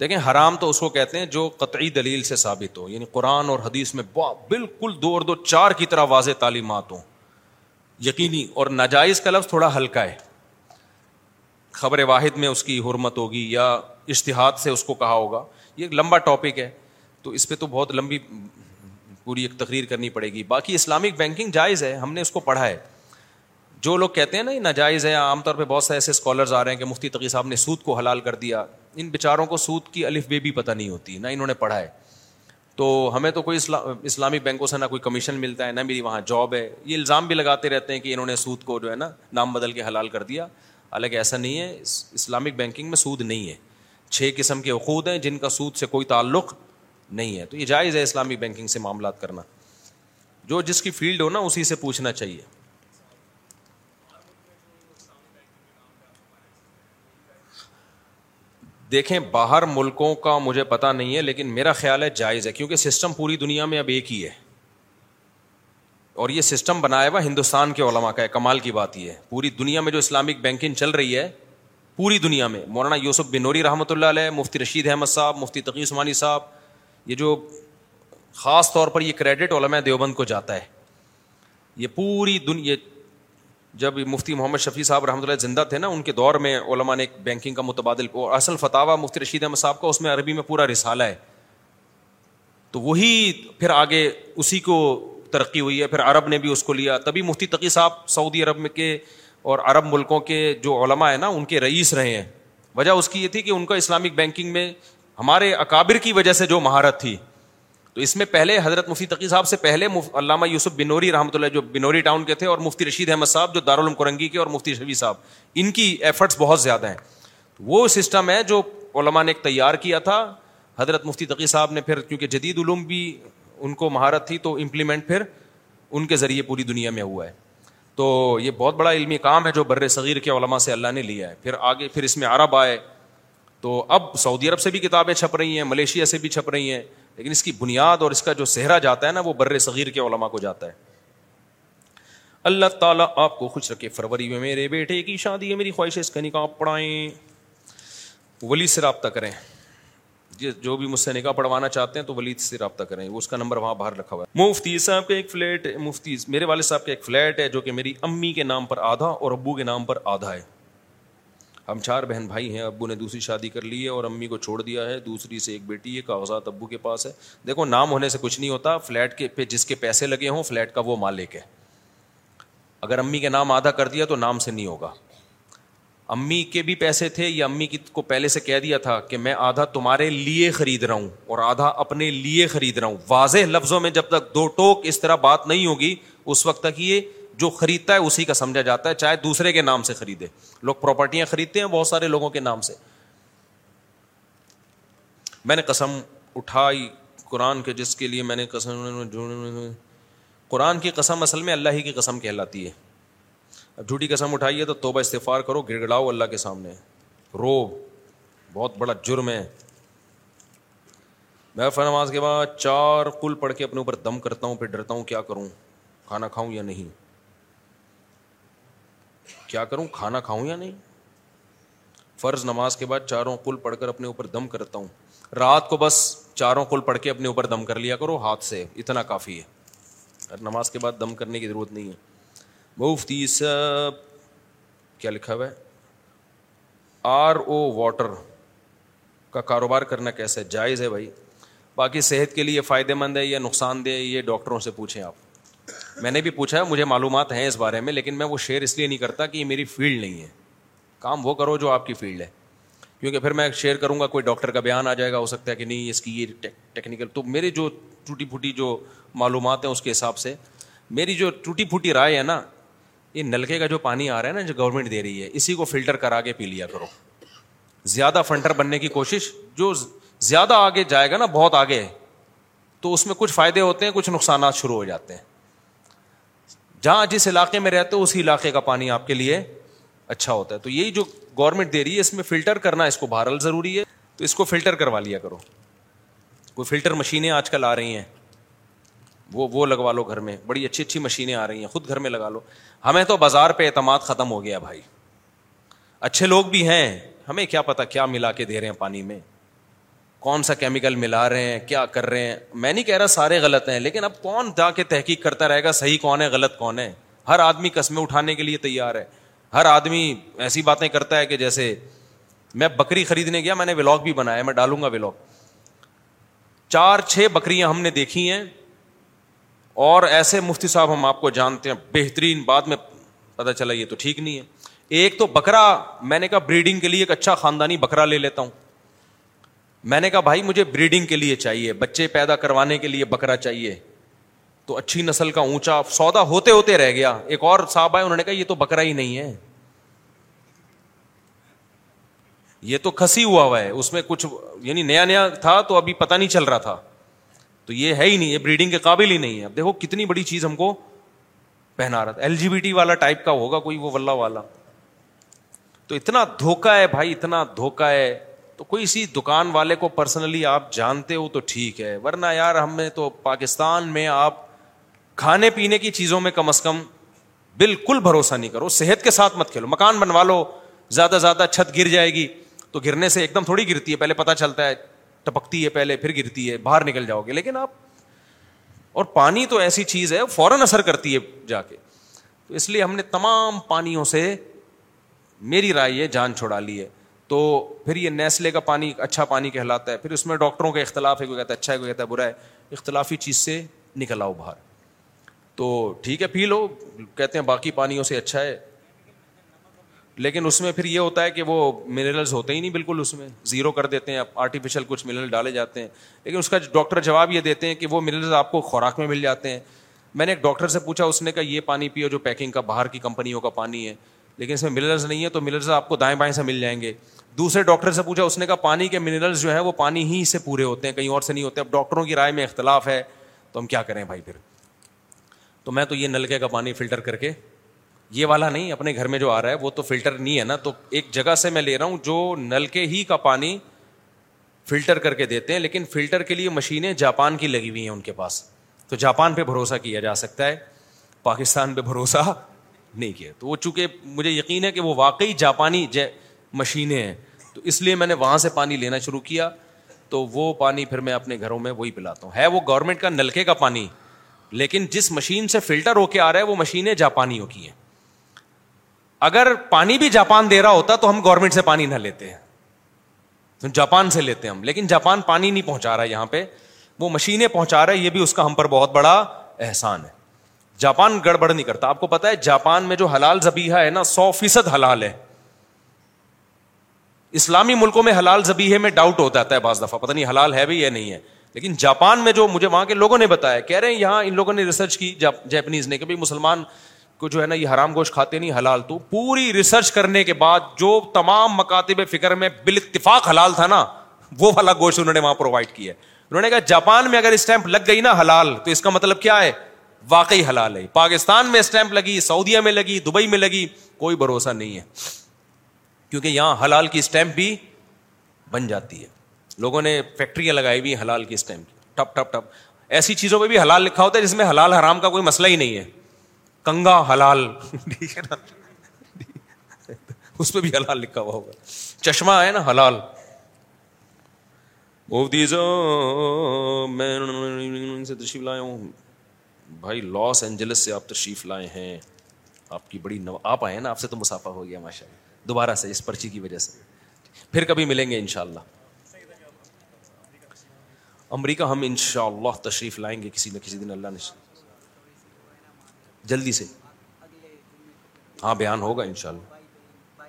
دیکھیں حرام تو اس کو کہتے ہیں جو قطعی دلیل سے ثابت ہو یعنی قرآن اور حدیث میں بالکل دو اور دو چار کی طرح واضح تعلیمات ہوں یقینی اور ناجائز کا لفظ تھوڑا ہلکا ہے خبر واحد میں اس کی حرمت ہوگی یا اشتہاد سے اس کو کہا ہوگا یہ ایک لمبا ٹاپک ہے تو اس پہ تو بہت لمبی پوری ایک تقریر کرنی پڑے گی باقی اسلامک بینکنگ جائز ہے ہم نے اس کو پڑھا ہے جو لوگ کہتے ہیں نا یہ ناجائز ہے عام طور پہ بہت سے ایسے اسکالرز آ رہے ہیں کہ مفتی تقی صاحب نے سود کو حلال کر دیا ان بیچاروں کو سود کی الف بے بھی پتہ نہیں ہوتی نہ انہوں نے پڑھا ہے تو ہمیں تو کوئی اسلامک بینکوں سے نہ کوئی کمیشن ملتا ہے نہ میری وہاں جاب ہے یہ الزام بھی لگاتے رہتے ہیں کہ انہوں نے سود کو جو ہے نا نام بدل کے حلال کر دیا حالانکہ ایسا نہیں ہے اسلامک بینکنگ میں سود نہیں ہے چھ قسم کے اخود ہیں جن کا سود سے کوئی تعلق نہیں ہے تو یہ جائز ہے اسلامک بینکنگ سے معاملات کرنا جو جس کی فیلڈ ہو نا اسی سے پوچھنا چاہیے دیکھیں باہر ملکوں کا مجھے پتا نہیں ہے لیکن میرا خیال ہے جائز ہے کیونکہ سسٹم پوری دنیا میں اب ایک ہی ہے اور یہ سسٹم بنایا ہوا ہندوستان کے علماء کا ہے کمال کی بات یہ ہے پوری دنیا میں جو اسلامک بینکنگ چل رہی ہے پوری دنیا میں مولانا یوسف بنوری رحمۃ اللہ علیہ مفتی رشید احمد صاحب مفتی تقی عثمانی صاحب یہ جو خاص طور پر یہ کریڈٹ علماء دیوبند کو جاتا ہے یہ پوری دنیا جب مفتی محمد شفیع صاحب رحمۃ اللہ زندہ تھے نا ان کے دور میں علماء نے ایک بینکنگ کا متبادل اصل فتح مفتی رشید احمد صاحب کا اس میں عربی میں پورا رسالہ ہے تو وہی پھر آگے اسی کو ترقی ہوئی ہے پھر عرب نے بھی اس کو لیا تبھی مفتی تقی صاحب سعودی عرب میں کے اور عرب ملکوں کے جو علماء ہیں نا ان کے رئیس رہے ہیں وجہ اس کی یہ تھی کہ ان کا اسلامک بینکنگ میں ہمارے اکابر کی وجہ سے جو مہارت تھی تو اس میں پہلے حضرت مفتی تقی صاحب سے پہلے علامہ یوسف بنوری رحمۃ اللہ جو بنوری ٹاؤن کے تھے اور مفتی رشید احمد صاحب جو دارالعلوم کرنگی کے اور مفتی شفیع صاحب ان کی ایفرٹس بہت زیادہ ہیں تو وہ سسٹم ہے جو علماء نے ایک تیار کیا تھا حضرت مفتی تقی صاحب نے پھر کیونکہ جدید علوم بھی ان کو مہارت تھی تو امپلیمنٹ پھر ان کے ذریعے پوری دنیا میں ہوا ہے تو یہ بہت بڑا علمی کام ہے جو بر صغیر کے علماء سے اللہ نے لیا ہے پھر آگے پھر اس میں عرب آئے تو اب سعودی عرب سے بھی کتابیں چھپ رہی ہیں ملیشیا سے بھی چھپ رہی ہیں لیکن اس کی بنیاد اور اس کا جو صحرا جاتا ہے نا وہ بر صغیر کے علماء کو جاتا ہے اللہ تعالیٰ آپ کو خوش رکھے فروری میں میرے بیٹے کی شادی ہے میری خواہش ہے اس نکاح پڑھائیں ولی سے رابطہ کریں جو بھی مجھ سے نکاح پڑھوانا چاہتے ہیں تو ولید سے رابطہ کریں اس کا نمبر وہاں باہر رکھا ہوا ہے مفتی صاحب کا ایک فلیٹ مفتی میرے والد صاحب کا ایک فلیٹ ہے جو کہ میری امی کے نام پر آدھا اور ابو کے نام پر آدھا ہے ہم چار بہن بھائی ہیں ابو نے دوسری شادی کر لی ہے اور امی کو چھوڑ دیا ہے دوسری سے ایک بیٹی ہے کاغذات ابو کے پاس ہے دیکھو نام ہونے سے کچھ نہیں ہوتا فلیٹ کے پہ جس کے پیسے لگے ہوں فلیٹ کا وہ مالک ہے اگر امی کے نام آدھا کر دیا تو نام سے نہیں ہوگا امی کے بھی پیسے تھے یا امی کو پہلے سے کہہ دیا تھا کہ میں آدھا تمہارے لیے خرید رہا ہوں اور آدھا اپنے لیے خرید رہا ہوں واضح لفظوں میں جب تک دو ٹوک اس طرح بات نہیں ہوگی اس وقت تک یہ جو خریدتا ہے اسی کا سمجھا جاتا ہے چاہے دوسرے کے نام سے خریدے لوگ پراپرٹیاں خریدتے ہیں بہت سارے لوگوں کے نام سے میں نے قسم اٹھائی قرآن کے جس کے لیے میں نے قسم قرآن کی قسم اصل میں اللہ ہی کی قسم کہلاتی ہے جھوٹی قسم اٹھائیے توبہ استفار کرو گڑاؤ اللہ کے سامنے رو بہت بڑا جرم ہے میں فر نماز کے بعد چار کل پڑھ کے اپنے اوپر دم کرتا ہوں پھر ڈرتا ہوں کیا کروں کھانا کھاؤں یا نہیں کیا کروں کھانا کھاؤں یا نہیں فرض نماز کے بعد چاروں کل پڑھ کر اپنے اوپر دم کرتا ہوں رات کو بس چاروں کل پڑھ کے اپنے اوپر دم کر لیا کرو ہاتھ سے اتنا کافی ہے اور نماز کے بعد دم کرنے کی ضرورت نہیں ہے مفتی صاحب کیا لکھا ہوا ہے آر او واٹر کا کاروبار کرنا کیسے جائز ہے بھائی باقی صحت کے لیے فائدے مند ہے یا نقصان دہ یہ ڈاکٹروں سے پوچھیں آپ میں نے بھی پوچھا ہے مجھے معلومات ہیں اس بارے میں لیکن میں وہ شیئر اس لیے نہیں کرتا کہ یہ میری فیلڈ نہیں ہے کام وہ کرو جو آپ کی فیلڈ ہے کیونکہ پھر میں شیئر کروں گا کوئی ڈاکٹر کا بیان آ جائے گا ہو سکتا ہے کہ نہیں اس کی یہ ٹیکنیکل تو میرے جو ٹوٹی پھوٹی جو معلومات ہیں اس کے حساب سے میری جو ٹوٹی پھوٹی رائے ہے نا یہ نلکے کا جو پانی آ رہا ہے نا جو گورنمنٹ دے رہی ہے اسی کو فلٹر کرا کے پی لیا کرو زیادہ فلٹر بننے کی کوشش جو زیادہ آگے جائے گا نا بہت آگے تو اس میں کچھ فائدے ہوتے ہیں کچھ نقصانات شروع ہو جاتے ہیں جہاں جس علاقے میں رہتے ہو اسی علاقے کا پانی آپ کے لیے اچھا ہوتا ہے تو یہی جو گورنمنٹ دے رہی ہے اس میں فلٹر کرنا اس کو بہرحال ضروری ہے تو اس کو فلٹر کروا لیا کرو کوئی فلٹر مشینیں آج کل آ رہی ہیں وہ وہ لگوا لو گھر میں بڑی اچھی اچھی مشینیں آ رہی ہیں خود گھر میں لگا لو ہمیں تو بازار پہ اعتماد ختم ہو گیا بھائی اچھے لوگ بھی ہیں ہمیں کیا پتا کیا ملا کے دے رہے ہیں پانی میں کون سا کیمیکل ملا رہے ہیں کیا کر رہے ہیں میں نہیں کہہ رہا سارے غلط ہیں لیکن اب کون جا کے تحقیق کرتا رہے گا صحیح کون ہے غلط کون ہے ہر آدمی قسمیں اٹھانے کے لیے تیار ہے ہر آدمی ایسی باتیں کرتا ہے کہ جیسے میں بکری خریدنے گیا میں نے ولاگ بھی بنایا میں ڈالوں گا ولاگ چار چھ بکریاں ہم نے دیکھی ہیں اور ایسے مفتی صاحب ہم آپ کو جانتے ہیں بہترین بعد میں پتا چلا یہ تو ٹھیک نہیں ہے ایک تو بکرا میں نے کہا بریڈنگ کے لیے ایک اچھا خاندانی بکرا لے لیتا ہوں میں نے کہا بھائی مجھے بریڈنگ کے لیے چاہیے بچے پیدا کروانے کے لیے بکرا چاہیے تو اچھی نسل کا اونچا سودا ہوتے ہوتے رہ گیا ایک اور صاحب آئے انہوں نے کہا یہ تو بکرا ہی نہیں ہے یہ تو کھسی ہوا ہوا ہے اس میں کچھ یعنی نیا نیا تھا تو ابھی پتا نہیں چل رہا تھا تو یہ ہے ہی نہیں یہ بریڈنگ کے قابل ہی نہیں ہے اب دیکھو کتنی بڑی چیز ہم کو پہنا رہا تھا ایل جی بی ٹی والا ٹائپ کا ہوگا کوئی وہ ولہ والا تو اتنا دھوکا ہے بھائی اتنا دھوکا ہے تو کوئی اسی دکان والے کو پرسنلی آپ جانتے ہو تو ٹھیک ہے ورنہ یار ہم نے تو پاکستان میں آپ کھانے پینے کی چیزوں میں کم از کم بالکل بھروسہ نہیں کرو صحت کے ساتھ مت کھیلو مکان بنوا لو زیادہ زیادہ چھت گر جائے گی تو گرنے سے ایک دم تھوڑی گرتی ہے پہلے پتہ چلتا ہے ٹپکتی ہے پہلے پھر گرتی ہے باہر نکل جاؤ گے لیکن آپ اور پانی تو ایسی چیز ہے فوراً اثر کرتی ہے جا کے تو اس لیے ہم نے تمام پانیوں سے میری رائے یہ جان چھوڑا لی ہے تو پھر یہ نیسلے کا پانی اچھا پانی کہلاتا ہے پھر اس میں ڈاکٹروں کا اختلاف ہے کوئی کہتا ہے اچھا ہے کوئی کہتا ہے برا ہے اختلافی چیز سے نکل آؤ باہر تو ٹھیک ہے پی لو کہتے ہیں باقی پانیوں سے اچھا ہے لیکن اس میں پھر یہ ہوتا ہے کہ وہ منرلز ہوتے ہی نہیں بالکل اس میں زیرو کر دیتے ہیں آرٹیفیشل کچھ منرل ڈالے جاتے ہیں لیکن اس کا ڈاکٹر جواب یہ دیتے ہیں کہ وہ منرلز آپ کو خوراک میں مل جاتے ہیں میں نے ایک ڈاکٹر سے پوچھا اس نے کہا یہ پانی پیو جو پیکنگ کا باہر کی کمپنیوں کا پانی ہے لیکن اس میں منرلز نہیں ہے تو منرلز آپ کو دائیں بائیں سے مل جائیں گے دوسرے ڈاکٹر سے پوچھا اس نے کہا پانی کے منرلز جو ہے وہ پانی ہی سے پورے ہوتے ہیں کہیں اور سے نہیں ہوتے اب ڈاکٹروں کی رائے میں اختلاف ہے تو ہم کیا کریں بھائی پھر تو میں تو یہ نلکے کا پانی فلٹر کر کے یہ والا نہیں اپنے گھر میں جو آ رہا ہے وہ تو فلٹر نہیں ہے نا تو ایک جگہ سے میں لے رہا ہوں جو نل کے ہی کا پانی فلٹر کر کے دیتے ہیں لیکن فلٹر کے لیے مشینیں جاپان کی لگی ہوئی ہیں ان کے پاس تو جاپان پہ بھروسہ کیا جا سکتا ہے پاکستان پہ بھروسہ نہیں کیا تو وہ چونکہ مجھے یقین ہے کہ وہ واقعی جاپانی مشینیں ہیں تو اس لیے میں نے وہاں سے پانی لینا شروع کیا تو وہ پانی پھر میں اپنے گھروں میں وہی پلاتا ہوں ہے وہ گورنمنٹ کا نلکے کا پانی لیکن جس مشین سے فلٹر ہو کے آ رہا ہے وہ مشینیں جاپانیوں کی ہیں اگر پانی بھی جاپان دے رہا ہوتا تو ہم گورنمنٹ سے پانی نہ لیتے ہیں جاپان سے لیتے ہم لیکن جاپان پانی نہیں پہنچا رہا یہاں پہ وہ مشینیں پہنچا رہا ہے یہ بھی اس کا ہم پر بہت بڑا احسان ہے جاپان گڑبڑ نہیں کرتا آپ کو پتا ہے جاپان میں جو حلال زبیحہ ہے نا سو فیصد حلال ہے اسلامی ملکوں میں حلال زبیحے میں ڈاؤٹ ہو جاتا ہے بعض دفعہ پتا نہیں حلال ہے بھی یا نہیں ہے لیکن جاپان میں جو مجھے وہاں کے لوگوں نے بتایا کہہ رہے ہیں یہاں ان لوگوں نے ریسرچ کی جاپنیز نے کہ مسلمان کو جو ہے نا یہ حرام گوشت کھاتے نہیں حلال تو پوری ریسرچ کرنے کے بعد جو تمام مکاتب فکر میں بال اتفاق حلال تھا نا وہ والا گوشت انہوں نے وہاں پرووائڈ کیا ہے انہوں نے کہا جاپان میں اگر اسٹمپ لگ گئی نا حلال تو اس کا مطلب کیا ہے واقعی حلال ہے پاکستان میں اسٹمپ لگی سعودیہ میں لگی دبئی میں لگی کوئی بھروسہ نہیں ہے کیونکہ یہاں حلال کی اسٹمپ بھی بن جاتی ہے لوگوں نے فیکٹریاں لگائی ہوئی حلال کی اسٹمپ ٹپ ٹپ ٹپ ایسی چیزوں پہ بھی حلال لکھا ہوتا ہے جس میں حلال حرام کا کوئی مسئلہ ہی نہیں ہے کنگا حلال ٹھیک ہے نا اس پہ بھی حلال لکھا ہوا ہوگا چشمہ ہے نا حلال سے تشریف ہوں بھائی لاس اینجلس سے آپ تشریف لائے ہیں آپ کی بڑی نو آپ آئے ہیں نا آپ سے تو مسافہ ہو گیا ماشاء اللہ دوبارہ سے اس پرچی کی وجہ سے پھر کبھی ملیں گے ان شاء اللہ امریکہ ہم ان شاء اللہ تشریف لائیں گے کسی نہ کسی دن اللہ نے جلدی سے ہاں بیان ہوگا شاء اللہ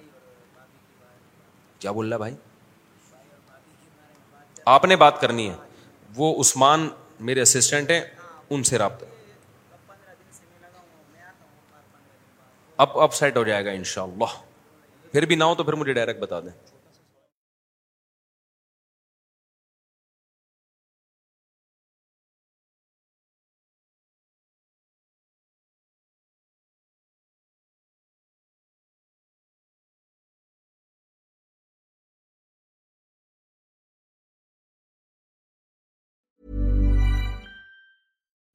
کیا بول رہا بھائی آپ نے بات کرنی ہے وہ عثمان میرے اسسٹنٹ ہیں ان سے رابطہ اب اپ سیٹ ہو جائے گا ان شاء اللہ پھر بھی نہ ہو تو پھر مجھے ڈائریکٹ بتا دیں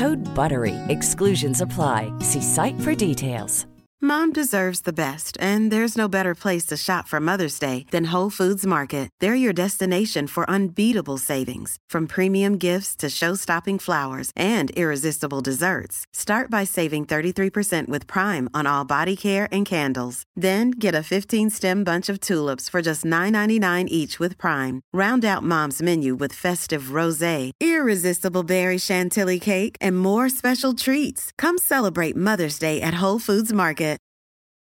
گڈ بر وی exclusions apply see site for details Mom deserves the best, and there's no better place to shop for Mother's Day than Whole Foods Market. They're your destination for unbeatable savings, from premium gifts to show-stopping flowers and irresistible desserts. Start by saving 33% with Prime on all body care and candles. Then get a 15-stem bunch of tulips for just $9.99 each with Prime. Round out Mom's menu with festive rosé, irresistible berry chantilly cake, and more special treats. Come celebrate Mother's Day at Whole Foods Market.